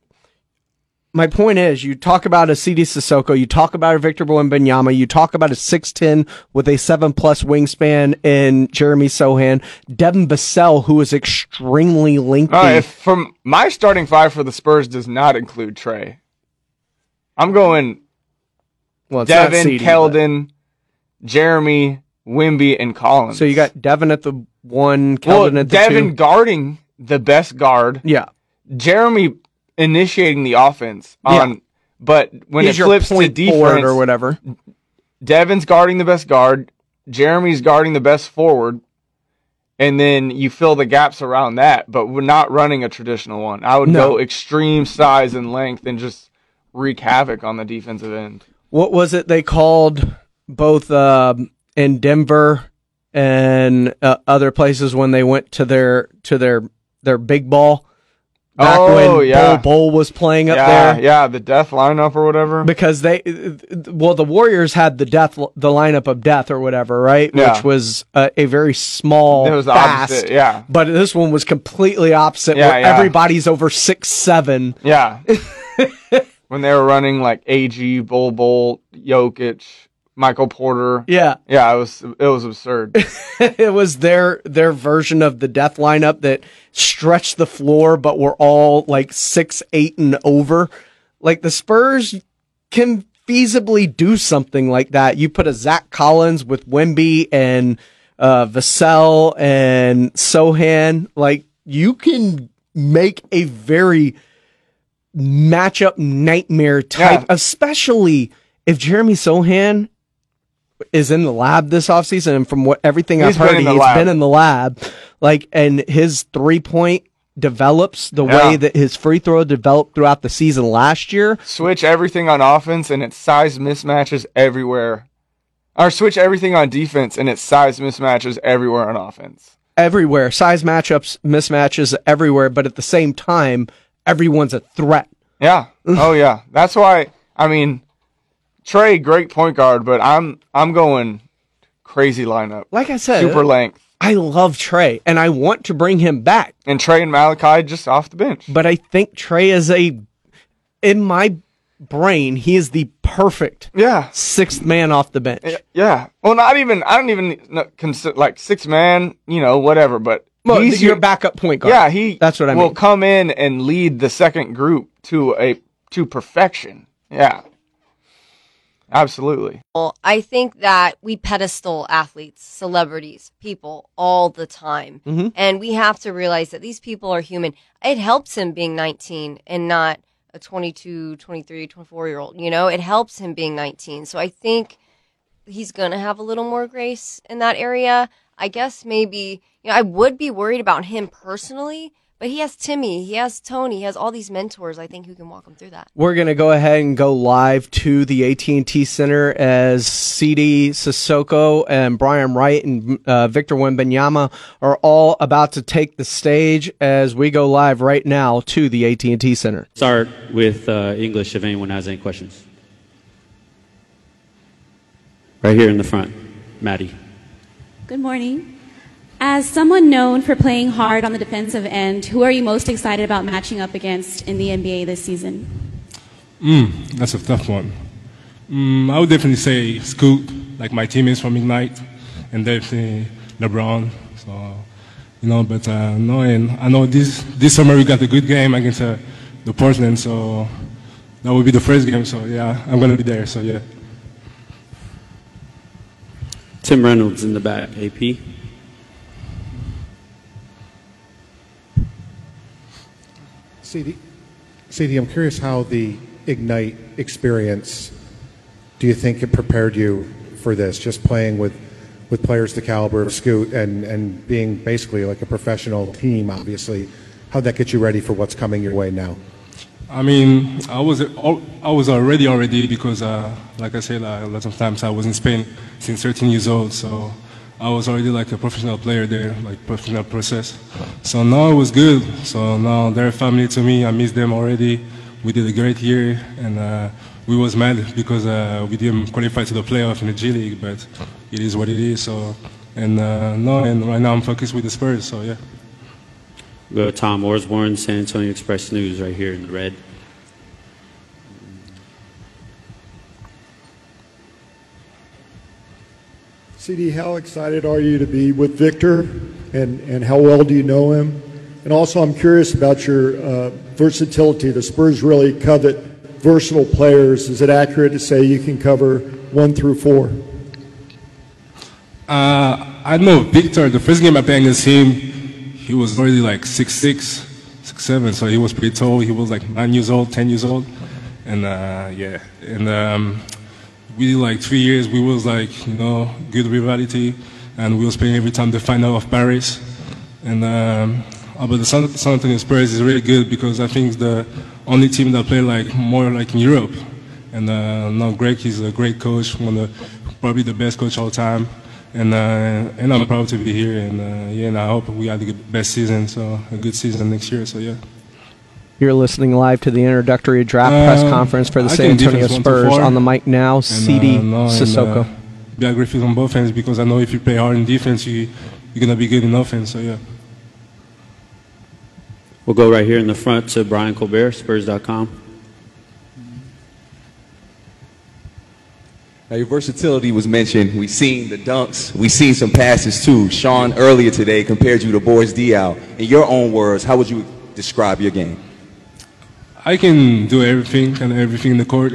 my point is, you talk about a Sidy Cissoko, you talk about a Victor Wembanyama, you talk about a 6'10 with a 7 plus wingspan in Jeremy Sochan, Devin Vassell, who is extremely lengthy. Uh, from my starting five for the Spurs does not include Tre. I'm going well, Devin, Sidy, Keldon, Jeremy, Wemby, and Collins. So you got Devin at the one, well, Keldon at the Devin two. guarding the best guard. Yeah. Jeremy initiating the offense on, Yeah. but when He's it flips to defense or whatever. Devin's guarding the best guard. Jeremy's guarding the best forward. And then you fill the gaps around that, but we're not running a traditional one. I would No. go extreme size and length and just wreak havoc on the defensive end. What was it they called both um, in Denver and uh, other places when they went to their to their their big ball back Oh, when yeah. Bol Bol was playing up yeah, there? yeah, the death lineup or whatever. Because they, well, the Warriors had the death, the lineup of death or whatever, right? Yeah. Which was a, a very small, It was the fast. opposite, yeah. But this one was completely opposite, Yeah, where yeah. everybody's over six seven. Yeah. when they were running like AG, Bol Bol, Jokic, Michael Porter. Yeah. Yeah, it was it was absurd. it was their their version of the death lineup that stretched the floor, but were all like six, eight, and over. Like the Spurs can feasibly do something like that. You put a Zach Collins with Wemby and uh, Vassell and Sochan, like you can make a very matchup nightmare type, especially if Jeremy Sochan is in the lab this offseason and from what everything He's I've heard been in the he's lab. been in the lab like and his three point develops the Yeah. way that his free throw developed throughout the season last year switch everything on offense and it's size mismatches everywhere. Or switch everything on defense and it's size mismatches everywhere on offense. everywhere size matchups mismatches everywhere but at the same time everyone's a threat Yeah. oh yeah. That's why I mean Tre, great point guard, but I'm I'm going crazy lineup. like I said Super length. I love Tre and I want to bring him back And Tre and Malaki just off the bench. but I think Tre is a in my brain, he is the perfect yeah sixth man off the bench. Yeah. Well, not even. I don't even no, consider like six man. You know, whatever. But Well, he's your backup point guard. Yeah, he. That's what I will mean. come in and lead the second group to a to perfection. Yeah. Absolutely. Well, I think that we pedestal athletes, celebrities, people all the time. Mhm. And we have to realize that these people are human. It helps him being 19 and not a 22, 23, 24 year old. You know, it helps him being 19. So I think he's going to have a little more grace in that area. I guess maybe, you know, I would be worried about him personally, but he has Timmy, he has Tony, he has all these mentors, I think, who can walk him through that. We're going to go ahead and go live to the AT&T Center as Sidy Cissoko and Brian Wright and uh, Victor Wembanyama are all about to take the stage as we go live right now to the AT&T Center. Start with uh, English if anyone has any questions. Right here in the front, Maddie. Good morning. As someone known for playing hard on the defensive end, who are you most excited about matching up against in the NBA this season? Mm, that's a tough one. Mm, I would definitely say Scoot, like my teammates from Ignite, and definitely LeBron. So, you know, but uh, no, and I know this this summer we got a good game against uh, the Portland, so that will be the first game. So yeah, I'm gonna be there. So yeah. Tim Reynolds in the back, AP. Sidy, Sidy, I'm curious how the Ignite experience, do you think it prepared you for this? Just playing with, with players the caliber of Scoot and, and being basically like a professional team, obviously. How'd that get you ready for what's coming your way now? I mean, I was I was already already because, uh, like I said, uh, a lot of times I was in Spain since 13 years old, so I was already like a professional player there, like professional process. So now it was good. So now they're family to me. I miss them already. We did a great year, and uh, we was mad because uh, we didn't qualify to the playoff in the G League, but it is what it is. So and uh, no, and right now I'm focused with the Spurs. So yeah. Go to Tom Orsborn, San Antonio Express News, right here in red. Sidy, how excited are you to be with Victor, and, and how well do you know him? And also, I'm curious about your uh, versatility. The Spurs really covet versatile players. Is it accurate to say you can cover one through four? Uh, I know Victor. The first game I played against him, he was already like six six, six seven. So he was pretty tall. He was like nine years old, ten years old, and uh, yeah. And um, we like three years. We was like you know good rivalry, and we was playing every time the final of Paris. And um, uh, but the San, San Antonio Spurs is really good because I think the only team that play like more like in Europe. And uh, now Gregg is a great coach, one of the, probably the best coach all time. And uh, and I'm proud to be here. And uh, yeah, and I hope we have the best season, so a good season next year. So yeah. You're listening live to the introductory draft press Um, conference for the I San Antonio defense one to Spurs. On the mic now, And, Sidy uh, no, and, Cissoko. uh, be aggressive on both ends because I know if you play hard in defense, you you're gonna be good in offense. So yeah. We'll go right here in the front to Brian Colbert, Spurs.com. Now your versatility was mentioned. We've seen the dunks. We've seen some passes too. Sean earlier today compared you to Boris Diaw. In your own words, how would you describe your game? I can do everything and everything in the court,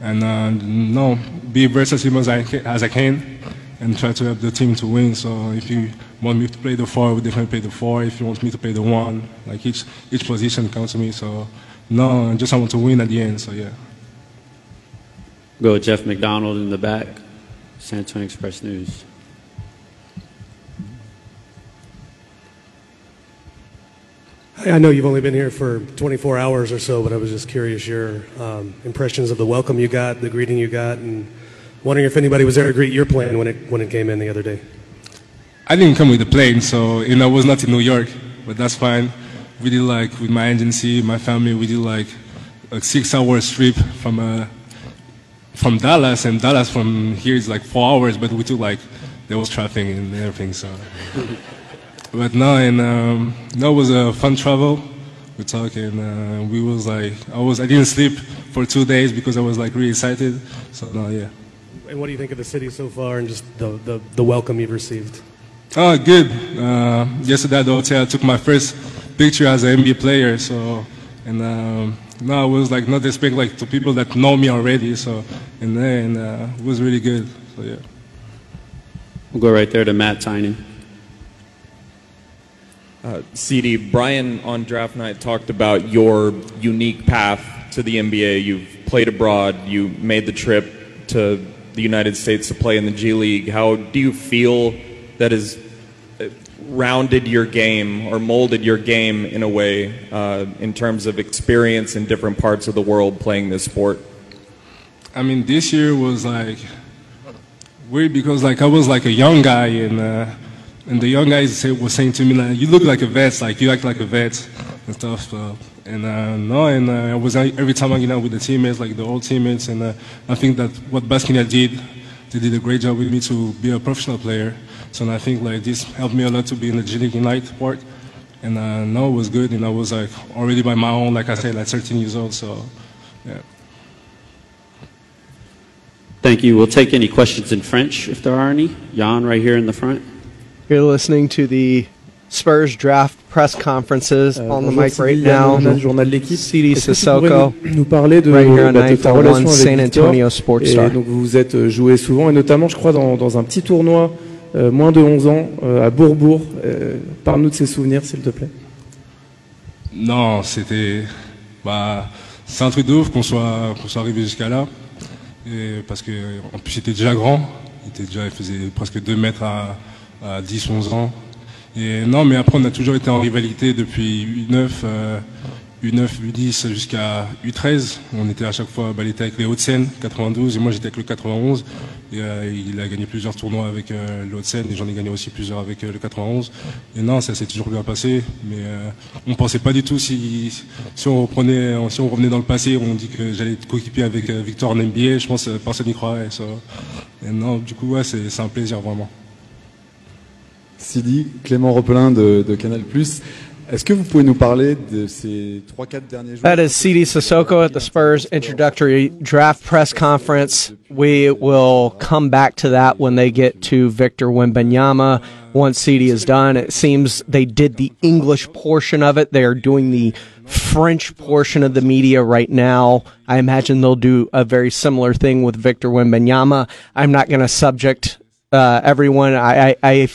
and uh, no, be versatile as I can, as I can, and try to help the team to win. So if you want me to play the four, we definitely play the four. If you want me to play the one, like each each position counts to me. So no, I just want to win at the end. So yeah. Go Jeff McDonald in the back, San Antonio Express News. I know you've only been here for 24 hours or so, but I was just curious your um, impressions of the welcome you got, the greeting you got, and wondering if anybody was there to greet your plane when it when it came in the other day. I didn't come with the plane, so you know I was not in New York, but that's fine. We did like with my agency, my family, we did like a six-hour trip from uh, from Dallas, and Dallas from here is like four hours, but we took like there was traffic and everything, so. But no, and um, no, it was a fun travel. We talked, and uh, we was like, I was, I didn't sleep for two days because I was like really excited. So no, yeah. And what do you think of the city so far and just the, the, the welcome you've received? Oh, good. Uh, yesterday at the hotel, I took my first picture as an NBA player. So, and um, no, it was like not expecting like to people that know me already. So, and then uh, it was really good. So yeah. We'll go right there to Matt Tynan. Uh, Sidy, Brian on draft night talked about your unique path to the NBA. You've played abroad, you made the trip to the United States to play in the G League. How do you feel that has uh, rounded your game or molded your game in a way uh, in terms of experience in different parts of the world playing this sport? I mean, this year was like weird because like I was like a young guy and uh, and the young guys were saying to me like, "You look like a vet, like you act like a vet and stuff." So, and uh, no, and uh, I was every time hanging out with the teammates, like the old teammates, and uh, I think that what Basquiat did, they did a great job with me to be a professional player. So I think like this helped me a lot to be in the G League Ignite part. And uh, no, it was good, and I was like already by my own, like I said, like 13 years old. So, yeah. Thank you. We'll take any questions in French if there are any. Jan, right here in the front. You're listening to the Spurs draft press conferences Euh, on the mic right now. Yann, journal de l'équipe. CD Sissoko, nous, nous parler de, right here on bah, de ta 94.1 relation avec San. Antonio Sports Et donc vous vous êtes joué souvent et notamment, je crois, dans, dans un petit tournoi euh, moins de 11 ans euh, à Bourbourg. Euh, Parle-nous de ces souvenirs, s'il te plaît. Non, c'était. Bah, c'est un truc de ouf qu'on soit, qu'on soit arrivé jusqu'à là. Et parce que, en plus, il était déjà grand. Il, était déjà, il faisait presque 2 mètres à, à 10, 11 ans. Et non, mais après, on a toujours été en rivalité depuis U9, euh, U9, U10 jusqu'à U13. On était à chaque fois, bah, était avec les Hauts-de-Seine, 92, et moi j'étais avec le 91. Et euh, il a gagné plusieurs tournois avec euh, le Hauts-de-Seine, et j'en ai gagné aussi plusieurs avec euh, le 91. Et non, ça s'est toujours bien passé, mais euh, on pensait pas du tout si, si on reprenait, si on revenait dans le passé, on dit que j'allais être coéquipier avec Victor en NBA, je pense personne n'y croirait. ça. Et non, du coup, ouais, c'est un plaisir vraiment. Sidy, Clément Repelin de, de Canal+. Est-ce que vous pouvez nous parler de ces 3-4 derniers jours That is Sidy Cissoko at the Spurs introductory draft press conference. We will come back to that when they get to Victor Wembanyama. Once Sidy is done, it seems they did the English portion of it. They are doing the French portion of the media right now. I imagine they'll do a very similar thing with Victor Wembanyama. I'm not going to subject uh, everyone. I, I, I,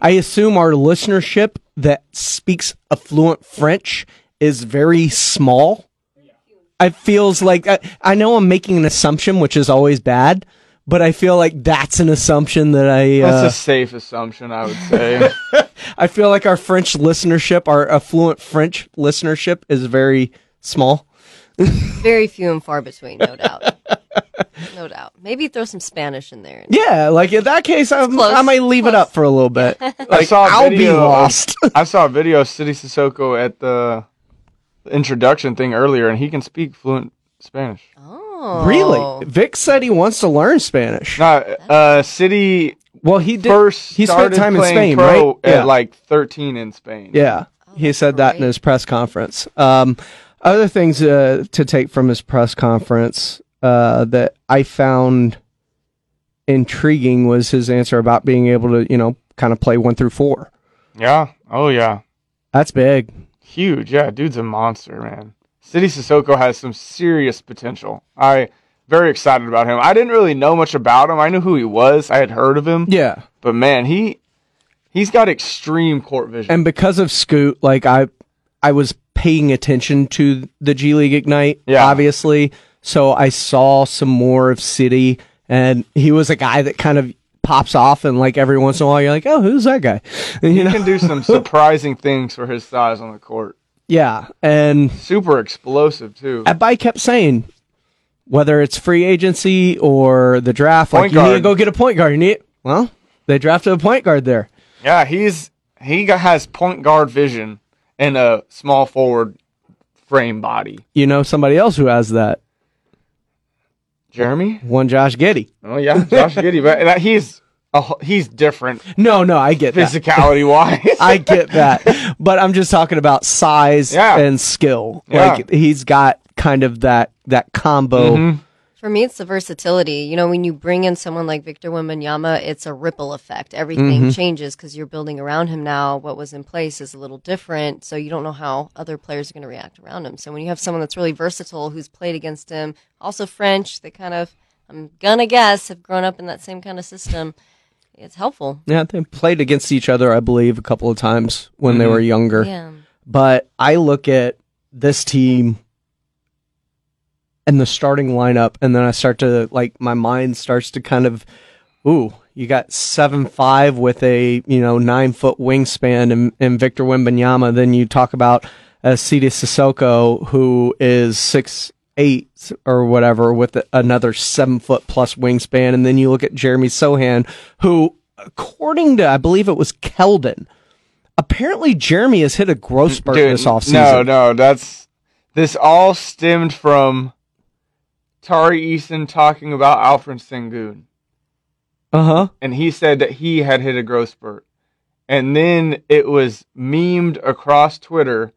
I assume our listenership that speaks a fluent French is very small. It feels like I, I know I'm making an assumption, which is always bad, but I feel like that's an assumption that I. Uh, That's a safe assumption, I would say. I feel like our French listenership, our affluent French listenership, is very small. Very few and far between, no doubt. no doubt. Maybe throw some Spanish in there. Yeah, like in that case, I'm, I might leave it up for a little bit. I saw a I'll be video of- lost. I saw a video of Sidy Cissoko at the introduction thing earlier, and he can speak fluent Spanish. Oh. Really? Vic said he wants to learn Spanish. No, uh, Sidy. Well, he did. First he spent time in Spain, pro right? At Yeah. like 13 in Spain. Yeah, he said that in his press conference. Um, other things uh, to take from his press conference uh, that I found intriguing was his answer about being able to, you know, kind of play one through four. Yeah. Oh yeah. That's big. Huge. Yeah, dude's a monster, man. Sidy Cissoko has some serious potential. I very excited about him. I didn't really know much about him. I knew who he was. I had heard of him. Yeah. But man, he he's got extreme court vision. And because of Scoot, like I, I was paying attention to the G League Ignite, Yeah. obviously. So I saw some more of Sidy, and he was a guy that kind of pops off, and like every once in a while, you're like, oh, who's that guy? And, you he know, can do some surprising things for his size on the court. yeah, and Super explosive too. Abai kept saying, whether it's free agency or the draft, like Point you need to go get a point guard. You need well, they drafted a point guard there. Yeah, he's he has point guard vision and a small forward frame body. You know somebody else who has that. Jeremy? One Josh Giddey. Oh yeah, Josh Giddey, but he's a, he's different. No, no, I get that. physicality wise. I get that, but I'm just talking about size Yeah. and skill. Yeah. Like he's got kind of that that combo. Mm-hmm. For me, it's the versatility. You know, when you bring in someone like Victor Wembanyama, it's a ripple effect. Everything Mhm. changes because you're building around him now. What was in place is a little different, so you don't know how other players are going to react around him. So when you have someone that's really versatile, who's played against him, also French, they kind of, I'm gonna guess, have grown up in that same kind of system. It's helpful. Yeah, they played against each other, I believe, a couple of times when they Mhm. were younger. Yeah. But I look at this team and the starting lineup, and then I start to like my mind starts to kind of, ooh, you got seven five with a you know nine foot wingspan and, and Victor Wembanyama. Then you talk about uh, Sidy Cissoko, who is six eight or whatever with another seven foot plus wingspan, and then you look at Jeremy Sochan, who, according to I believe it was Keldon, apparently Jeremy has hit a growth spurt Dude, this offseason. No, no, that's this all stemmed from Tari Eason talking about Alperen Sengun. Uh huh. and he said that he had hit a growth spurt. And then it was memed across Twitter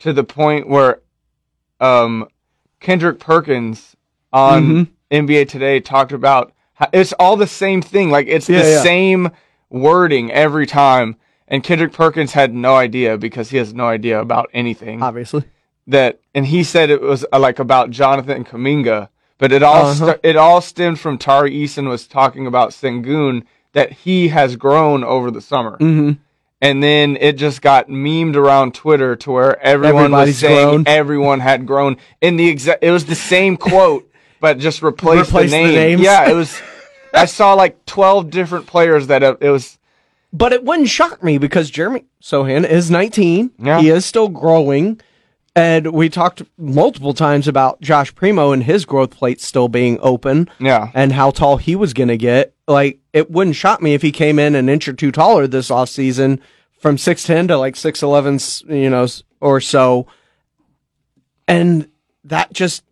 to the point where um, Kendrick Perkins on Mhm. NBA Today talked about how it's all the same thing. Like it's Yeah, the yeah. same wording every time. And Kendrick Perkins had no idea because he has no idea about anything. Obviously. That and he said it was uh, like about Jonathan Kuminga, but it all Uh-huh. st- it all stemmed from Tari Eason was talking about Sengun that he has grown over the summer. Mm-hmm. And then it just got memed around Twitter to where everyone Everybody's was saying grown. everyone had grown in the exact. It was the same quote, but just replaced, Replaced the the name. names. Yeah, it was. I saw like twelve different players that it, it was. But it wouldn't shock me because Jeremy Sochan is 19. Yeah. He is still growing. And we talked multiple times about Josh Primo and his growth plate still being open. Yeah. And how tall he was going to get. Like, it wouldn't shock me if he came in an inch or two taller this offseason from 6'10 to like 6'11, you know, or so. And that just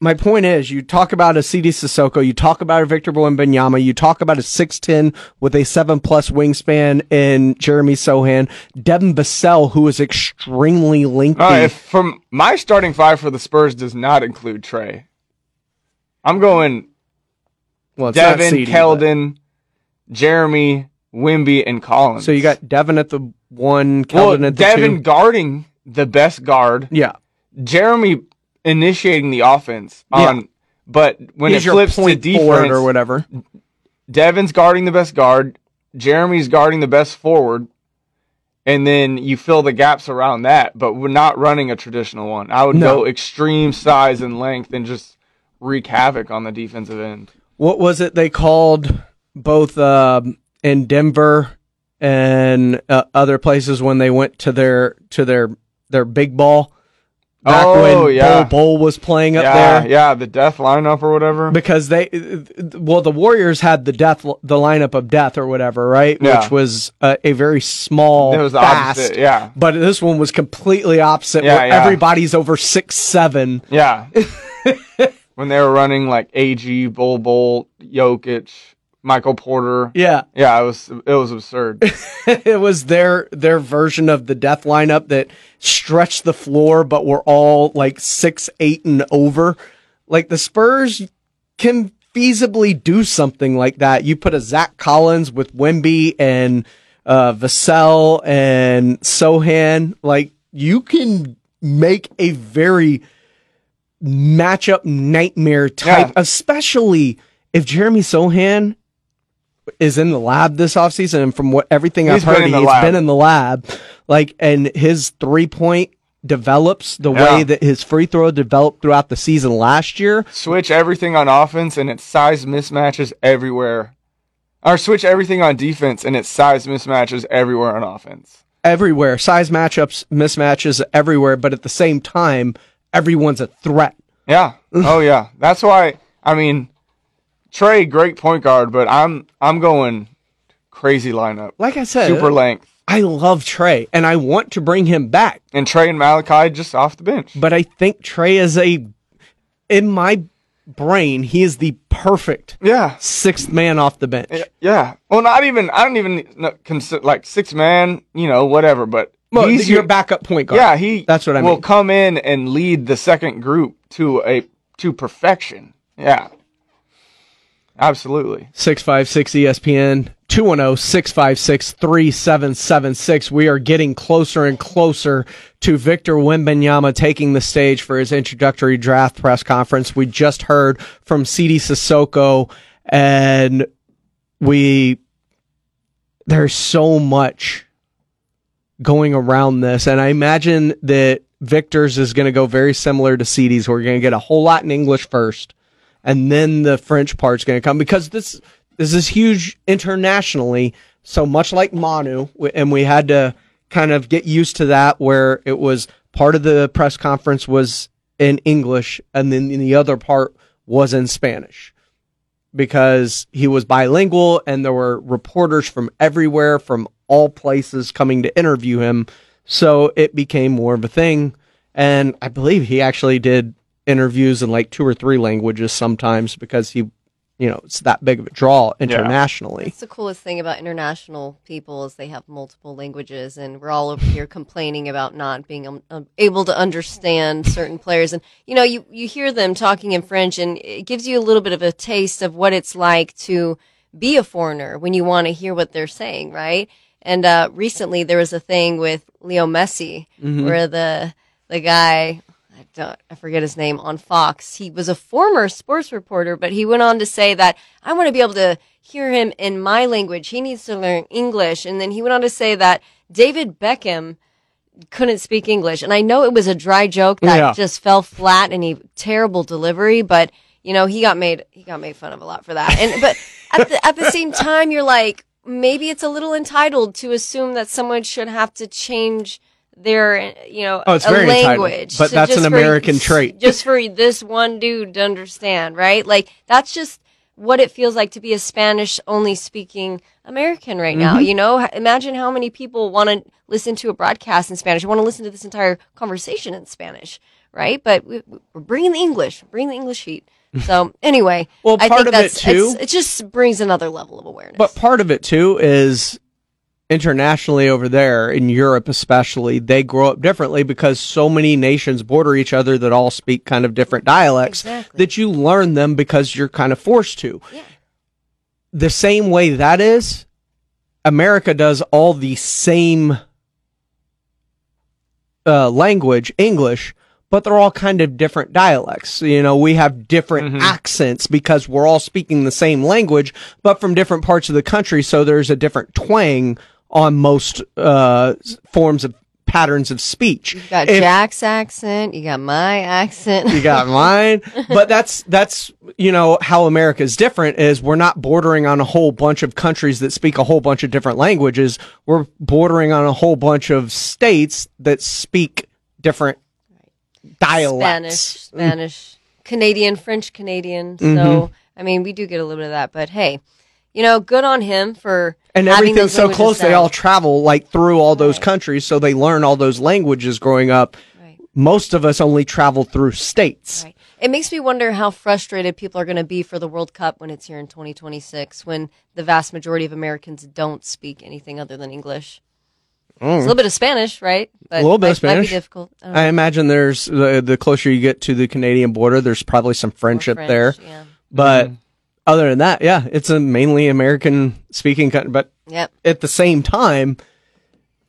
my point is, you talk about a Sidy Cissoko, you talk about a Victor Wembanyama, you talk about a 6'10 with a 7 plus wingspan in Jeremy Sochan, Devin Vassell, who is extremely lengthy. From my starting five for the Spurs does not include Tre. I'm going well, Devin, Sidy, but- Keldon, Jeremy, Wemby, and Collins. So you got Devin at the one, Keldon well, at the Devin two. guarding the best guard. Yeah. Jeremy initiating the offense on, Yeah. but when He's it flips to defense or whatever. Devin's guarding the best guard. Jeremy's guarding the best forward. And then you fill the gaps around that, but we're not running a traditional one. I would No. go extreme size and length and just wreak havoc on the defensive end. What was it they called both um, in Denver and uh, other places when they went to their to their their big ball back Oh, when yeah. Bol Bol was playing up yeah, there? yeah, the death lineup or whatever. Because they, well, the Warriors had the death, the lineup of death or whatever, right? Yeah. Which was a, a very small, It was the fast. opposite, yeah. But this one was completely opposite, Yeah, where yeah. everybody's over six seven. Yeah. when they were running like AG, Bol Bol, Jokic, Michael Porter. Yeah. Yeah, it was it was absurd. it was their their version of the death lineup that stretched the floor, but were all like six, eight, and over. Like the Spurs can feasibly do something like that. You put a Zach Collins with Wemby and uh, Vassell and Sochan. Like you can make a very matchup nightmare type, Yeah. especially if Jeremy Sochan is in the lab this offseason and from what everything He's I've heard been in the he's lab. been in the lab like and his three point develops the Yeah. way that his free throw developed throughout the season last year switch everything on offense and it's size mismatches everywhere. Or switch everything on defense and it's size mismatches everywhere on offense. everywhere size matchups mismatches everywhere but at the same time everyone's a threat Yeah. oh yeah. That's why I mean Tre, great point guard, but I'm I'm going crazy lineup. like I said Super length. I love Tre and I want to bring him back And Tre and Malaki just off the bench. but I think Tre is a in my brain, he is the perfect yeah sixth man off the bench. Yeah. Well, not even. I don't even no, consider like sixth man. You know, whatever. But Well, he's your backup point guard. Yeah, he. That's what I will mean. come in and lead the second group to a to perfection. Yeah. Absolutely. 656 ESPN 210 656 3776. We are getting closer and closer to Victor Wembanyama taking the stage for his introductory draft press conference. We just heard from Sidy Cissoko and we there's so much going around this and I imagine that Victor's is going to go very similar to Sidy's. We're going to get a whole lot in English first and then the French part's going to come because this this is huge internationally. So much like Manu, and we had to kind of get used to that, where it was part of the press conference was in English, and then the other part was in Spanish because he was bilingual, and there were reporters from everywhere, from all places, coming to interview him. So it became more of a thing, and I believe he actually did interviews in like two or three languages sometimes because he, you know, it's that big of a draw internationally. That's the coolest thing about international people is they have multiple languages, and we're all over here complaining about not being um, um, able to understand certain players. And you know, you you hear them talking in French, and it gives you a little bit of a taste of what it's like to be a foreigner when you want to hear what they're saying, right? And uh, recently there was a thing with Leo Messi Mhm. where the the guy I don't I forget his name on Fox. He was a former sports reporter, but he went on to say that I want to be able to hear him in my language. He needs to learn English. And then he went on to say that David Beckham couldn't speak English. And I know it was a dry joke that Yeah. just fell flat and he terrible delivery, but you know, he got made he got made fun of a lot for that. And but at the at the same time you're like maybe it's a little entitled to assume that someone should have to change their you know Oh, it's a very entitled, language but that's an for- American trait. just for this one dude to understand right like that's just what it feels like to be a spanish only speaking american right now Mhm. you know imagine how many people want to listen to a broadcast in spanish want to listen to this entire conversation in spanish right but we, we're bringing the english bringing the english heat so anyway Well, I part think of it, too. It just brings another level of awareness But part of it too is internationally over there in Europe especially they grow up differently because so many nations border each other that all speak kind of different dialects that you learn them because you're kind of forced to. The same way that is America does all the same uh, language, English, but they're all kind of different dialects. You know, we have different accents because we're all speaking the same language, but from different parts of the country. So there's a different twang on most uh, forms of patterns of speech. you got If- jack's accent you got my accent you got mine but that's that's you know how america is different is we're not bordering on a whole bunch of countries that speak a whole bunch of different languages we're bordering on a whole bunch of states that speak different dialects Spanish, Spanish, Canadian, French Canadian. So Mhm. I mean, we do get a little bit of that, but hey, you know, good on him for and having everything's so languages close they all travel like through all those countries so they learn all those languages growing up most of us only travel through states It makes me wonder how frustrated people are going to be for the World Cup when it's here in 2026, when the vast majority of Americans don't speak anything other than English. Mm. It's a little bit of Spanish, right? But a little bit might, of Spanish. Might be difficult. I I imagine there's the, the closer you get to the Canadian border, there's probably some friendship French, there. yeah. But mm-hmm. Other than that, yeah, it's a mainly American speaking country. But Yep. at the same time,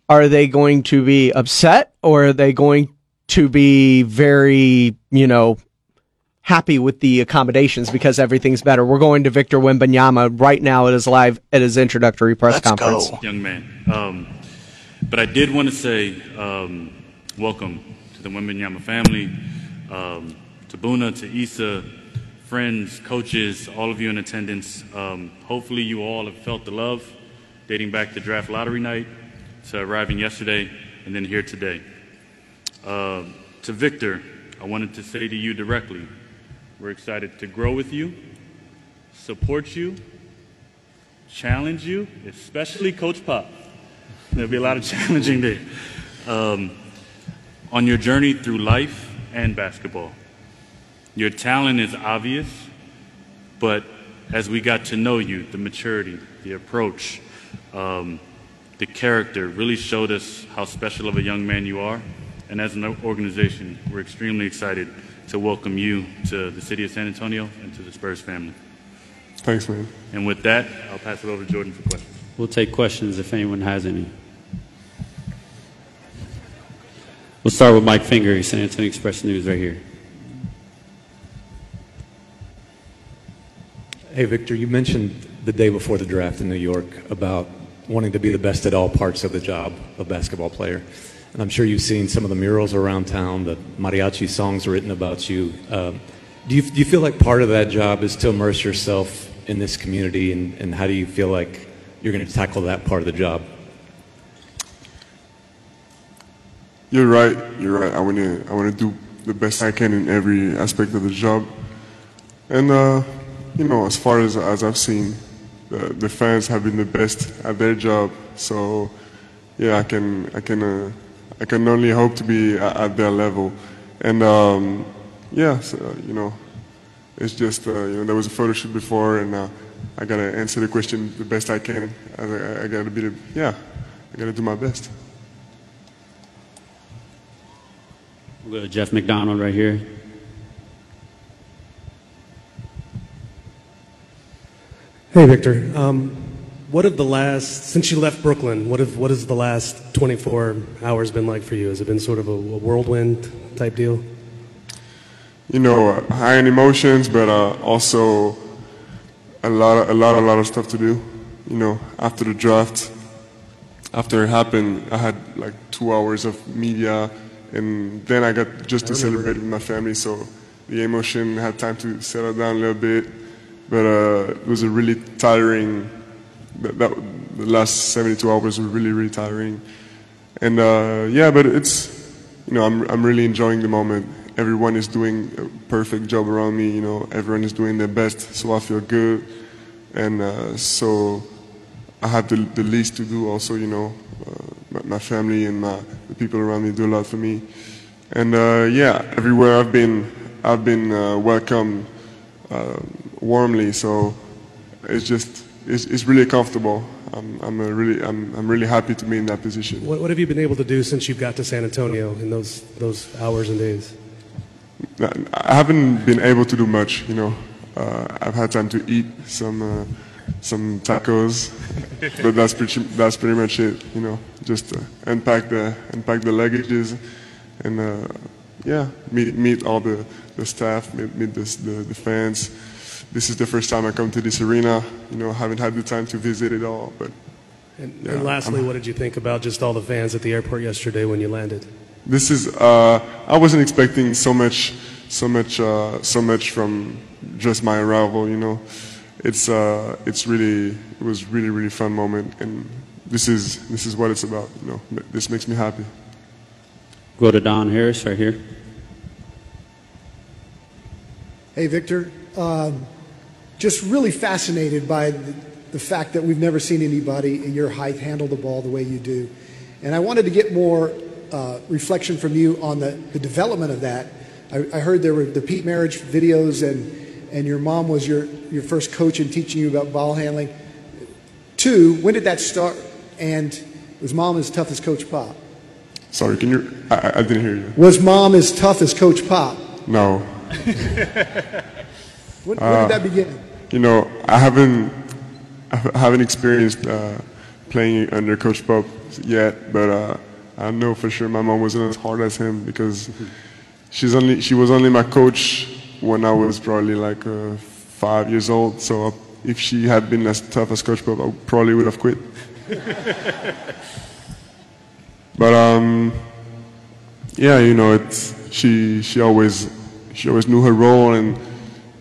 are they going to be upset or are they going to be very, you know, happy with the accommodations because everything's better? We're going to Victor Wembanyama right now at his live at his introductory press conference. young man. Um, but I did want to say um, welcome to the Wembanyama family, um, to Buna, to Issa, friends, coaches, all of you in attendance. Um, hopefully, you all have felt the love dating back to draft lottery night, to arriving yesterday, and then here today. Uh, to Victor, I wanted to say to you directly, we're excited to grow with you, support you, challenge you, especially Coach Pop. There'll be a lot of challenging there. Um, on your journey through life and basketball. Your talent is obvious, but as we got to know you, the maturity, the approach, um, the character really showed us how special of a young man you are. And as an organization, we're extremely excited to welcome you to the city of San Antonio and to the Spurs family. Thanks, man. And with that, I'll pass it over to Jordan for questions. We'll take questions if anyone has any. We'll start with Mike Finger, San Antonio Express News, right here. Hey, Victor, you mentioned the day before the draft in New York about wanting to be the best at all parts of the job of basketball player. And I'm sure you've seen some of the murals around town, the mariachi songs written about you. Uh, do, you do you feel like part of that job is to immerse yourself in this community, and, and how do you feel like you're going to tackle that part of the job? You're right. You're right. I want to. I want to do the best I can in every aspect of the job. And uh, you know, as far as as I've seen, the, the fans have been the best at their job. So yeah, I can I can uh, I can only hope to be at, at their level. And um, yeah, so, you know, it's just uh, you know there was a photo shoot before, and uh, I gotta answer the question the best I can. I, I gotta be the yeah, I gotta do my best. We'll go to Jeff McDonald right here. Hey, Victor. Um, what have the last, since you left Brooklyn, what have what has the last 24 hours been like for you? Has it been sort of a, a whirlwind type deal? You know, uh, high in emotions, but uh, also a lot, of, a lot, a lot of stuff to do. You know, after the draft, after it happened, I had like two hours of media, and then I got just to celebrate with my family. So the emotion had time to settle down a little bit, but uh, it was a really tiring. That, that the last 72 hours were really, really tiring, and uh, yeah, but it's you know I'm I'm really enjoying the moment. Everyone is doing a perfect job around me. You know, everyone is doing their best, so I feel good, and uh, so I have the, the least to do also, you know. Uh, my, my, family and my, the people around me do a lot for me. And uh, yeah, everywhere I've been, I've been uh, welcomed uh, warmly. So it's just, it's, it's really comfortable. I'm, I'm, really, I'm, I'm really happy to be in that position. What, what have you been able to do since you've got to San Antonio in those, those hours and days? I haven't been able to do much, you know. Uh, I've had time to eat some uh, some tacos, but that's pretty that's pretty much it. You know, just uh, unpack the unpack the luggages, and uh, yeah, meet meet all the, the staff, meet, meet the, the, the fans. This is the first time I come to this arena. You know, I haven't had the time to visit it all, but. And, yeah, and lastly, I'm, what did you think about just all the fans at the airport yesterday when you landed? This is uh, I wasn't expecting so much, so much, uh, so much from just my arrival. You know it's uh, it's really it was really really fun moment, and this is this is what it's about. You know, this makes me happy. Go to Don Harris right here. Hey, Victor. Um, just really fascinated by the, the fact that we've never seen anybody in your height handle the ball the way you do, and I wanted to get more uh, reflection from you on the, the development of that. I, I heard there were the Pete Maravich videos and and your mom was your, your first coach in teaching you about ball handling. Two, when did that start? And was mom as tough as Coach Pop? Sorry, can you? I, I didn't hear you. Was mom as tough as Coach Pop? No. when, when uh, did that begin? You know, I haven't, I haven't experienced uh, playing under Coach Pop yet, but uh, I know for sure my mom wasn't as hard as him because she's only, she was only my coach when I was probably like uh, five years old. So if she had been as tough as Coach Pop, I probably would have quit. but um, yeah, you know, it's she she always she always knew her role and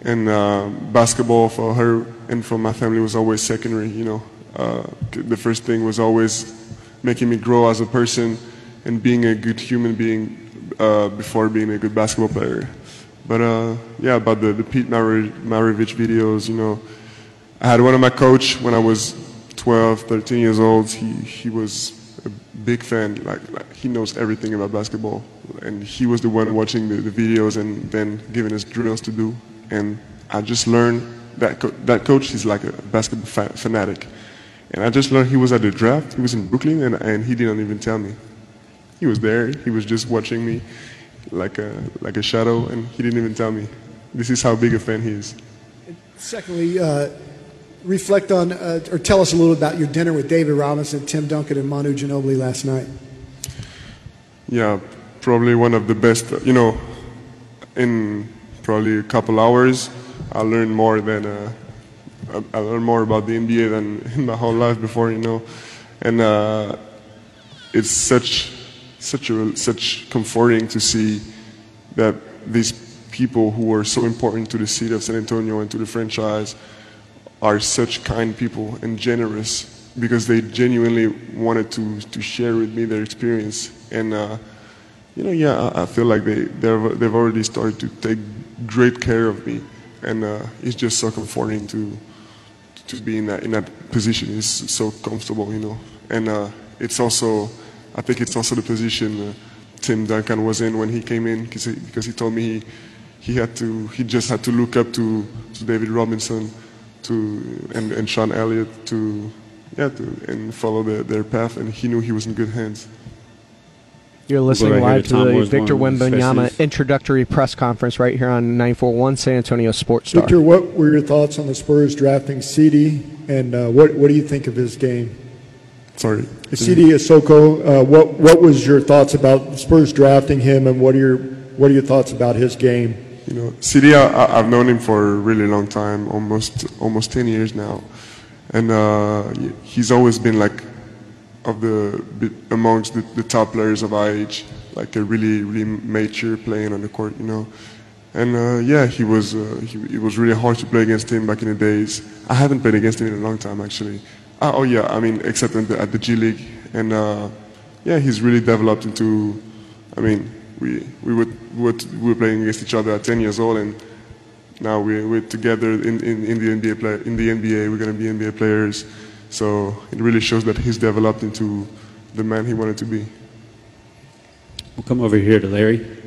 and uh, basketball for her and for my family was always secondary. You know, uh, the first thing was always making me grow as a person and being a good human being uh, before being a good basketball player. But uh, yeah, about the, the Pete Maravich videos, you know, I had one of my coach when I was 12, 13 years old. He, he was a big fan. Like, like he knows everything about basketball, and he was the one watching the, the videos and then giving us drills to do. And I just learned that co- that coach is like a basketball fa- fanatic, and I just learned he was at the draft. He was in Brooklyn, and and he didn't even tell me. He was there. He was just watching me, like a like a shadow, and he didn't even tell me. This is how big a fan he is. Secondly, uh, reflect on uh, or tell us a little about your dinner with David Robinson, Tim Duncan, and Manu Ginobili last night. Yeah, probably one of the best. You know, in probably a couple hours, I learned more than uh, I learned more about the NBA than in my whole life before. You know, and uh, it's such such a, such comforting to see that these people who are so important to the city of San Antonio and to the franchise are such kind people and generous because they genuinely wanted to to share with me their experience and uh, you know yeah I, I feel like they they've already started to take great care of me. And uh, it's just so comforting to to be in that in that position. It's so comfortable you know. And uh, it's also I think it's also the position uh, Tim Duncan was in when he came in because he, because he told me he, he had to he just had to look up to, to David Robinson to and, and Sean Elliott to yeah to and follow the, their path and he knew he was in good hands. You're listening right live to to the Moore's Victor one, Wembanyama introductory press conference right here on 941 San Antonio Sports Star. Victor, what were your thoughts on the Spurs drafting Sidy, and uh, what what do you think of his game? Sorry, Sidy Cissoko. Uh, what what was your thoughts about Spurs drafting him, and what are your what are your thoughts about his game? You know, CD, I, I- I've known him for a really long time, almost almost 10 years now, and uh, he's always been like of the amongst the, the top players of age, like a really really mature playing on the court, you know. And uh, yeah, he was uh, he, it was really hard to play against him back in the days. I haven't played against him in a long time actually. Uh, oh yeah, I mean except at the, at the G League, and uh, yeah, he's really developed into. I mean, we we were, we were we were playing against each other at 10 years old, and now we're, we're together in, in, in the NBA play, in the NBA. We're gonna be NBA players, so it really shows that he's developed into the man he wanted to be. We'll come over here to Larry.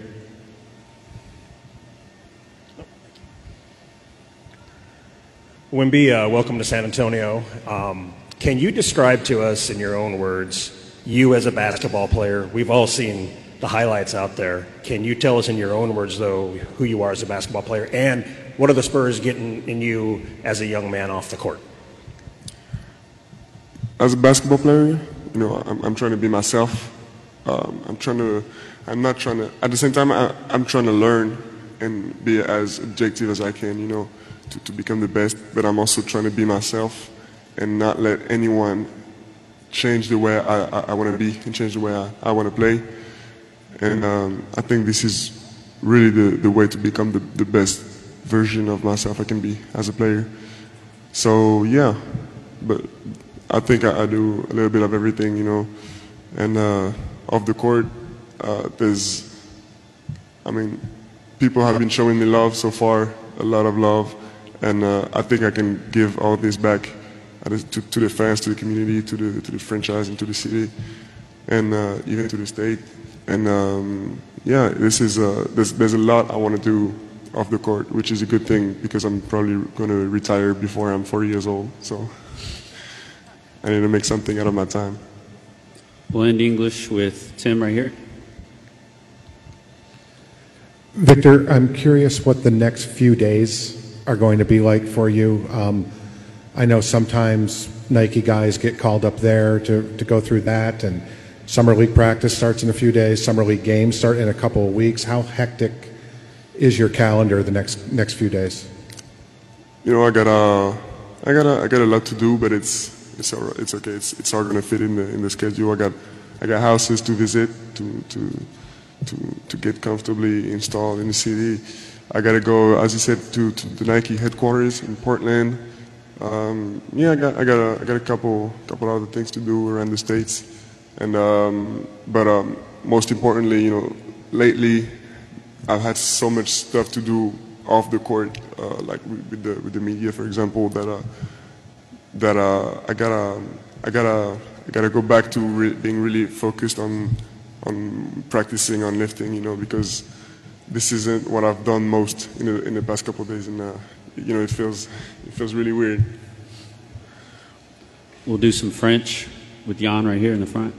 Wemby, uh, welcome to San Antonio. Um, can you describe to us, in your own words, you as a basketball player? We've all seen the highlights out there. Can you tell us, in your own words, though, who you are as a basketball player, and what are the Spurs getting in you as a young man off the court? As a basketball player, you know, I'm, I'm trying to be myself. Um, I'm trying to, I'm not trying to, at the same time, I, I'm trying to learn and be as objective as I can, you know, to, to become the best. But I'm also trying to be myself and not let anyone change the way I, I, I want to be and change the way I, I want to play. And um, I think this is really the, the way to become the, the best version of myself I can be as a player. So yeah, but I think I, I do a little bit of everything, you know. And uh, off the court, uh, there's, I mean, people have been showing me love so far, a lot of love, and uh, I think I can give all this back to, to the fans, to the community, to the to the franchise, and to the city, and uh, even to the state. And um, yeah, this is uh, there's there's a lot I want to do off the court, which is a good thing because I'm probably going to retire before I'm 40 years old. So I need to make something out of my time. We'll end English with Tim right here. Victor, I'm curious what the next few days are going to be like for you. Um, I know sometimes Nike guys get called up there to, to go through that, and summer league practice starts in a few days. Summer league games start in a couple of weeks. How hectic is your calendar the next next few days? You know, I got a, I got a, I got a lot to do, but it's it's all right. It's okay. It's it's all gonna fit in the in the schedule. I got I got houses to visit to to to to get comfortably installed in the city. I gotta go, as you said, to, to the Nike headquarters in Portland. Um, yeah, I got I got a, I got a couple couple other things to do around the states, and um, but um, most importantly, you know, lately I've had so much stuff to do off the court, uh, like with, with the with the media, for example. That uh, that uh, I gotta I gotta I gotta go back to re- being really focused on on practicing on lifting, you know, because this isn't what I've done most in the in the past couple days, and uh, you know, it feels it feels really weird. We'll do some French with Jan right here in the front.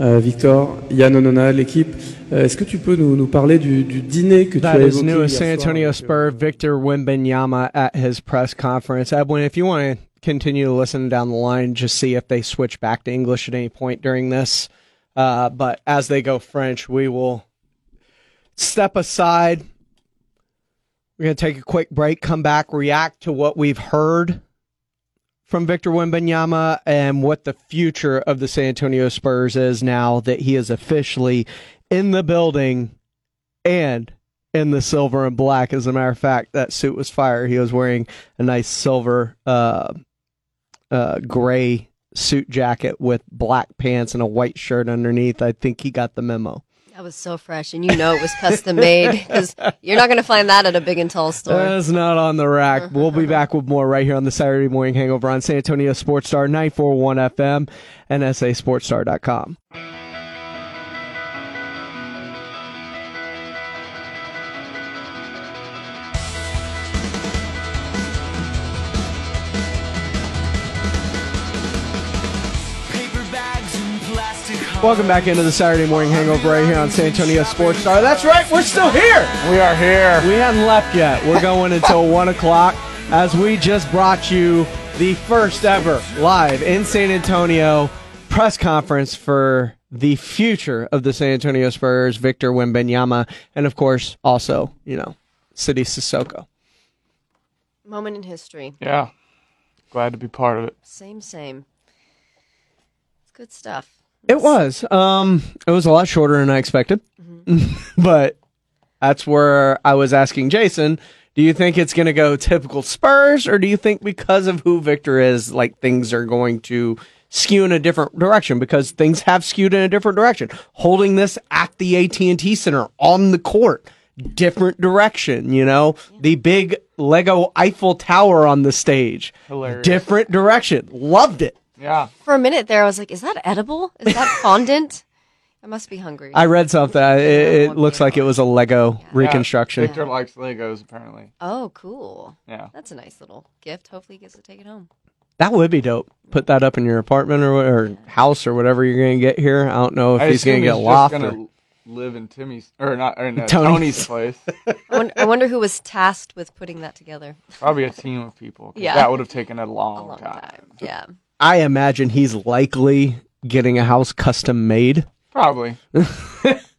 Victor, Yann Onona, l'équipe, euh, est-ce que tu peux nous, nous parler du, du dîner que tu as That is évoqué new San Antonio Spur Victor Wembanyama at his press conference. Edwin, if you want to continue to listen down the line, just see if they switch back to English at any point during this. Uh, but as they go French, we will step aside. We're going to take a quick break, come back, react to what we've heard from Victor Wembanyama and what the future of the San Antonio Spurs is now that he is officially in the building and in the silver and black. As a matter of fact, that suit was fire. He was wearing a nice silver, uh, uh, gray suit jacket with black pants and a white shirt underneath. I think he got the memo. That was so fresh, and you know it was custom made because you're not going to find that at a big and tall store. That's not on the rack. We'll be back with more right here on the Saturday Morning Hangover on San Antonio Sports Star 941 FM and SASportsStar.com. Welcome back into the Saturday Morning Hangover right here on San Antonio Sports Star. That's right, we're still here. We are here. We haven't left yet. We're going until 1 o'clock as we just brought you the first ever live in San Antonio press conference for the future of the San Antonio Spurs, Victor Wembanyama, and of course, also, you know, Sidy Cissoko. Moment in history. Yeah. Glad to be part of it. Same, same. It's good stuff. It was. Um, it was a lot shorter than I expected, but that's where I was asking Jason. Do you think it's going to go typical Spurs, or do you think because of who Victor is, like things are going to skew in a different direction? Because things have skewed in a different direction. Holding this at the AT and T Center on the court, different direction. You know, the big Lego Eiffel Tower on the stage, Hilarious. different direction. Loved it. Yeah. For a minute there, I was like, "Is that edible? Is that fondant?" I must be hungry. I read something. It, it looks like it was a Lego reconstruction. Victor likes Legos, apparently. Oh, cool. Yeah. That's a nice little gift. Hopefully, he gets to take it home. That would be dope. Put that up in your apartment or, or house or whatever you're going to get here. I don't know if I he's going to get just loft. gonna or- live in Timmy's or not or in Tony's. Tony's place. I wonder, I wonder who was tasked with putting that together. Probably a team of people. Yeah. That would have taken a long, time. Yeah. I imagine he's likely getting a house custom made. Probably.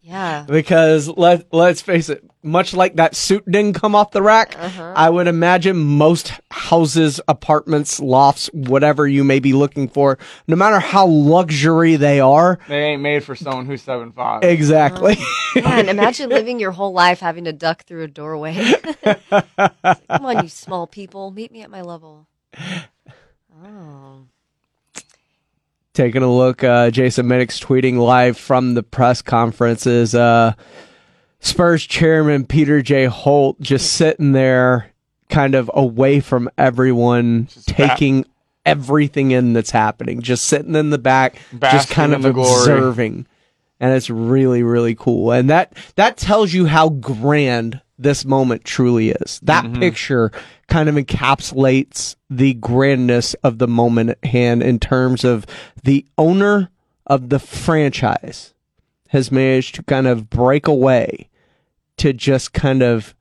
Yeah. Because let let's face it, much like that suit didn't come off the rack, Uh-huh. I would imagine most houses, apartments, lofts, whatever you may be looking for, no matter how luxury they are, They ain't made for someone who's seven five. exactly. Man, imagine living your whole life having to duck through a doorway. Like, Come on, you small people, meet me at my level. Oh. Taking a look. Uh, Jason Minnix's tweeting live from the press conferences. Uh, Spurs chairman Peter J. Holt just sitting there, kind of away from everyone, taking everything in that's happening, just sitting in the back, just kind of glory. observing. And it's really, really cool. And that, that tells you how grand this moment truly is. That Mhm. picture kind of encapsulates the grandness of the moment at hand in terms of the owner of the franchise has managed to kind of break away to just kind of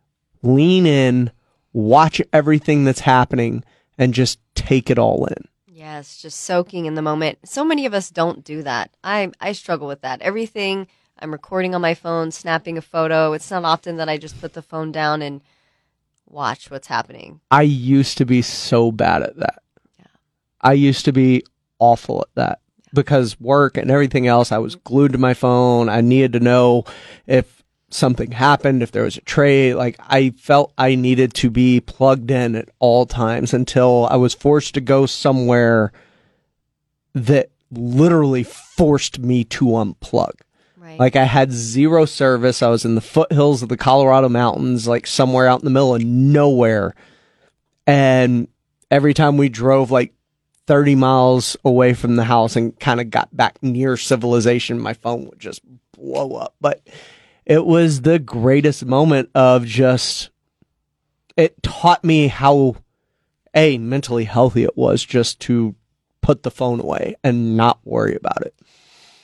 lean in, watch everything that's happening, and just take it all in. Yes, just soaking in the moment. So many of us don't do that. I I struggle with that. Everything I'm recording on my phone, snapping a photo. It's not often that I just put the phone down and watch what's happening. I used to be so bad at that. I used to be awful at that because work and everything else, I was mm-hmm. glued to my phone. I needed to know if something happened, if there was a trade. Like I felt I needed to be plugged in at all times until I was forced to go somewhere that literally forced me to unplug. Like I had zero service. I was in the foothills of the Colorado mountains, like somewhere out in the middle of nowhere. And every time we drove like 30 miles away from the house and kind of got back near civilization, my phone would just blow up. But it was the greatest moment of just, it taught me how, A, mentally healthy it was just to put the phone away and not worry about it.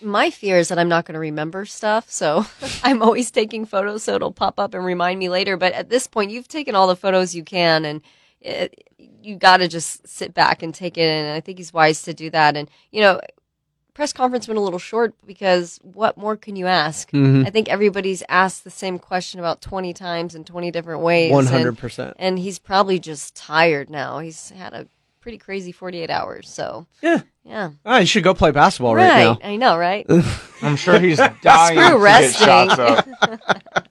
My fear is that I'm not going to remember stuff, so I'm always taking photos so it'll pop up and remind me later. But at this point, you've taken all the photos you can, and it, you got to just sit back and take it. And I think he's wise to do that. And you know, press conference went a little short because what more can you ask? Mhm. I think everybody's asked the same question about 20 times in 20 different ways. 100%. And, and he's probably just tired now. He's had a pretty crazy 48 hours. So yeah, yeah. Oh, you should go play basketball right, Right, now. I know, right? I'm sure he's dying Screw to resting. get shots up.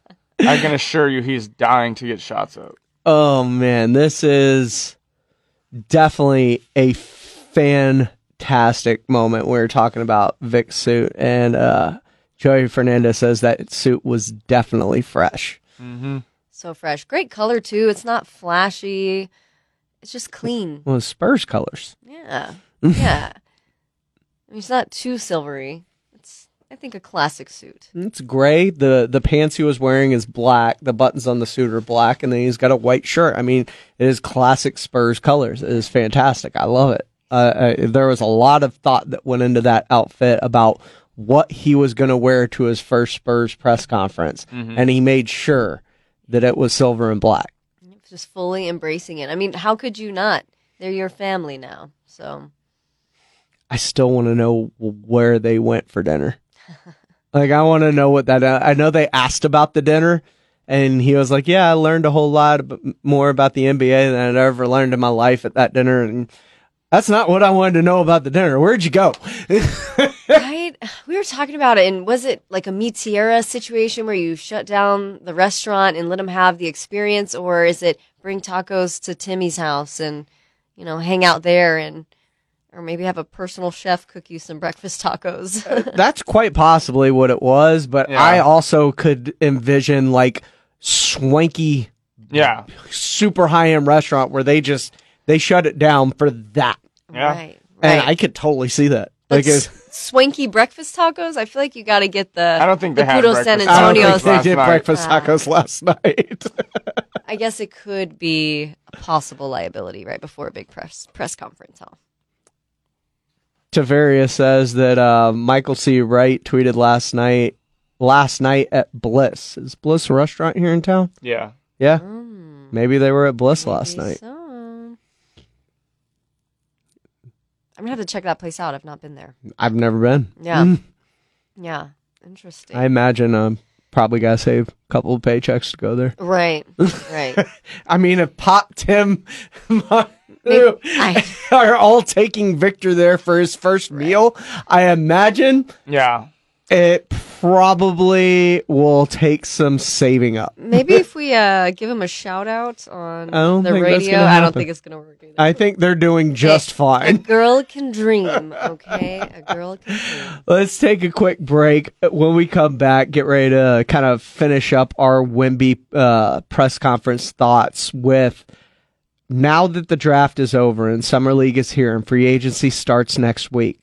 I can assure you, he's dying to get shots up. Oh man, this is definitely a fantastic moment. We are talking about Vic's suit, and uh, Joey Fernandez says that suit was definitely fresh. Mm-hmm. So fresh. Great color, too. It's not flashy, it's just clean. Well, Spurs colors. Yeah. Yeah. I mean, it's not too silvery. It's, I think, a classic suit. It's gray. the The pants he was wearing is black. The buttons on the suit are black, and then he's got a white shirt. I mean, it is classic Spurs colors. It is fantastic. I love it. Uh, uh, there was a lot of thought that went into that outfit about what he was going to wear to his first Spurs press conference, Mhm. and he made sure that it was silver and black. Just fully embracing it. I mean, how could you not? They're your family now. So, I still want to know where they went for dinner. like, I want to know what that. I know they asked about the dinner, and he was like, "Yeah, I learned a whole lot more about the NBA than I'd ever learned in my life at that dinner." And that's not what I wanted to know about the dinner. Where'd you go? right? We were talking about it, and was it like a Meet Sierra situation where you shut down the restaurant and let them have the experience, or is it bring tacos to Timmy's house and you know hang out there and, or maybe have a personal chef cook you some breakfast tacos? Uh, that's quite possibly what it was, but Yeah. I also could envision like swanky, yeah, super high end restaurant where they just they shut it down for that. Yeah. Right, And. I could totally see that. Like, That's it's, swanky breakfast tacos. I feel like you got to get the. I don't think the they had Puro San breakfast I don't Antonio. think they did night. breakfast tacos last night. I guess it could be a possible liability right before a big press press conference, huh? Tavaria says that uh, Michael C. Wright tweeted last night. Last night at Bliss. Is Bliss a restaurant here in town? Yeah. Yeah. Mm, Maybe they were at Bliss last night. So. I'm gonna have to check that place out. I've not been there. I've never been. Yeah. Mm. Yeah, interesting. I imagine um probably got to save a couple of paychecks to go there. Right, right. I mean, if Pop Tim Maybe- I- are all taking Victor there for his first meal, I imagine Yeah. it probably will take some saving up. Maybe if we uh, give him a shout out on the radio, I don't think it's gonna work. Either. I think they're doing just A fine. A girl can dream, okay? A girl can dream. Let's take a quick break. When we come back, get ready to kind of finish up our Wemby uh, press conference thoughts with now that the draft is over and summer league is here and free agency starts next week.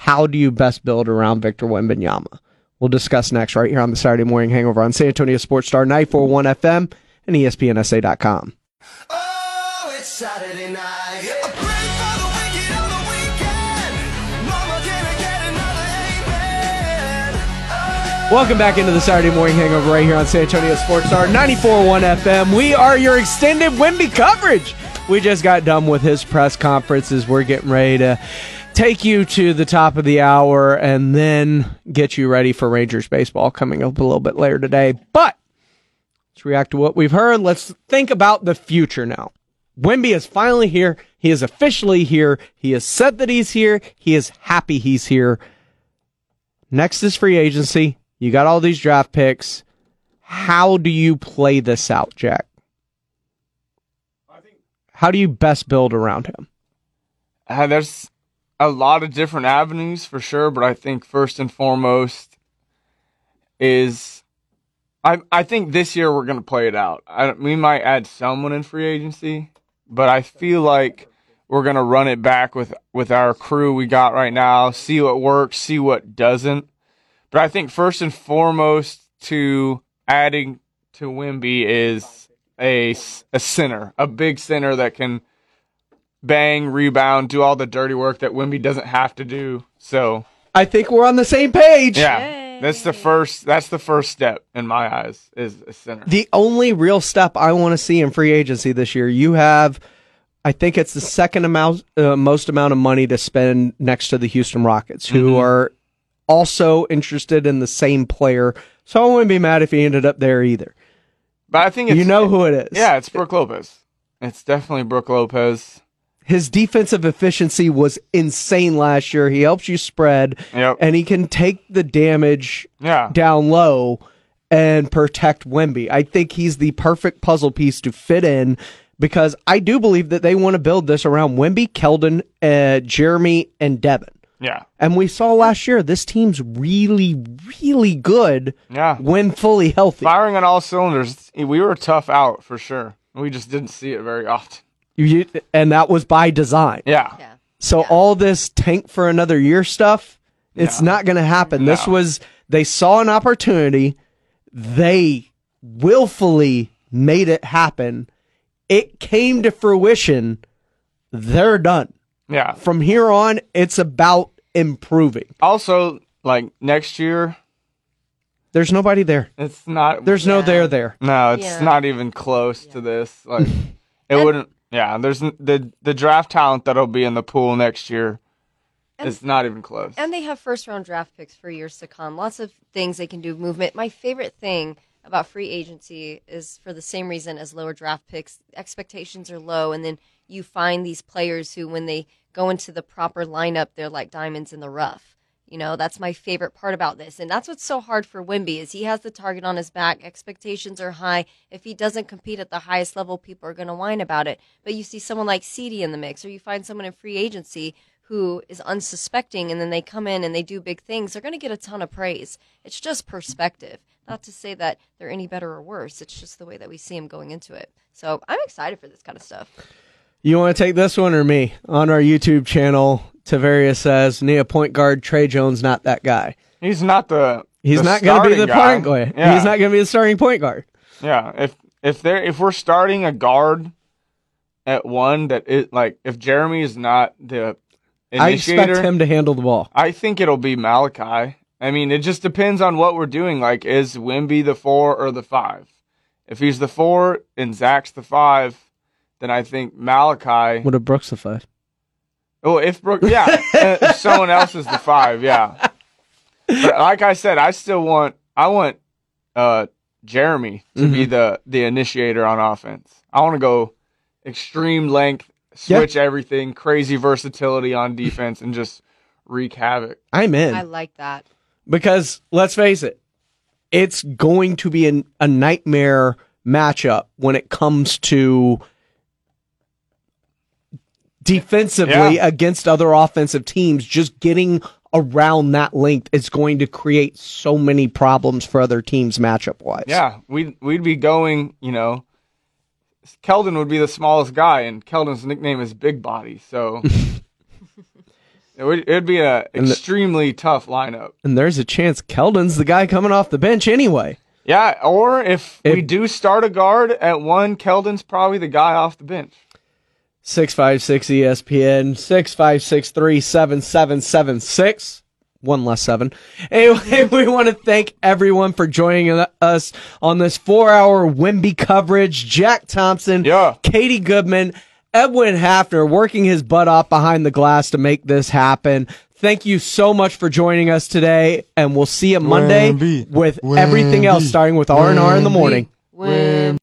How do you best build around Victor Wembanyama? We'll discuss next right here on the Saturday Morning Hangover on San Antonio Sports Star 941 FM and ESPNSA.com. Oh, it's Saturday night. I pray for the wicked on the weekend. Mama, can I get another amen? Oh. Welcome back into the Saturday Morning Hangover right here on San Antonio Sports Star 94.1 FM. We are your extended Wemby coverage. We just got done with his press conferences. We're getting ready to take you to the top of the hour and then get you ready for Rangers baseball coming up a little bit later today. But let's react to what we've heard. Let's think about the future now. Wemby is finally here. He is officially here. He has said that he's here. He is happy he's here. Next is free agency. You got all these draft picks. How do you play this out, Jack? How do you best build around him? Uh, there's a lot of different avenues for sure, but I think first and foremost is I I think this year we're gonna play it out. I, we might add someone in free agency, but I feel like we're gonna run it back with with our crew we got right now. See what works, see what doesn't. But I think first and foremost to adding to Wemby is a a center, a big center that can bang, rebound, do all the dirty work that Wemby doesn't have to do. So I think we're on the same page. yeah, that's the first. That's the first step in my eyes is a center. The only real step I want to see in free agency this year, you have, I think it's the second amount, uh, most amount of money to spend next to the Houston Rockets, who Mhm. are also interested in the same player. So I wouldn't be mad if he ended up there either. But I think it's, you know who it is. Yeah, it's Brook Lopez. It's definitely Brook Lopez. His defensive efficiency was insane last year. He helps you spread, Yep. and he can take the damage Yeah. down low and protect Wemby. I think he's the perfect puzzle piece to fit in because I do believe that they want to build this around Wemby, Keldon, uh, Jeremy, and Devin. Yeah. And we saw last year this team's really, really good Yeah. when fully healthy. Firing on all cylinders. We were tough out for sure. We just didn't see it very often. You, and that was by design. Yeah. So all this tank for another year stuff, it's not going to happen. This was they saw an opportunity, they willfully made it happen. It came to fruition. They're done. Yeah. From here on, it's about improving. Also, like next year, There's nobody there. it's not. There's no there there. No, it's Yeah. not even close to this. Like, it wouldn't. Yeah, there's n- the the draft talent that'll be in the pool next year. is not even close. And they have first round draft picks for years to come. Lots of things they can do movement. My favorite thing about free agency is for the same reason as lower draft picks. Expectations are low, and then you find these players who, when they go into the proper lineup, they're like diamonds in the rough. You know, that's my favorite part about this. And that's what's so hard for Wemby is he has the target on his back. Expectations are high. If he doesn't compete at the highest level, people are going to whine about it. But you see someone like Sidy in the mix, or you find someone in free agency who is unsuspecting and then they come in and they do big things, they're going to get a ton of praise. It's just perspective. Not to say that they're any better or worse. It's just the way that we see them going into it. So I'm excited for this kind of stuff. You want to take this one or me? On our YouTube channel, Tavares says, Nia point guard, Tre Jones, not that guy. He's not the. He's the not going to be the starting point guard. Yeah. He's not going to be the starting point guard. Yeah, if if they're if we're starting a guard at one that it like if Jeremy is not the I expect him to handle the ball. I think it'll be Malaki. I mean, it just depends on what we're doing. Like, is Wemby the four or the five? If he's the four and Zach's the five, then I think Malaki. What a Brooks the five. Oh, if Brook, yeah, uh, if someone else is the five, yeah. But like I said, I still want I want uh Jeremy to be Mhm. the the initiator on offense. I want to go extreme length, switch everything, crazy versatility on defense, and just wreak havoc. I'm in. I like that. Because let's face it, it's going to be an, a nightmare matchup when it comes to defensively Yeah. against other offensive teams. Just getting around that length is going to create so many problems for other teams matchup wise. Yeah, we'd we'd be going, you know. Keldon would be the smallest guy, and Keldon's nickname is Big Body, so it would it'd be a And the- extremely tough lineup. And there's a chance Keldon's the guy coming off the bench anyway. Yeah, or if, we do start a guard at one, Keldon's probably the guy off the bench. 656 ESPN, 656 7776. One less seven. Anyway, we want to thank everyone for joining us on this four hour Wemby coverage. Jack Thompson, yeah. Katie Goodman, Edwin Hafner working his butt off behind the glass to make this happen. Thank you so much for joining us today, and we'll see you Monday Wemby. with everything else, starting with R&R in the morning. Wemby.